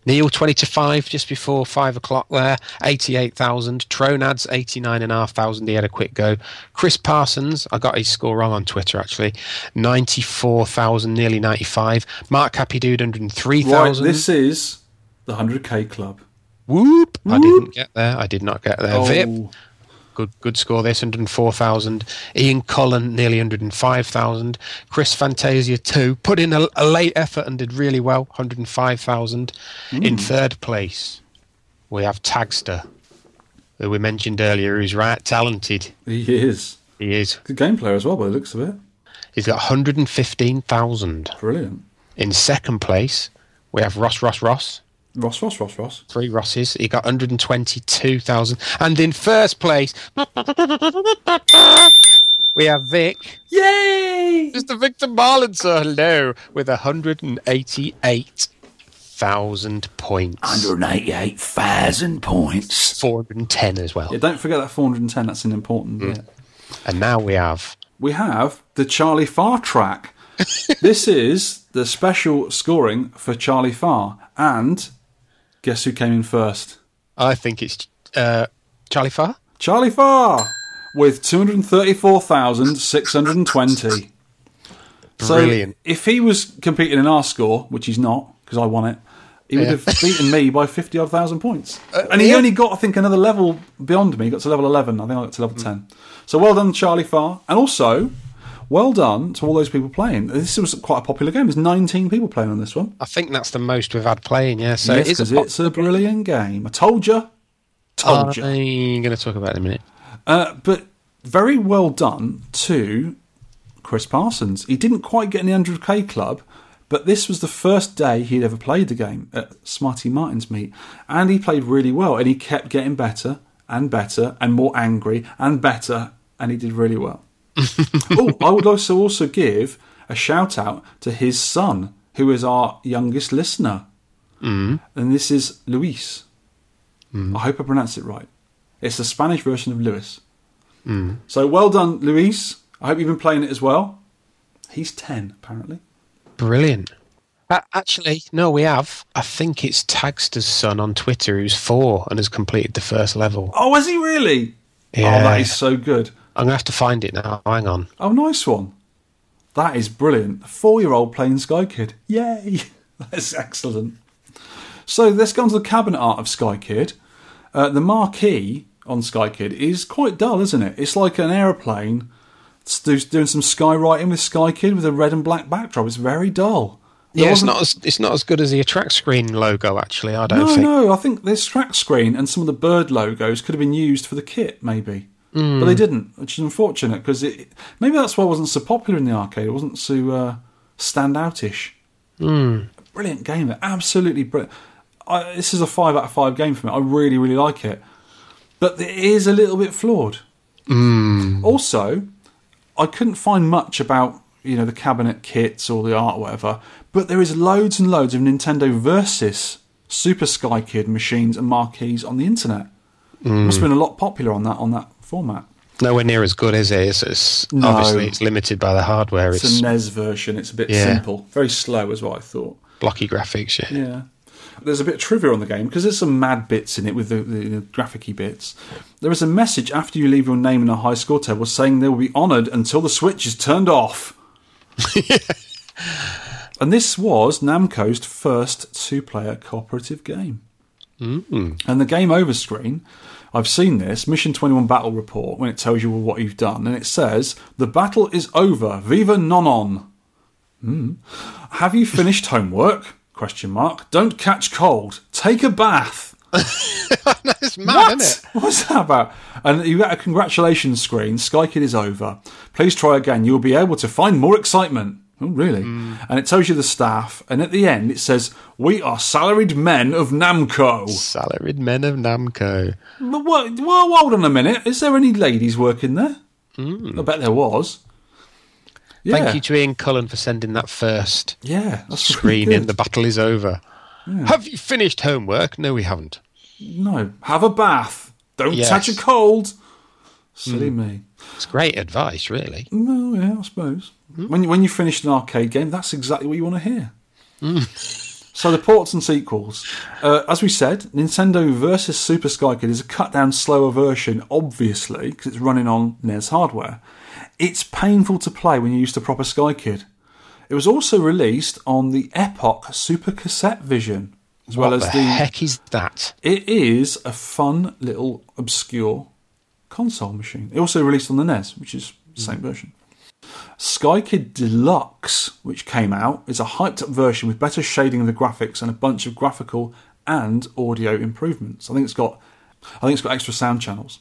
Speaker 3: Neil, 20 to 5, just before 5 o'clock there, 88,000. Tronads, 89,500. He had a quick go. Chris Parsons, I got his score wrong on Twitter actually, 94,000, nearly 95. Mark Happy Dude, 103,000.
Speaker 2: Right, this is the 100k club.
Speaker 3: Whoop! I didn't get there. I did not get there.
Speaker 2: Oh.
Speaker 3: Vip, good good score. This 104,000. Ian Cullen, nearly 105,000. Chris Fantazia, two, put in a, a late effort and did really well, 105,000. In hmm. third place, we have Taggsta, who we mentioned earlier, who's right talented.
Speaker 2: He is.
Speaker 3: He is.
Speaker 2: Good game player as well, by the looks of it.
Speaker 3: He's got 115,000.
Speaker 2: Brilliant.
Speaker 3: In second place, we have Ross Ross Ross.
Speaker 2: Ross, Ross, Ross, Ross.
Speaker 3: Three Rosses. He got 122,000. And in first place, we have Vic.
Speaker 2: Yay!
Speaker 3: Mr. Victor Marlin, sir. hello, with 188,000 points.
Speaker 9: 188,000 points.
Speaker 3: 410 as well.
Speaker 2: Yeah, don't forget that 410. That's an important mm. bit.
Speaker 3: And now we have.
Speaker 2: We have the Charlie Farr track. this is the special scoring for Charlie Farr. And guess who came in first?
Speaker 3: I think it's uh, Charlie Farr.
Speaker 2: Charlie Farr with 234,620. So
Speaker 3: Brilliant.
Speaker 2: if he was competing in our score, which he's not, because I won it, he would
Speaker 3: Yeah.
Speaker 2: have beaten me by 50 odd thousand points. and he
Speaker 3: yeah.
Speaker 2: only got, I think, another level beyond me. He got to level 11. I think I got to level 10. So well done, Charlie Farr. And also, well done to all those people playing. This was quite a popular game. There's 19 people playing on this one.
Speaker 3: I think that's the most we've had playing, yeah. So
Speaker 2: yes,
Speaker 3: it is a
Speaker 2: it's a brilliant game. I told you. Told you.
Speaker 3: I'm going to talk about it in a minute.
Speaker 2: Uh, but very well done to Chris Parsons. He didn't quite get in the 100k club, but this was the first day he'd ever played the game at Smarty Martin's meet, and he played really well. And he kept getting better and better and more angry and better, and he did really well. oh, I would also also give a shout out to his son, who is our youngest listener,
Speaker 3: Mm.
Speaker 2: and this is Luis. I hope I pronounced it right. It's the Spanish version of Luis.
Speaker 3: Mm.
Speaker 2: So well done, Luis. I hope you've been playing it as well. He's 10, apparently.
Speaker 3: Brilliant. Uh, actually, no, we have. I think it's Taggsta's son on Twitter who's four and has completed the first level.
Speaker 2: Oh, is he really?
Speaker 3: Yeah.
Speaker 2: Oh, that is so good.
Speaker 3: I'm going to have to find it now. Hang on.
Speaker 2: Oh, nice one. That is brilliant. A four year old playing Sky Kid. Yay! That's excellent. So let's go on to the cabinet art of Sky Kid. Uh, the marquee on Sky Kid is quite dull, isn't it? It's like an aeroplane doing some skywriting with Sky Kid with a red and black backdrop. It's very dull. There
Speaker 3: Yeah, it's not as it's not as good as the attract screen logo. Actually, I don't
Speaker 2: No,
Speaker 3: think.
Speaker 2: no. I think this track screen and some of the bird logos could have been used for the kit, maybe, but they didn't, which is unfortunate because it maybe that's why it wasn't so popular in the arcade. It wasn't so uh, stand outish. Brilliant game, absolutely brilliant. I, this is a five out of five game for me. I really, really like it, but it is a little bit flawed. Also, I couldn't find much about you know the cabinet kits or the art or whatever, but there is loads and loads of Nintendo versus Super Sky Kid machines and marquees on the internet. Must have been a lot popular on that on that format.
Speaker 3: Nowhere near as good as it is. It's,
Speaker 2: No.
Speaker 3: Obviously, it's limited by the hardware.
Speaker 2: It's,
Speaker 3: It's,
Speaker 2: a NES version. It's a bit
Speaker 3: Yeah.
Speaker 2: simple, very slow, is what I thought.
Speaker 3: blocky graphics. Yeah.
Speaker 2: Yeah. There's a bit of trivia on the game because there's some mad bits in it with the, the, the graphicy bits. There is a message after you leave your name in a high score table saying they will be honoured until the switch is turned off. and this was Namco's first two player cooperative game. Mm. And the game over screen, I've seen this Mission 21 Battle Report when it tells you what you've done, and it says, The battle is over. Viva non on. Hmm. Have you finished homework? Question mark. Don't catch cold. Take a bath.
Speaker 3: it's mad,
Speaker 2: What?
Speaker 3: isn't it?
Speaker 2: What's that about? And you get a congratulations screen. Sky Kid is over. Please try again. You'll be able to find more excitement. Oh, really? Mm. And it tells you the staff, and at the end it says, "We are salaried men of Namco."
Speaker 3: Salaried men of Namco.
Speaker 2: But what, well, hold on a minute. Is there any ladies working there? Mm. I bet there was. Yeah.
Speaker 3: Thank you to Ian Cullen for sending that first
Speaker 2: Yeah, that's really
Speaker 3: screen in. The battle is over. Have you finished homework? No, we haven't.
Speaker 2: No, have a bath. Don't
Speaker 3: Yes.
Speaker 2: catch a cold. Silly mm. me.
Speaker 3: It's great advice, really.
Speaker 2: No, yeah, I suppose. Mm-hmm. When you, when you finish an arcade game, that's exactly what you want to hear. Mm. So the ports and sequels, uh, as we said, Nintendo versus Super Sky Kid is a cut down, slower version, obviously, because it's running on NES hardware. It's painful to play when you're used to proper Sky Kid. It was also released on the Epoch Super Cassette Vision, as well as
Speaker 3: the,
Speaker 2: the.
Speaker 3: heck is that?
Speaker 2: It is a fun little obscure console machine. It also released on the NES, which is the same mm. version. Sky Kid Deluxe, which came out, is a hyped up version with better shading of the graphics and a bunch of graphical and audio improvements. I think it's got, I think it's got extra sound channels.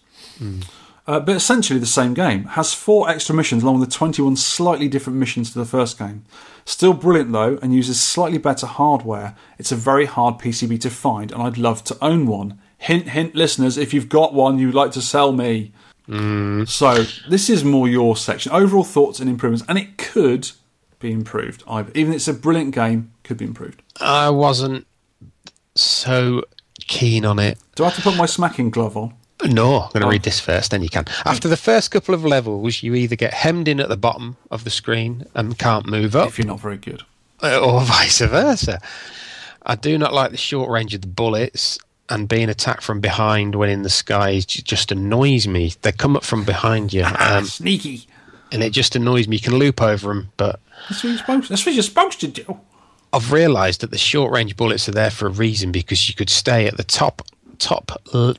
Speaker 2: Uh, but essentially the same game. Has four extra missions along with the 21 slightly different missions to the first game. Still brilliant though, and uses slightly better hardware. It's a very hard PCB to find, and I'd love to own one. Hint, hint, listeners, if you've got one you'd like to sell me. Mm. So this is more your section. Overall thoughts and improvements, and it could be improved. I- Even it's a brilliant game, could be improved.
Speaker 3: I wasn't so keen on it.
Speaker 2: Do I have to put my smacking glove on?
Speaker 3: No, I'm going to
Speaker 2: Oh.
Speaker 3: read this first, then you can. After the first couple of levels, you either get hemmed in at the bottom of the screen and can't move up,
Speaker 2: If you're not very good.
Speaker 3: or vice versa. I do not like the short range of the bullets, and being attacked from behind when in the sky just annoys me. They come up from behind you, um,
Speaker 2: Sneaky.
Speaker 3: and it just annoys me. You can loop over them, but
Speaker 2: That's what you're supposed. That's what you're supposed to do.
Speaker 3: I've realised that the short range bullets are there for a reason because you could stay at the top top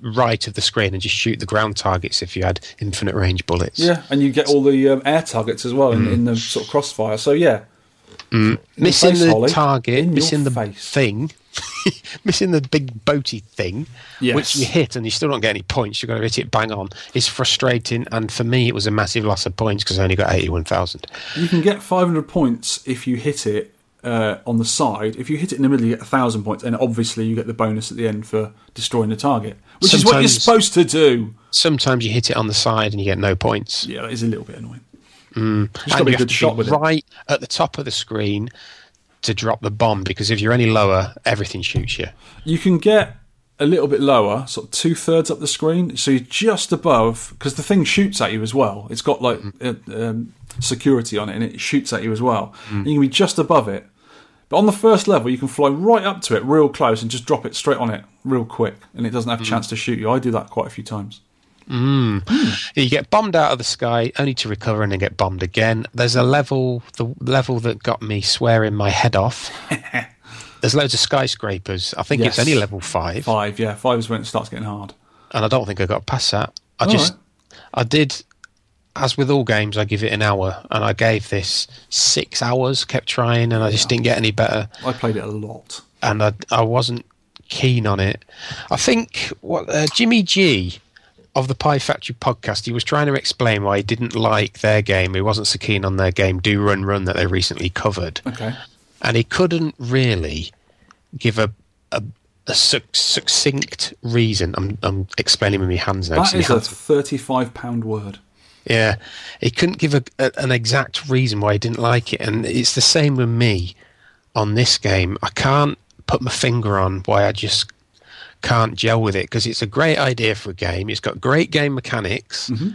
Speaker 3: right of the screen and just shoot the ground targets if you had infinite range bullets.
Speaker 2: Yeah, and you get all the um, air targets as well in, in the sort of crossfire. So yeah,
Speaker 3: missing
Speaker 2: face,
Speaker 3: the target, missing the
Speaker 2: face.
Speaker 3: thing, missing the big boaty thing,
Speaker 2: Yes.
Speaker 3: which you hit and you still don't get any points. You've got to hit it bang on. It's frustrating, and for me, it was a massive loss of points because I only got eighty-one thousand.
Speaker 2: you can get 500 points if you hit it uh, on the side. If you hit it in the middle, you get 1,000 points, and obviously you get the bonus at the end for destroying the target, which is what you're supposed to do.
Speaker 3: Sometimes you hit it on the side and you get no points.
Speaker 2: Yeah, that is a little bit annoying.
Speaker 3: Mm.
Speaker 2: Just got
Speaker 3: and
Speaker 2: to be
Speaker 3: you
Speaker 2: a
Speaker 3: have
Speaker 2: good
Speaker 3: to
Speaker 2: shot
Speaker 3: be
Speaker 2: with it.
Speaker 3: right at the top of the screen to drop the bomb because if you're any lower, everything shoots you.
Speaker 2: You can get a little bit lower, sort of two thirds up the screen, so you're just above because the thing shoots at you as well. It's got like uh, um, security on it, and it shoots at you as well. And you can be just above it. But on the first level, you can fly right up to it, real close, and just drop it straight on it, real quick, and it doesn't have a chance to shoot you. I do that quite a few times.
Speaker 3: You get bombed out of the sky, only to recover and then get bombed again. There's a level, the level that got me swearing my head off. There's loads of skyscrapers. I think
Speaker 2: Yes.
Speaker 3: it's only level five,
Speaker 2: Five, yeah, five is when it starts getting hard.
Speaker 3: and I don't think I got past that. I
Speaker 2: All
Speaker 3: just,
Speaker 2: right.
Speaker 3: I did, as with all games, I give it an hour, and I gave this six hours. Kept trying, and I just didn't get any better.
Speaker 2: I played it a lot.
Speaker 3: and I, I wasn't keen on it. I think what uh, Jimmy G of the Pie Factory podcast, he was trying to explain why he didn't like their game. He wasn't so keen on their game Do Run Run that they recently covered,
Speaker 2: Okay.
Speaker 3: and he couldn't really give a a, a suc- succinct reason. I'm I'm explaining with my hands now.
Speaker 2: That is a thirty-five pound word.
Speaker 3: yeah, he couldn't give a, a, an exact reason why he didn't like it, and it's the same with me on this game. I can't put my finger on why I just can't gel with it because it's a great idea for a game. It's got great game mechanics. Mm-hmm.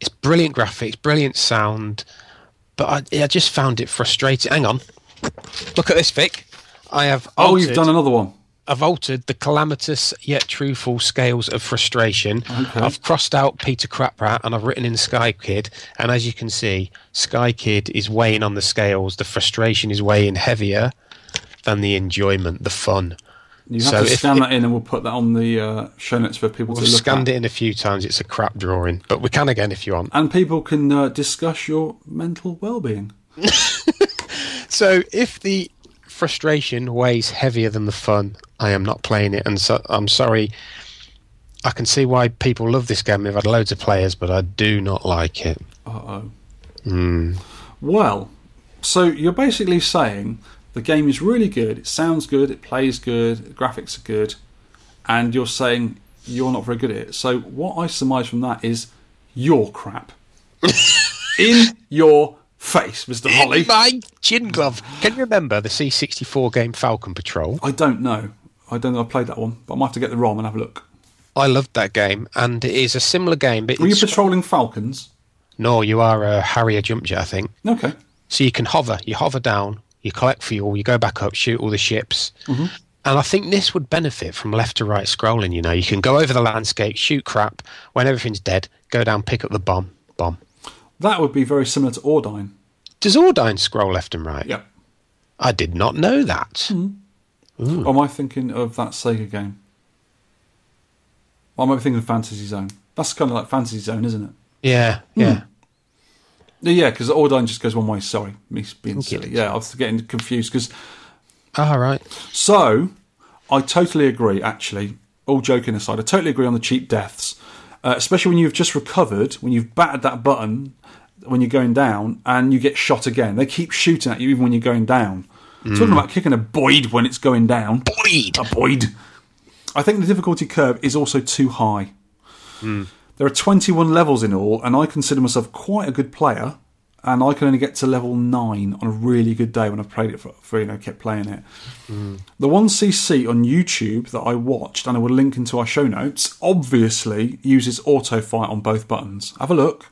Speaker 3: It's brilliant graphics, brilliant sound, but I, I just found it frustrating. Hang on, look at this, Vic. I have
Speaker 2: Oh, you've done another one.
Speaker 3: I've altered the calamitous yet truthful scales of frustration. I've crossed out Peter Craprat and I've written in Sky Kid. And as you can see, Sky Kid is weighing on the scales. The frustration is weighing heavier than the enjoyment, the fun.
Speaker 2: You have
Speaker 3: So
Speaker 2: to
Speaker 3: if-
Speaker 2: scan that in, and we'll put that on the uh, show notes for people
Speaker 3: We've
Speaker 2: to look
Speaker 3: scanned
Speaker 2: at.
Speaker 3: it in a few times. It's a crap drawing, but we can again if you want.
Speaker 2: And people can uh, discuss your mental well-being.
Speaker 3: So if the frustration weighs heavier than the fun, I am not playing it, and so I'm sorry. I can see why people love this game. We've had loads of players, but I do not like it.
Speaker 2: Uh oh.
Speaker 3: Hmm.
Speaker 2: Well, So you're basically saying the game is really good, it sounds good, it plays good, the graphics are good, and you're saying you're not very good at it. So what I surmise from that is you're crap. In your face, Mr. Holly.
Speaker 3: In My chin glove. Can you remember the C64 game Falcon Patrol?
Speaker 2: I don't know. I don't know. I played that one, but I might have to get the ROM and have a look.
Speaker 3: I loved that game, and it is a similar game. But
Speaker 2: Were you patrolling falcons?
Speaker 3: no, you are a Harrier jump jet, I think.
Speaker 2: Okay.
Speaker 3: So you can hover. You hover down. You collect fuel. You go back up, shoot all the ships.
Speaker 2: Mhm.
Speaker 3: And I think this would benefit from left to right scrolling. You know, you can go over the landscape, shoot crap. When everything's dead, go down, pick up the bomb, bomb.
Speaker 2: That would be very similar to Ordyne.
Speaker 3: Does Ordyne scroll left and right?
Speaker 2: Yeah.
Speaker 3: I did not know that.
Speaker 2: Or am I thinking of that Sega game? Or am I thinking of Fantasy Zone? That's kind of like Fantasy Zone, isn't it?
Speaker 3: Yeah, yeah.
Speaker 2: Yeah, because Ordyne just goes one way. Sorry, me being
Speaker 3: Get
Speaker 2: silly.
Speaker 3: it.
Speaker 2: Yeah, I was getting confused because.
Speaker 3: All right.
Speaker 2: So, I totally agree. Actually, all joking aside, I totally agree on the cheap deaths, uh, especially when you've just recovered, when you've battered that button, when you're going down, and you get shot again. They keep shooting at you even when you're going down. Talking about kicking a Boyd when it's going down.
Speaker 3: Boyd.
Speaker 2: A Boyd. I think the difficulty curve is also too high. There are 21 levels in all, and I consider myself quite a good player. And I can only get to level nine on a really good day when I've played it for, for you know, kept playing it. Mm. The one CC on YouTube that I watched, and I will link into our show notes, obviously uses auto fire on both buttons. Have a look.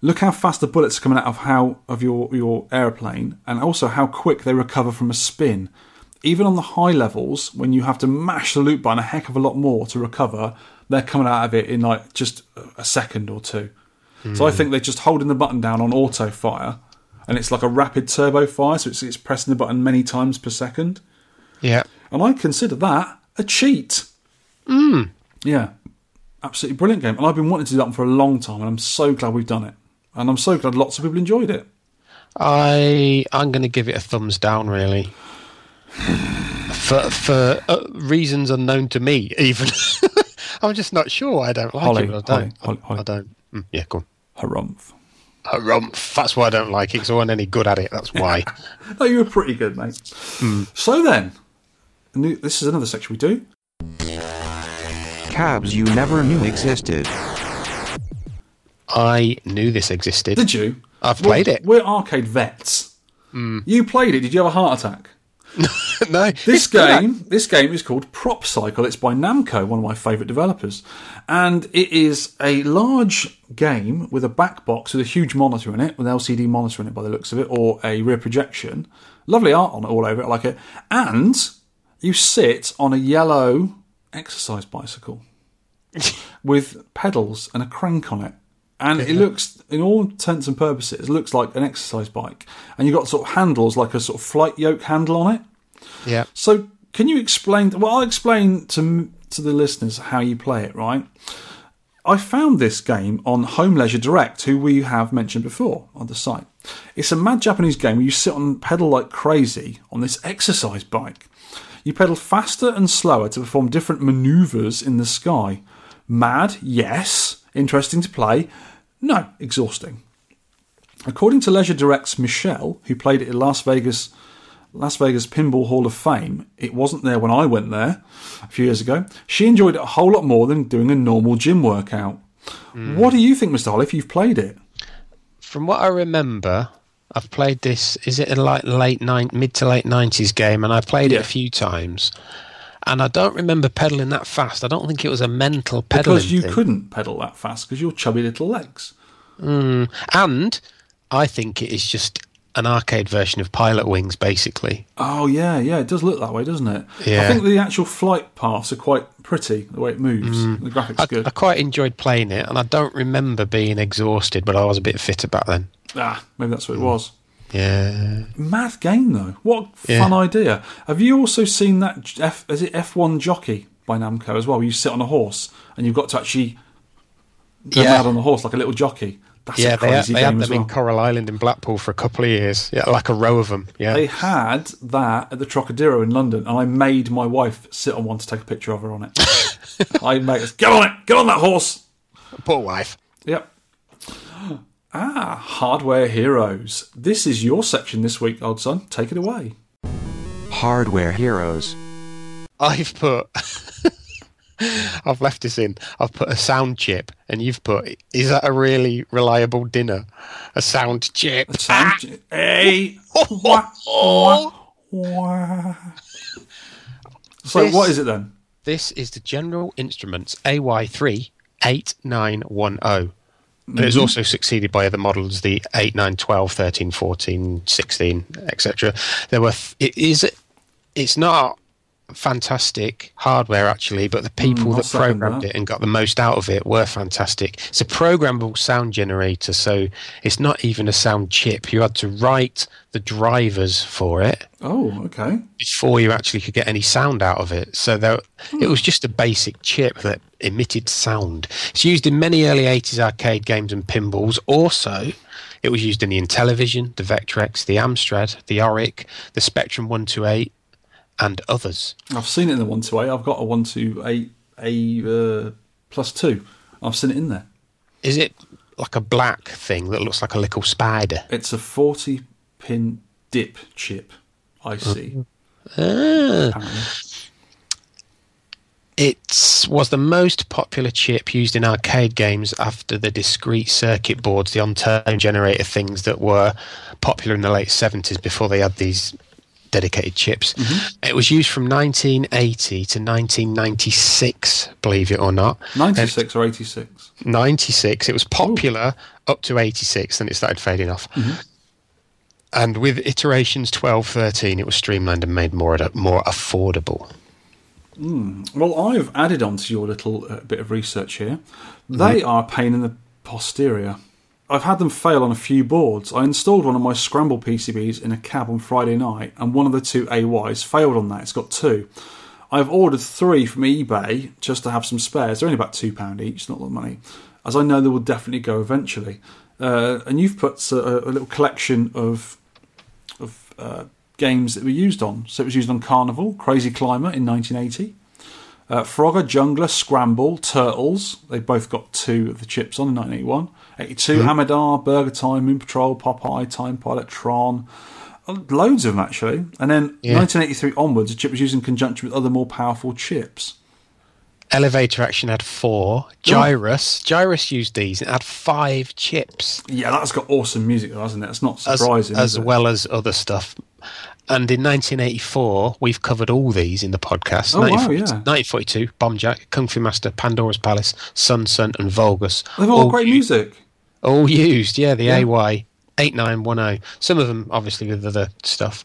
Speaker 2: Look how fast the bullets are coming out of how of your your airplane, and also how quick they recover from a spin. Even on the high levels, when you have to mash the loop button a heck of a lot more to recover, they're coming out of it in like just a second or two. So I think they're just holding the button down on auto fire, and it's like a rapid turbo fire, so it's, it's pressing the button many times per second.
Speaker 3: Yeah.
Speaker 2: And I consider that a cheat.
Speaker 3: Mm.
Speaker 2: Yeah, absolutely brilliant game. And I've been wanting to do that one for a long time, and I'm so glad we've done it. And I'm so glad lots of people enjoyed it.
Speaker 3: I I'm going to give it a thumbs down, really, for for uh, reasons unknown to me. Even I'm just not sure. I don't like
Speaker 2: Holly,
Speaker 3: it. But I don't.
Speaker 2: Holly, Holly,
Speaker 3: I don't. Mm, yeah, go on.
Speaker 2: Harumph.
Speaker 3: Harumph. That's why I don't like it. Because I wasn't any good at it. That's why.
Speaker 2: No, you were pretty good, mate. So then, new- this is another section we do.
Speaker 4: Cabs you never knew existed.
Speaker 3: I knew this existed.
Speaker 2: Did you?
Speaker 3: I've
Speaker 2: Well,
Speaker 3: played it.
Speaker 2: We're arcade vets. You played it. Did you have a heart attack?
Speaker 3: no.
Speaker 2: This
Speaker 3: good.
Speaker 2: game, this game is called Prop Cycle. It's by Namco, one of my favourite developers, and it is a large game with a back box with a huge monitor in it, with an LCD monitor in it by the looks of it, or a rear projection. Lovely art on it all over it, I like it. And you sit on a yellow exercise bicycle with pedals and a crank on it. And it looks, in all intents and purposes, it looks like an exercise bike. And you've got sort of handles, like a sort of flight yoke handle on it.
Speaker 3: Yeah.
Speaker 2: So, can you explain? Well, I'll explain to to the listeners how you play it. Right. I found this game on Home Leisure Direct, who we have mentioned before on the site. It's a mad Japanese game where you sit on pedal like crazy on this exercise bike. You pedal faster and slower to perform different maneuvers in the sky. Mad, yes. Interesting to play. No, exhausting. According to Leisure Direct's Michelle, who played it in Las Vegas Las Vegas Pinball Hall of Fame, it wasn't there when I went there a few years ago. She enjoyed it a whole lot more than doing a normal gym workout. Hmm. What do you think, Mr. Holly, if you've played it?
Speaker 3: From what I remember, I've played this. Is it a like late nine, mid to late nineties game? And I've played it a few times, and I don't remember pedaling that fast. I don't think it was a mental pedaling
Speaker 2: Because you
Speaker 3: thing.
Speaker 2: couldn't pedal that fast because your chubby little legs.
Speaker 3: Mm. And I think it is just an arcade version of Pilotwings, basically.
Speaker 2: Oh yeah, yeah, it does look that way, doesn't it?
Speaker 3: Yeah.
Speaker 2: I think the actual flight paths are quite pretty, the way it moves. The graphics
Speaker 3: Mm. I,
Speaker 2: good.
Speaker 3: I quite enjoyed playing it, and I don't remember being exhausted, but I was a bit fitter back then.
Speaker 2: Ah, maybe that's what it was.
Speaker 3: Yeah.
Speaker 2: Mad game though. What
Speaker 3: Yeah.
Speaker 2: fun idea. Have you also seen that F is it F one jockey by Namco as well? Where you sit on a horse and you've got to actually go
Speaker 3: Yeah.
Speaker 2: mad on the horse like a little jockey. That's
Speaker 3: yeah,
Speaker 2: a
Speaker 3: they had, they had
Speaker 2: game
Speaker 3: them
Speaker 2: well.
Speaker 3: in Coral Island in Blackpool for a couple of years. Yeah, like a row of them. Yeah.
Speaker 2: They had that at the Trocadero in London, and I made my wife sit on one to take a picture of her on it. I made us get on it, get on that horse.
Speaker 3: Poor wife.
Speaker 2: Yep. Ah, Hardware Heroes. This is your section this week, old son. Take it away.
Speaker 4: Hardware Heroes.
Speaker 3: I've put. I've left this in. I've put a sound chip, and you've put. Is that a really reliable dinner? A sound chip.
Speaker 2: A sound Hey. wah, wah, wah. So,
Speaker 3: This-
Speaker 2: what is it then?
Speaker 3: This is the General Instruments AY3 8910. And it's mm-hmm. also succeeded by other models, the 8, 9, 12, 13, 14, 16, etc. There were, th- it is, it's not fantastic hardware actually, but the people hmm,
Speaker 2: I'll
Speaker 3: that programmed
Speaker 2: that.
Speaker 3: it and got the most out of it were fantastic. It's a programmable sound generator, so it's not even a sound chip. You had to write the drivers for it
Speaker 2: Oh, okay.
Speaker 3: before you actually could get any sound out of it. So there, it hmm. was just a basic chip that emitted sound. It's used in many early 80s arcade games and pinballs. Also, it was used in the Intellivision, the Vectrex, the Amstrad, the Oric, the Spectrum 128, and others.
Speaker 2: I've seen it in the 128. I've got a 128 A uh, plus 2. I've seen it in there.
Speaker 3: Is it like a black thing that looks like a little spider?
Speaker 2: It's a 40 pin dip chip, I see.
Speaker 3: Ah. It was the most popular chip used in arcade games after the discrete circuit boards, the on-turn generator things that were popular in the late 70s before they had these dedicated chips. It was used from 1980 to 1996, believe it or not.
Speaker 2: 96 or 86.
Speaker 3: 96. It was popular up to 86, then it started fading off. And with iterations 12, 13, it was streamlined and made more more affordable.
Speaker 2: Well, I've added on to your little uh, bit of research here. They are a pain in the posterior. I've had them fail on a few boards. I installed one of my scramble PCBs in a cab on Friday night, and one of the two AYs failed on that. It's got two. I've ordered three from eBay just to have some spares. They're only about £2 each, not a lot of money, as I know they will definitely go eventually. Uh, and you've put a, a little collection of of uh, games that were used on. So it was used on Carnival, Crazy Climber in 1980, uh, Frogger, Jungler, Scramble, Turtles. They both got two of the chips on in 1981. 82, Amidar, Burger Time, Moon Patrol, Popeye, Time Pilot, Tron. Uh, Loads of them actually. And then
Speaker 3: Yeah.
Speaker 2: 1983 onwards, the chip was used in conjunction with other more powerful chips.
Speaker 3: Elevator Action had four. Gyruss, Gyruss used these. It had five chips,
Speaker 2: Yeah, that's got awesome music, though, hasn't it? It's not surprising.
Speaker 3: as
Speaker 2: it?
Speaker 3: well as other stuff. And in 1984, we've covered all these in the podcast.
Speaker 2: Oh, wow,
Speaker 3: 1942
Speaker 2: yeah.
Speaker 3: 1942, Bomb Jack, Kung Fu Master, Pandora's Palace, SonSon, and Vulgus.
Speaker 2: They've all, got great music.
Speaker 3: All used, yeah, the
Speaker 2: Yeah.
Speaker 3: AY 8910. Some of them, obviously, with other stuff.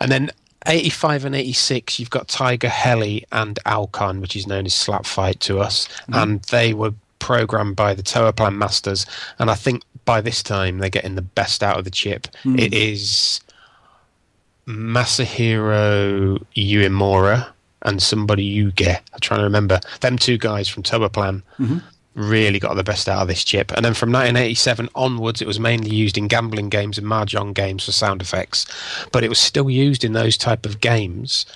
Speaker 3: And then 85 and 86, you've got Tiger Heli and Alcon, which is known as Slap Fight to us. Mm-hmm. And they were programmed by the Toaplan Masters. And I think by this time, they're getting the best out of the chip. Mm. It is Masahiro Uemura and somebody Yuge. I'm trying to remember. Them two guys from Toaplan mm-hmm. Really got the best out of this chip. And then from 1987 onwards, it was mainly used in gambling games and mahjong games for sound effects, but it was still used in those type of games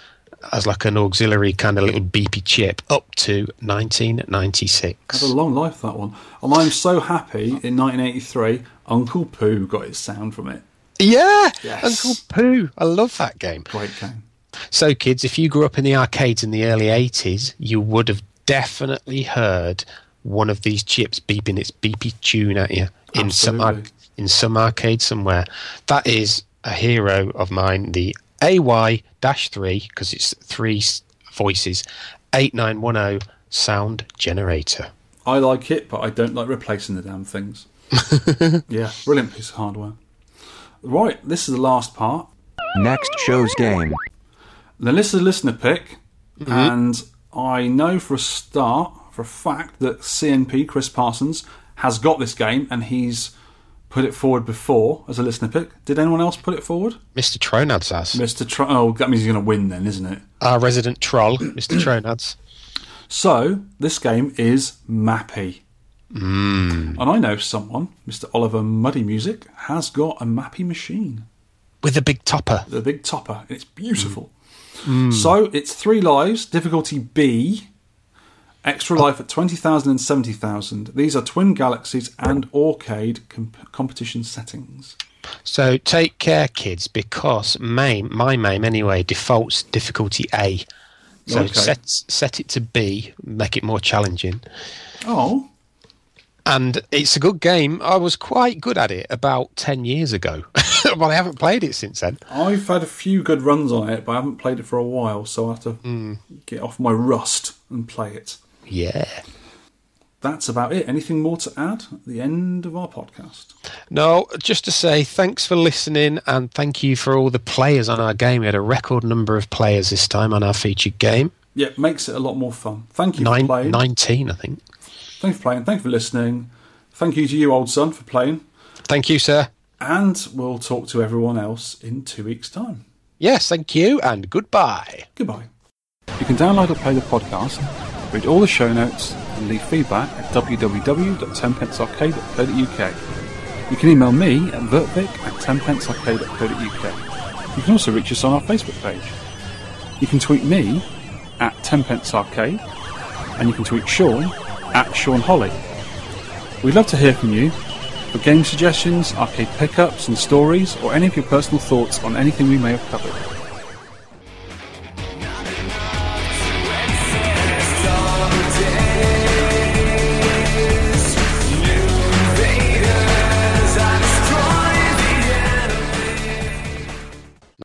Speaker 3: as like an auxiliary kind of little beepy chip up to 1996.
Speaker 2: Had a long life that one, and I'm so happy. In 1983, Uncle Poo got its sound from it.
Speaker 3: Yeah,
Speaker 2: Yes.
Speaker 3: Uncle Poo. I love that game.
Speaker 2: Great game.
Speaker 3: So, kids, if you grew up in the arcades in the early 80s, you would have definitely heard one of these chips beeping its beepy tune at you in some in some arcade somewhere. That is a hero of mine, the AY-3 because it's three voices, 8910 sound generator.
Speaker 2: I like it, but I don't like replacing the damn things. yeah, brilliant piece of hardware. Right, this is the last part.
Speaker 4: Next show's game.
Speaker 2: Now, this is a listener pick,
Speaker 3: Mm-hmm.
Speaker 2: and I know for a start, for a fact, that CNP, Chris Parsons, has got this game and he's put it forward before as a listener pick. Did anyone else put it forward?
Speaker 3: Mr. Tronads has.
Speaker 2: Mr. Tr- oh, that means he's going to win then, isn't it?
Speaker 3: Our resident troll, Mr. Tronads.
Speaker 2: So, this game is Mappy.
Speaker 3: Mm.
Speaker 2: And I know someone, Mr. Oliver Muddy Music, has got a Mappy machine.
Speaker 3: With a big topper.
Speaker 2: The big topper. It's beautiful.
Speaker 3: Mm.
Speaker 2: So, it's three lives, difficulty B. Extra life at 20,000 and 70,000. These are Twin Galaxies and Arcade comp- competition settings.
Speaker 3: So take care, kids, because MAME, my MAME anyway, defaults difficulty A. So
Speaker 2: Okay.
Speaker 3: set set it to B, make it more challenging.
Speaker 2: Oh,
Speaker 3: And it's a good game. I was quite good at it about ten years ago, but I haven't played it since then.
Speaker 2: I've had a few good runs on it, but I haven't played it for a while, so I have to mm. get off my rust and play it.
Speaker 3: Yeah.
Speaker 2: That's about it. Anything more to add at the end of our podcast?
Speaker 3: No, just to say thanks for listening and thank you for all the players on our game. We had a record number of players this time on our featured game.
Speaker 2: Yeah, it makes it a lot more fun. Thank you
Speaker 3: Nine,
Speaker 2: for playing.
Speaker 3: 19, I think.
Speaker 2: Thank you for playing. Thank you for listening. Thank you to you, old son, for playing.
Speaker 3: Thank you, sir.
Speaker 2: And we'll talk to everyone else in two weeks' time.
Speaker 3: Yes, thank you and goodbye.
Speaker 2: Goodbye. You can download or play the podcast, read all the show notes, and leave feedback at www.tenpencearcade.co.uk. You can email me at vertvic at tenpencearcade.co.uk. You can also reach us on our Facebook page. You can tweet me at tenpencearcade, and you can tweet Shaun at Sean Holly. We'd love to hear from you for game suggestions, arcade pickups and stories, or any of your personal thoughts on anything we may have covered.